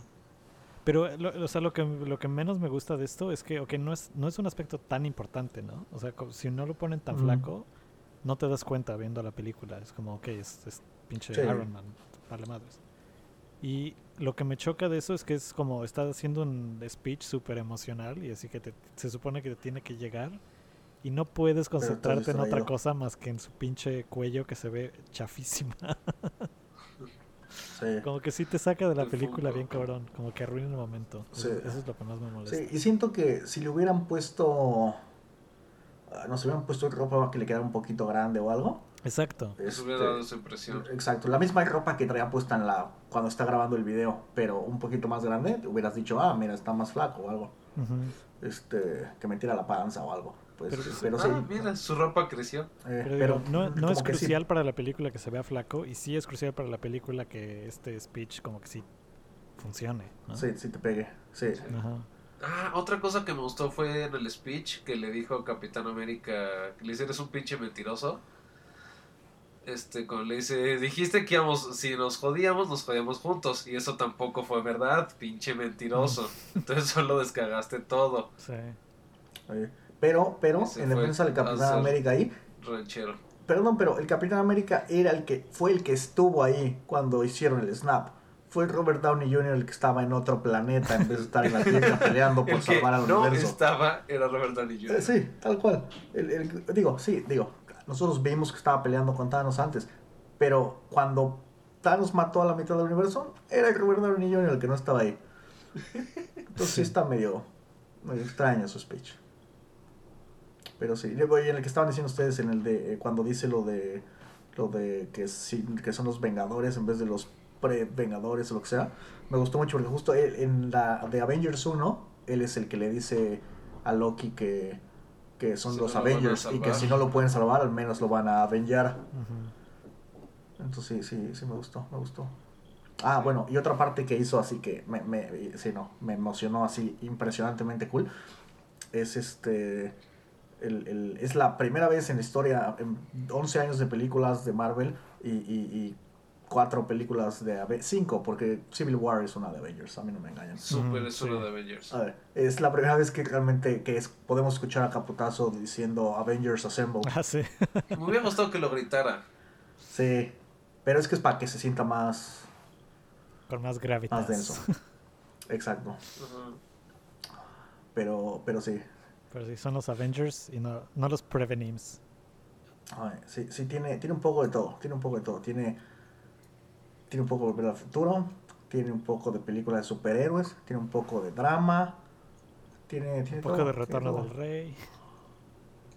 Pero, lo, o sea, lo que, lo que menos me gusta de esto es que, ok, no es, no es un aspecto tan importante, ¿no? O sea, si no lo ponen tan flaco, no te das cuenta viendo la película. Es como, ok, es, es pinche Sí. Iron Man, vale madres. Y lo que me choca de eso es que es como, está haciendo un speech súper emocional y así que te- se supone que te tiene que llegar y no puedes concentrarte en otra cosa más que en su pinche cuello que se ve chafísima. Sí. Como que sí te saca de la El película bien cabrón, como que arruina el momento. Eso, Sí. eso es lo que más me molesta. Sí, y siento que si le hubieran puesto. ah, No se hubieran puesto ropa que le quedara un poquito grande o algo. Exacto. Eso hubiera Este, dado esa impresión. Exacto, la misma ropa que traía puesta en la cuando está grabando el video, pero un poquito más grande, hubieras dicho, ah, mira, está más flaco o algo. Este, que me tira la panza o algo. Pues, Pero- pero, sí. ah, mira, su ropa creció. eh, Pero, no, es sí. crucial para la película que se vea flaco y sí es crucial para la película que este speech como que sí funcione. ¿no? Sí, sí te pegue. Sí. Ajá. Ah, otra cosa que me gustó fue en el speech que le dijo Capitán América, que le dice, eres un pinche mentiroso. Este, cuando le dice, dijiste que íbamos, si nos jodíamos, nos jodíamos juntos. Y eso tampoco fue verdad, pinche mentiroso. Entonces solo descagaste todo, Sí. Pero, pero, Ese en defensa del Capitán América ahí, ranchero. perdón, pero el Capitán América era el que, fue el que estuvo ahí cuando hicieron el snap. Fue Robert Downey Jr. el que estaba en otro planeta en vez de estar en la Tierra peleando por El salvar al no universo. estaba era Robert Downey Jr. Eh, Sí, tal cual. El- el- digo, sí, digo, nosotros vimos que estaba peleando con Thanos antes, pero cuando Thanos mató a la mitad del universo, era Robert Downey Jr. el que no estaba ahí. Entonces sí está medio, medio extraño su speech. Pero sí, luego y en el que estaban diciendo ustedes, en el de eh, cuando dice lo de lo de que, sí, que son los Vengadores en vez de los pre-Vengadores o lo que sea, me gustó mucho porque justo él, en la de Avengers 1, él es el que le dice a Loki que, que son los Avengers y que si no lo pueden salvar, al menos lo van a avengar. Ujú. Entonces sí, sí, sí me gustó, me gustó. Ah, bueno, y otra parte que hizo así que me, me, sí, no, me emocionó así impresionantemente cool es este el, el- es la primera vez en la historia, en 11 años de películas de Marvel y, y, y cuatro películas de Ave 5, porque Civil War es una de Avengers, a mí no me engañan. Super Mm, es sí. uno de Avengers. A ver, es la primera vez que realmente que es, podemos escuchar a Caputazo diciendo Avengers Assemble. Ah, sí. Me hubiera gustado que lo gritara. Sí, pero es que es para que se sienta más, Con más gravitas. más denso. Exacto. Pero, pero sí. Pero sí, son los Avengers y no, no los Prevenims. Ay, sí, sí tiene, tiene un poco de todo. Tiene un poco de todo. Tiene, tiene un poco de Volver al futuro. Tiene un poco de película de superhéroes. Tiene un poco de drama. Tiene, tiene Un poco todo, de Retorno del Rey.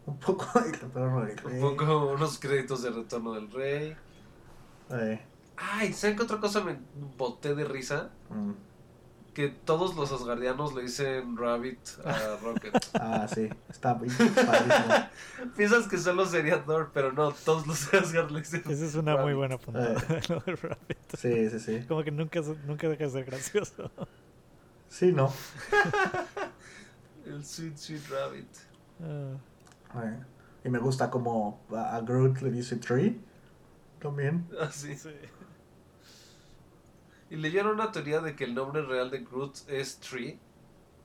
Un poco de retorno del Un rey. poco unos créditos de Retorno del Rey. Eh, Ay, ¿saben qué otra cosa me boté de risa? mm. Que todos los asgardianos le dicen Rabbit a Rocket. Ah, sí. Está bien padrísimo. Piensas que solo sería Thor, pero no, todos los Asgard le dicen Esa es una muy buena puntada. Eh. lo de Rabbit. Sí, sí, sí. Como que nunca, nunca deja de ser gracioso. Sí, ¿no? El Sweet Sweet Rabbit. Ah, Eh, Y me gusta como a Groot le dice tree. También. Así. sí. Y leyeron una teoría de que el nombre real de Groot es Tree.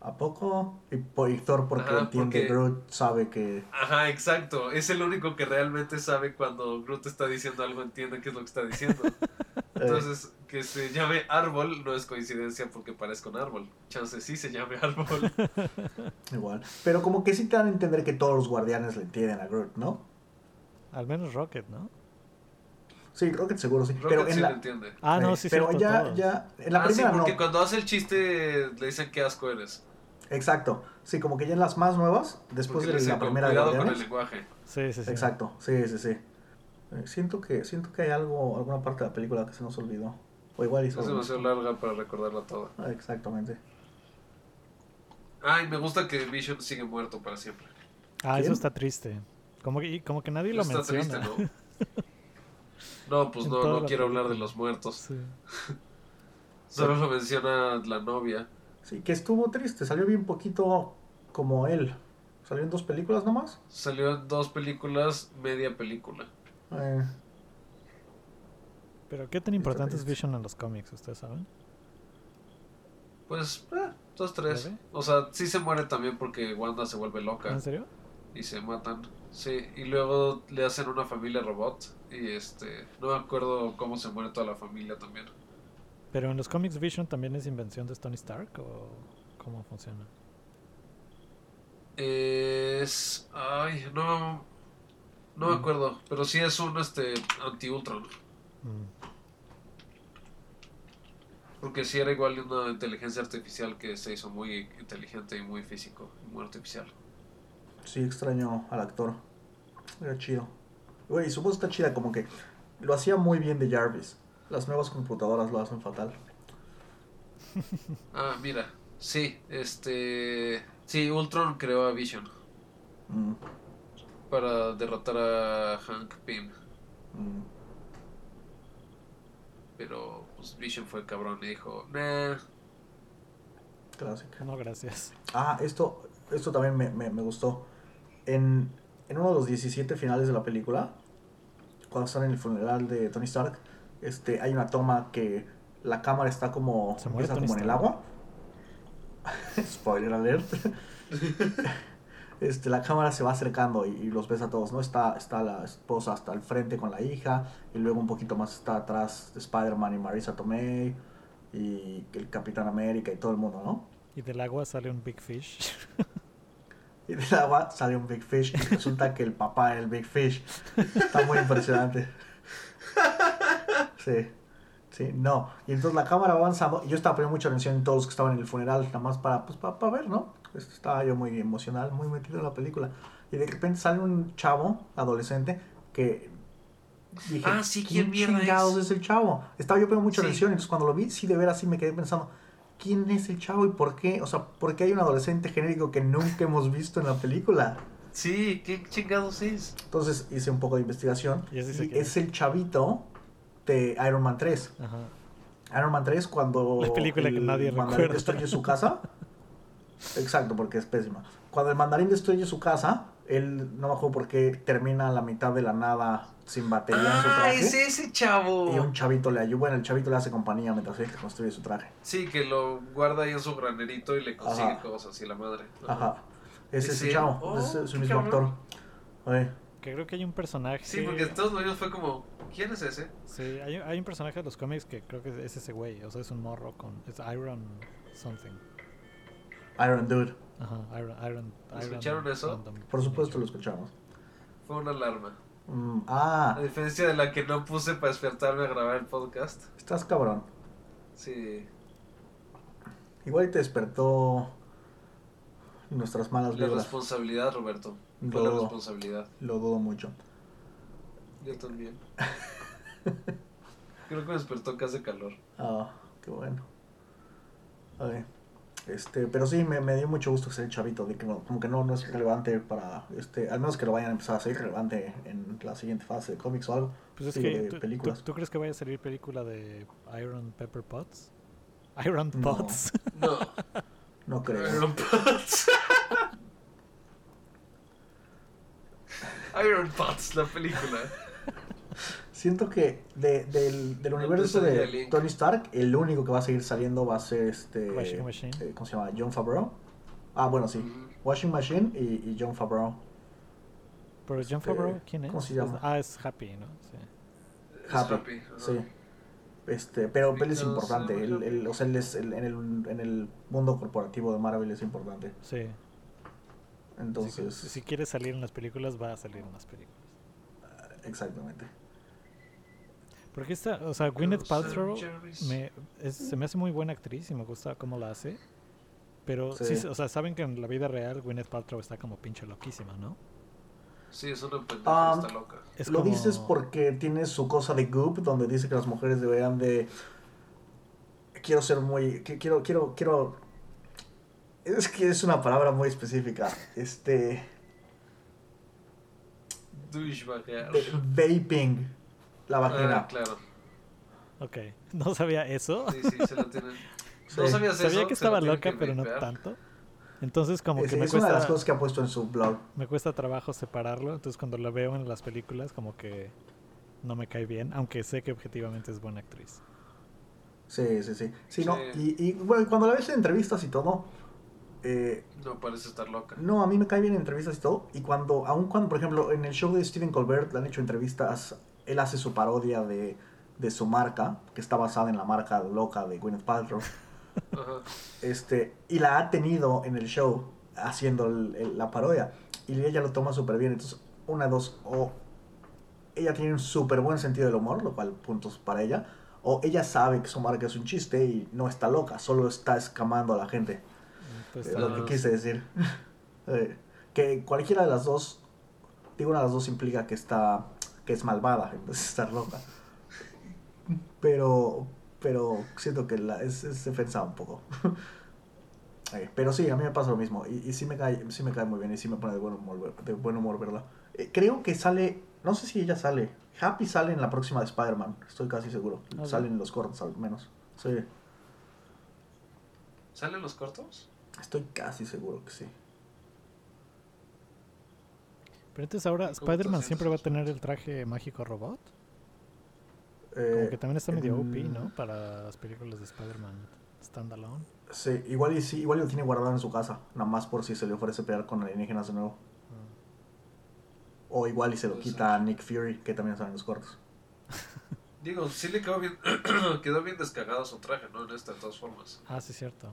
¿A poco? Y, po- y Thor porque Ajá, entiende porque- Groot sabe que... Ajá, exacto. Es el único que realmente sabe cuando Groot está diciendo algo, entiende qué es lo que está diciendo. Entonces, que se llame árbol no es coincidencia porque parezca un árbol. Chance sí se llame árbol. Igual. Pero como que sí te dan a entender que todos los guardianes le entienden a Groot, ¿no? Al menos Rocket, ¿no? Sí, Rocket seguro sí. Rocket pero en sí la, lo entiende. Ah, no, sí, Pero cierto, ya, todos. ya, en la ah, sí, primera porque no. cuando hace el chiste le dicen qué asco eres. Exacto. Sí, como que ya en las más nuevas, después Porque de la con primera de cuidado con el lenguaje. Sí, sí, sí. Exacto, sí, sí, sí. Eh, siento que siento que hay algo, alguna parte de la película que se nos olvidó. O igual hizo. Es demasiado larga para recordarla toda. Ah, Exactamente. Ay, me gusta que Vision sigue muerto para siempre. Ah, ¿Quién? eso está triste. Como que, como que nadie lo Está menciona. triste, ¿no? No, pues no, no quiero hablar de los muertos. Sí. Solo lo menciona la novia. Sí, que estuvo triste, salió bien poquito como él. Salió en dos películas nomás. Salió en dos películas, media película. Eh, Pero qué tan importante es. Vision en los cómics, ustedes saben. Pues, eh, dos, tres. O sea, sí se muere también porque Wanda se vuelve ¿Ah, loca ¿En serio? y se matan. Sí, y luego le hacen una familia robot. Y este, no me acuerdo cómo se muere toda la familia también. Pero en los cómics Vision también es invención de Tony Stark o cómo funciona. Es. Ay, no. No me Mm. acuerdo. Pero sí es un este anti-Ultron. Mm. Porque sí era igual una inteligencia artificial que se hizo muy inteligente y muy físico. y Muy artificial. sí, extraño al actor. Era chido. Güey, su voz está chida, como que lo hacía muy bien de Jarvis. Las nuevas computadoras lo hacen fatal. Ah, mira. Sí, este. Sí, Ultron creó a Vision Mm, para derrotar a Hank Pym. mm. Pero pues Vision fue cabrón y dijo, nah. Clásica. No, gracias. Ah, esto, esto también me, me, me gustó. En, en uno de los 17 finales de la película, cuando están en el funeral de Tony Stark, este, hay una toma que la cámara está como, ¿Se muere como en el agua. Spoiler alert. este, la cámara se va acercando y, y los ves a todos, ¿no? Está, está la esposa hasta el frente con la hija, y luego un poquito más está atrás Spider-Man y Marisa Tomei, y el Capitán América y todo el mundo, ¿no? Y del agua sale un Big Fish. Y del agua sale un Big Fish y resulta que el papá era el Big Fish. Está muy impresionante. Sí, sí, no. Y entonces la cámara va avanzando. Y yo estaba poniendo mucha atención en todos los que estaban en el funeral, nada más para, pues, para, ver, ¿no? Estaba yo muy emocional, muy metido en la película. Y de repente sale un chavo, adolescente, que dije, Ah, sí, ¿quién mierda chingados es? es el chavo? Estaba yo poniendo mucha Sí. atención, entonces cuando lo vi, sí, de veras, sí me quedé pensando, ¿quién es el chavo y por qué? O sea, ¿por qué hay un adolescente genérico que nunca hemos visto en la película? Sí, ¿qué chingados es? Entonces hice un poco de investigación Y y es el chavito de Iron Man 3. Ajá. Iron Man 3 cuando La película que el nadie mandarín recuerda. destruye su casa. Exacto, porque es pésima. Cuando el mandarín destruye su casa, él no me acuerdo por qué termina a la mitad de la nada sin batería en su Ah, traje. es ese chavo. Y un chavito le ayuda. Bueno, el chavito le hace compañía mientras él construye su traje. Sí, que lo guarda ahí en su granerito y le consigue Ajá. cosas y la madre. Ajá. Es ¿Es ese chavo. Oh, es su mismo actor. Oye, Que creo que hay un personaje. Sí, porque de todos modos fue como, ¿quién es ese? Sí, hay, hay un personaje de los cómics que creo que es ese güey. O sea, es un morro con. Es Iron something. Iron Dude. Ajá, Iron. Iron, Iron ¿Escucharon eso? Random Por supuesto lo escuchamos. Fue una alarma. Mm, ah, A diferencia de la que no puse para despertarme a grabar el podcast. estás cabrón. Sí, Igual te despertó nuestras malas la vibras. responsabilidad, Roberto. Fue Lo la dudo. responsabilidad. Lo dudo mucho. Yo también. Creo que me despertó casi calor. Ah, qué bueno. A ver, Este, pero sí, me, me dio mucho gusto que sea el chavito, de que no- como que no, no es relevante para, este, al menos que lo vayan a empezar a ser relevante en la siguiente fase de cómics o algo. Pues es que. de ¿tú, películas. tú- tú crees que vaya a salir película de Iron Pepper Potts? Iron No. Potts. No, No creo. Iron Pots. Iron Pots, la película. Siento que de, del, del universo de. Tony Stark, el único que va a seguir saliendo va a ser este. Washing Machine. eh, ¿Cómo se llama? John Favreau. Ah, bueno, sí. Mm, Washing Machine y, y John Favreau. Pero John Este, Favreau, ¿quién es? ¿cómo se Es- llama? ah, es Happy, ¿no? Sí. es Happy, Happy. Sí. Este, pero él es importante. I'm Él, él- o sea, él es el- en, el, en el mundo corporativo de Marvel es importante. Sí. Entonces, si quiere salir en las películas, va a salir en las películas. exactamente. Porque esta, o sea, Gwyneth Paltrow me, es- se me hace muy buena actriz y me gusta cómo la hace. Pero sí. Sí. o sea, saben que en la vida real Gwyneth Paltrow está como pinche loquísima, ¿no? Sí, es una pendeja, Um, está loca. Es Lo como- dices porque tiene su cosa de Goop, donde dice que las mujeres deberían de... Quiero ser muy... Quiero, quiero, quiero... Es que es una palabra muy específica. Este... Douchebagear. de- vaping. La vagina. Ah, claro. Ok, no sabía eso. Sí, sí, se la tienen. Sí. No sabías eso. Sabía que la estaba loca, que pero no tanto. Entonces como es que me es una de cuesta, las cosas que ha puesto en su blog. me cuesta trabajo separarlo. Entonces cuando lo veo en las películas como que no me cae bien, aunque sé que objetivamente es buena actriz. Sí, sí, sí. Sí, no. Y, y bueno, cuando la ves en entrevistas y todo, eh, No parece estar loca. no, a mí me cae bien en entrevistas y todo. Y cuando, aun cuando, por ejemplo, en el show de Stephen Colbert le han hecho entrevistas, él hace su parodia de, de su marca, que está basada en la marca loca de Gwyneth Paltrow. Ajá. este, y la ha tenido en el show haciendo el- el- la parodia. Y ella lo toma súper bien. Entonces, una, dos, o ella tiene un súper buen sentido del humor, lo cual puntos para ella. O ella sabe que su marca es un chiste y no está loca, solo está escamando a la gente. Pues, lo que quise decir. Eh, que cualquiera de las dos, digo una de las dos implica que está que es malvada en vez de estar loca. Pero, pero siento que la, es, es defensa un poco. Eh, pero sí, a mí me pasa lo mismo. Y, y sí, me cae, sí me cae muy bien y sí me pone de buen humor, de buen humor verla. Eh, creo que sale, no sé si ella sale. Happy sale en la próxima de Spider-Man, estoy casi seguro. Salen los cortos al menos. Sí, ¿Salen los cortos? estoy casi seguro que sí. Pero entonces ahora ¿Cómo Spider-Man siempre va a tener el traje mágico robot. Eh, Como que también está medio OP, ¿no? Para las películas de Spider-Man standalone. Sí, igual y sí, igual lo tiene guardado en su casa, nada más por si se le ofrece pelear con alienígenas de nuevo. O igual y se lo quita a Nick Fury, que también sale en los cortos. Digo, sí le quedó bien, quedó bien descagado su traje, ¿no? En esta, de todas formas. Ah, sí, cierto.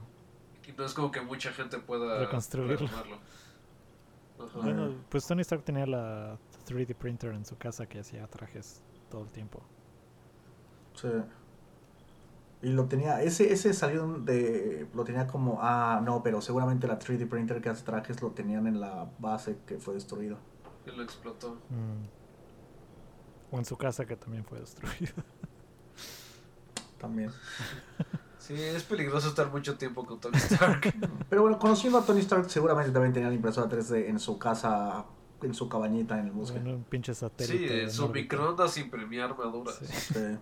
Y no es como que mucha gente pueda Reconstruirlo. retomarlo. Ajá. Bueno, pues Tony Stark tenía la 3D printer en su casa que hacía trajes todo el tiempo. Sí. Y lo tenía, ese, ese salió de, lo tenía como, ah, no, pero seguramente la 3D printer que hace trajes lo tenían en la base que fue destruida. Y lo explotó. Mm. O en su casa que también fue destruida. También. Sí, es peligroso estar mucho tiempo con Tony Stark. Pero bueno, conociendo a Tony Stark, seguramente también tenía la impresora 3D en su casa, en su cabañita en el bosque. Bueno, un pinche satélite. sí, en su microondas imprimía armaduras. Sí. Sí.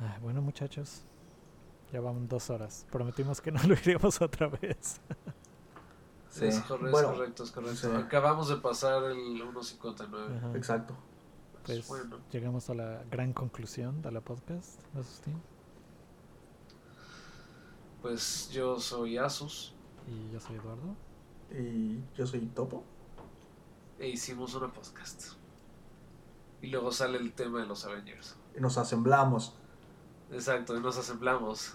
Ah, bueno, muchachos. Ya van dos horas. Prometimos que no lo iríamos otra vez. Sí. Es, correcto, es Bueno, correcto, es correcto. sí. Acabamos de pasar el 1.59. Ajá. Exacto. Pues bueno, llegamos a la gran conclusión de la podcast, ¿no? Pues yo soy Asus Y yo soy Eduardo. Y yo soy Topo. e hicimos una podcast. Y luego sale el tema de los Avengers. Y nos asemblamos. Exacto, y nos asemblamos.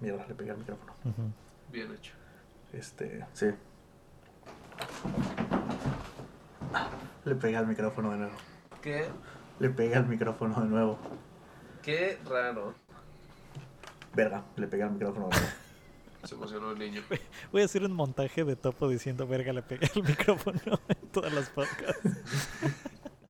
Mierda, le pegué al micrófono. Bien hecho. Este, sí. Le pegué al micrófono de nuevo. Qué, Le pegué al micrófono de nuevo. qué raro. Verga, le pegué al micrófono de nuevo. Se emocionó el niño. Voy a hacer un montaje de Topo diciendo verga le pegué el micrófono en todas las podcasts.